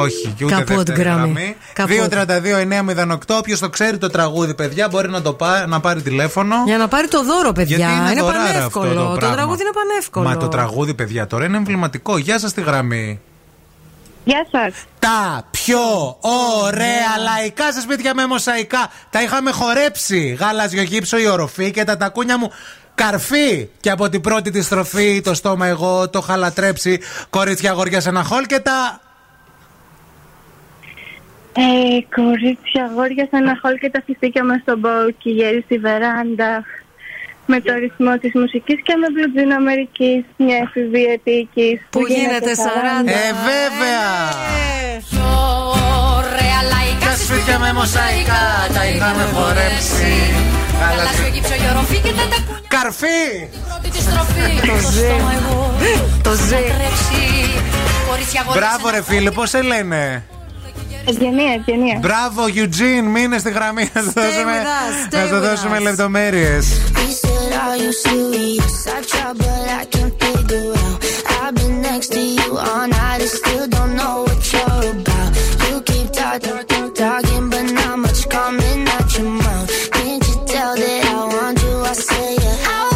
Όχι, και ούτε Καπούτ δεύτερη γραμμή. γραμμή. Καπούτ. 232-908. Όποιος το ξέρει το τραγούδι, παιδιά, μπορεί να το πά- να πάρει τηλέφωνο. Για να πάρει το δώρο, παιδιά. Γιατί είναι, είναι δωράρα πανεύκολο. αυτό το, το, πράγμα. τραγούδι είναι πανεύκολο. Μα το τραγούδι, παιδιά, τώρα είναι εμβληματικό. Γεια σας τη γραμμή. Γεια σας. Τα πιο ωραία λαϊκά σε σπίτια με μοσαϊκά. Τα είχαμε χορέψει. Γάλαζιο γύψο η οροφή και τα τακούνια μου. Καρφί! Και από την πρώτη τη στροφή το στόμα εγώ το χαλατρέψει. Κορίτσια αγόρια σε ένα χολ και τα. Ε, κορίτσια, αγόρια σε ένα χολ και τα φυσίκια μας στον μπολ και γέρι στη βεράντα. Με το ρυθμό της μουσικής και με μπλουτζίν Αμερικής, μια εφηβεία επίκης. Που γίνεται 40. Ε, βέβαια! Πιο ωραία λαϊκά σε σπίτια με μοσαϊκά τα είχαμε χορέψει. Γαλάζιο γύψο η οροφή και τα τακούνια. Καρφί! Πρώτη της στροφή. Το Το ζε. στόμα εγώ. Το ζε. Τρέξει. Κορίτσια αγόρια σε Μπράβο, ρε φίλε, πώς σε λένε; Ευγενία, ευγενία. Μπράβο, Eugene, μείνε στη γραμμή να σου δώσουμε, with us, stay να σου with δώσουμε us. λεπτομέρειε. He said, Are you serious? I try, but I can't figure out. I've been next to you all night and still don't know what you're about. You keep talking, talking, but not much coming out your mouth. Can't you tell that I want you? I say yeah.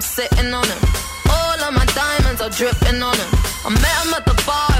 I'm sitting on him. All of my diamonds are dripping on him. I met him at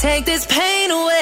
Take this pain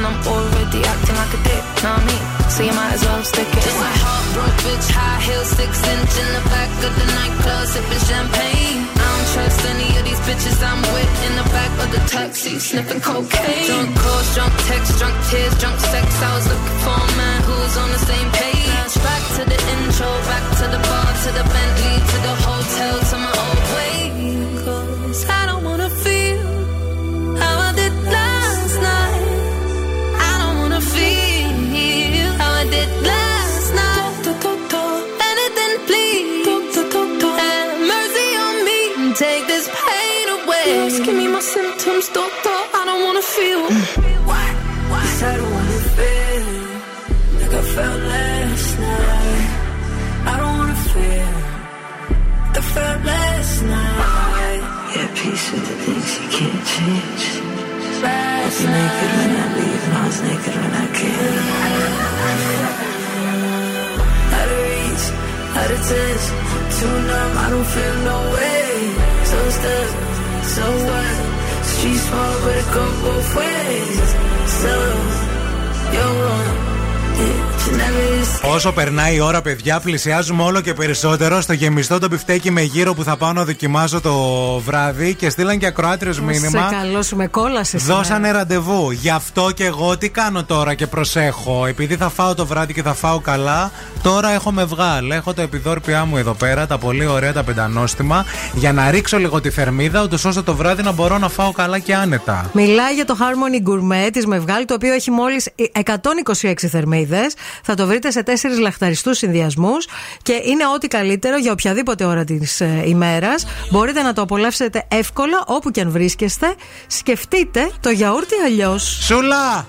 And I'm already acting like a dick, know what I mean? So you might as well stick it Just a heartbroken bitch, high heel, six inch in the back of the nightclub, sipping champagne. I don't trust any of these bitches I'm with in the back of the taxi, sniffing cocaine. Drunk calls, drunk texts, drunk tears, drunk sex. I was looking for a man was on the same page. Back to the intro, back to the bar, to the Bentley, to the hotel, to my old ways. Give me my symptoms, doctor. I don't wanna feel. Yes, I don't wanna feel like I felt last night. I don't wanna feel like I felt last night. Yeah, peace with the things you can't change. I was naked when I leave, and I was naked when I came. Out of reach, out of touch, too numb, I don't feel no way. So stuck, so what? Street small, but it go both ways. So, you're one, yeah, Όσο περνάει η ώρα, παιδιά, πλησιάζουμε όλο και περισσότερο στο γεμιστό το μπιφτέκι με γύρο που θα πάω να δοκιμάζω το βράδυ και στείλαν και ακροάτριο μήνυμα. Σε καλό σου με κόλασε. Δώσανε ραντεβού. Γι' αυτό και εγώ τι κάνω τώρα και προσέχω. Επειδή θα φάω το βράδυ και θα φάω καλά, τώρα έχω με βγάλ. Έχω το επιδόρπιά μου εδώ πέρα, τα πολύ ωραία τα πεντανόστιμα, για να ρίξω λίγο τη θερμίδα, ούτως ώστε το βράδυ να μπορώ να φάω καλά και άνετα. Μιλάει για το Harmony Gourmet της Μευγάλη, το οποίο έχει μόλις 126 θερμίδες. Θα το βρείτε σε τέσσερις λαχταριστούς συνδυασμούς και είναι ό,τι καλύτερο για οποιαδήποτε ώρα της ημέρας. Μπορείτε να το απολαύσετε εύκολα όπου και αν βρίσκεστε. Σκεφτείτε το γιαούρτι αλλιώς. Σούλα!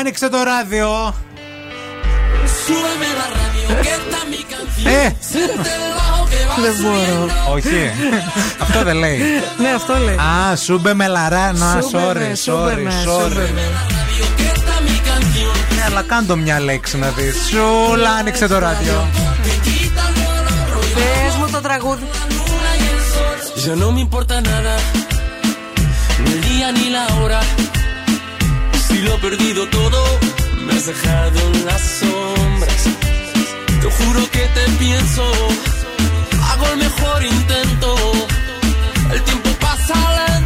Άνοιξε το ράδιο! Súbeme la radio, que está mi canción. Ε! Siente el bajo que va Δεν μπορώ. Όχι. Αυτό δεν λέει. Ναι, αυτό λέει. Α, σούμπε με λαρά. Να, Σούμπε sorry, με, σούμπε sorry, με, sorry. Ναι, αλλά κάντο μια λέξη να δει. Σούλα, άνοιξε το ράδιο. Πε μου το τραγούδι. Ya no me importa nada, ni el día ni la hora. Si lo he perdido todo, me has dejado en las sombras. Te juro que te pienso, hago el mejor intento. El tiempo pasa lento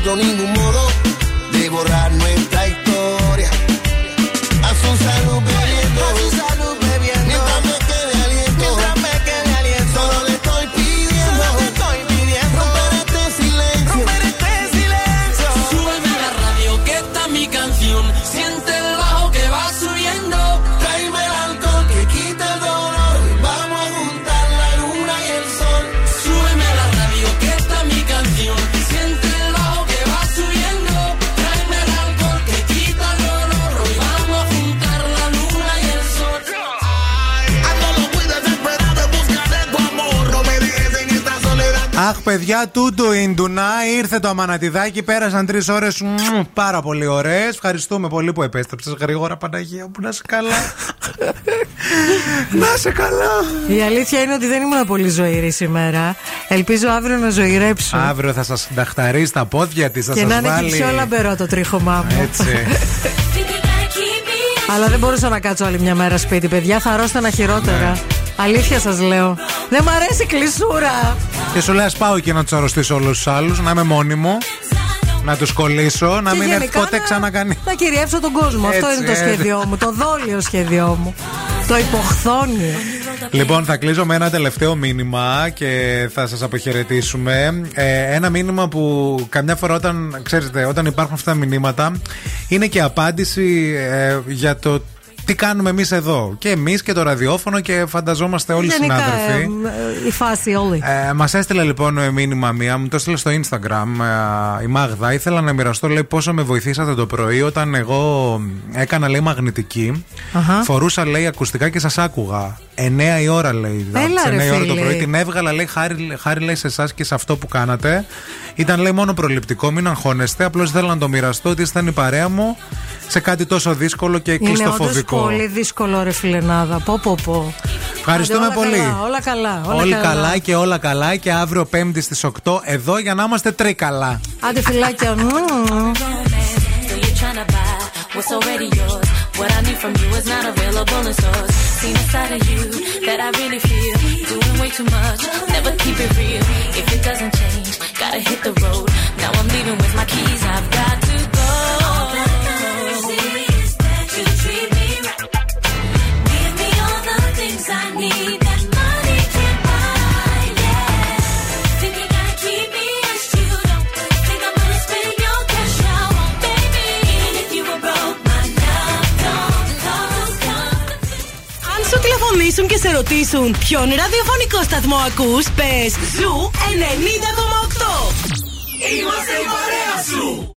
Encuentro ningún modo de borrar soledad. Αχ, παιδιά, τούτο Ιντουνά. Ήρθε το αμανατιδάκι. Πέρασαν τρεις ώρες πάρα πολύ ωραίες. Ευχαριστούμε πολύ που επέστρεψες γρήγορα, Παναγία μου. Να είσαι καλά. να είσαι καλά. Η αλήθεια είναι ότι δεν ήμουν πολύ ζωηρή σήμερα. Ελπίζω αύριο να ζωηρέψω. Αύριο θα σας νταχταρίσει τα πόδια της, θα και σας να είναι βάλει. και πιο λαμπερό το τρίχωμά μου. Έτσι. Αλλά δεν μπορούσα να κάτσω άλλη μια μέρα σπίτι, παιδιά. Θα αρρώστανα χειρότερα. Αλήθεια σας λέω. Δεν μ' αρέσει η κλεισούρα. και σου λέει, «Ας πάω εκεί να του αρρωστήσω όλους τους άλλους, να είμαι μόνη μου. Να τους κολλήσω, να Και μην έρθει γενικά ποτέ να- ξανά κανεί. Να κυριεύσω τον κόσμο. Αυτό Έτσι, είναι το έτσι. σχέδιό μου. Το δόλιο σχέδιό μου. Το υποχθόνιο. Λοιπόν, θα κλείσω με ένα τελευταίο μήνυμα και θα σας αποχαιρετήσουμε. Ε, ένα μήνυμα που καμιά φορά όταν, ξέρετε, όταν υπάρχουν αυτά τα μηνύματα είναι και απάντηση ε, για το τι κάνουμε εμείς εδώ; Και εμείς και το ραδιόφωνο και φανταζόμαστε όλοι οι Γενικά, συνάδελφοι. ε, ε, η φάση όλη. Ε, Μας έστειλε λοιπόν ε, μήνυμα μία, μου το έστειλε στο Instagram ε, η Μάγδα. Ήθελα να μοιραστώ, λέει, πόσο με βοηθήσατε το πρωί όταν εγώ έκανα, λέει, μαγνητική. Αχα. Φορούσα, λέει, ακουστικά και σας άκουγα. 9 η ώρα, λέει. Έλα, από τις ρε, 9 η ώρα το φίλε. πρωί. Την έβγαλα, λέει, χάρη, χάρη λέει, σε εσάς και σε αυτό που κάνατε. Ήταν, λέει, μόνο προληπτικό, μην αγχώνεστε. Απλώς ήθελα να το μοιραστώ ότι ήταν η παρέα μου σε κάτι τόσο δύσκολο και Είναι όντως κλειστοφοβικό. Πολύ δύσκολο, ρε φιλενάδα. Πω, πω, πω. Ευχαριστούμε όλα πολύ. Καλά, όλα καλά. Όλα Όλοι καλά. και όλα καλά. Και αύριο Πέμπτη στις 8 εδώ για να είμαστε τρίκαλα. Άντε φυλάκια μου. What's Αν σου τηλεφωνήσουν και σε ρωτήσουν ποιον ραδιοφωνικό σταθμό ακούς, πες ZOO 90,8. Είμαστε η παρέα σου!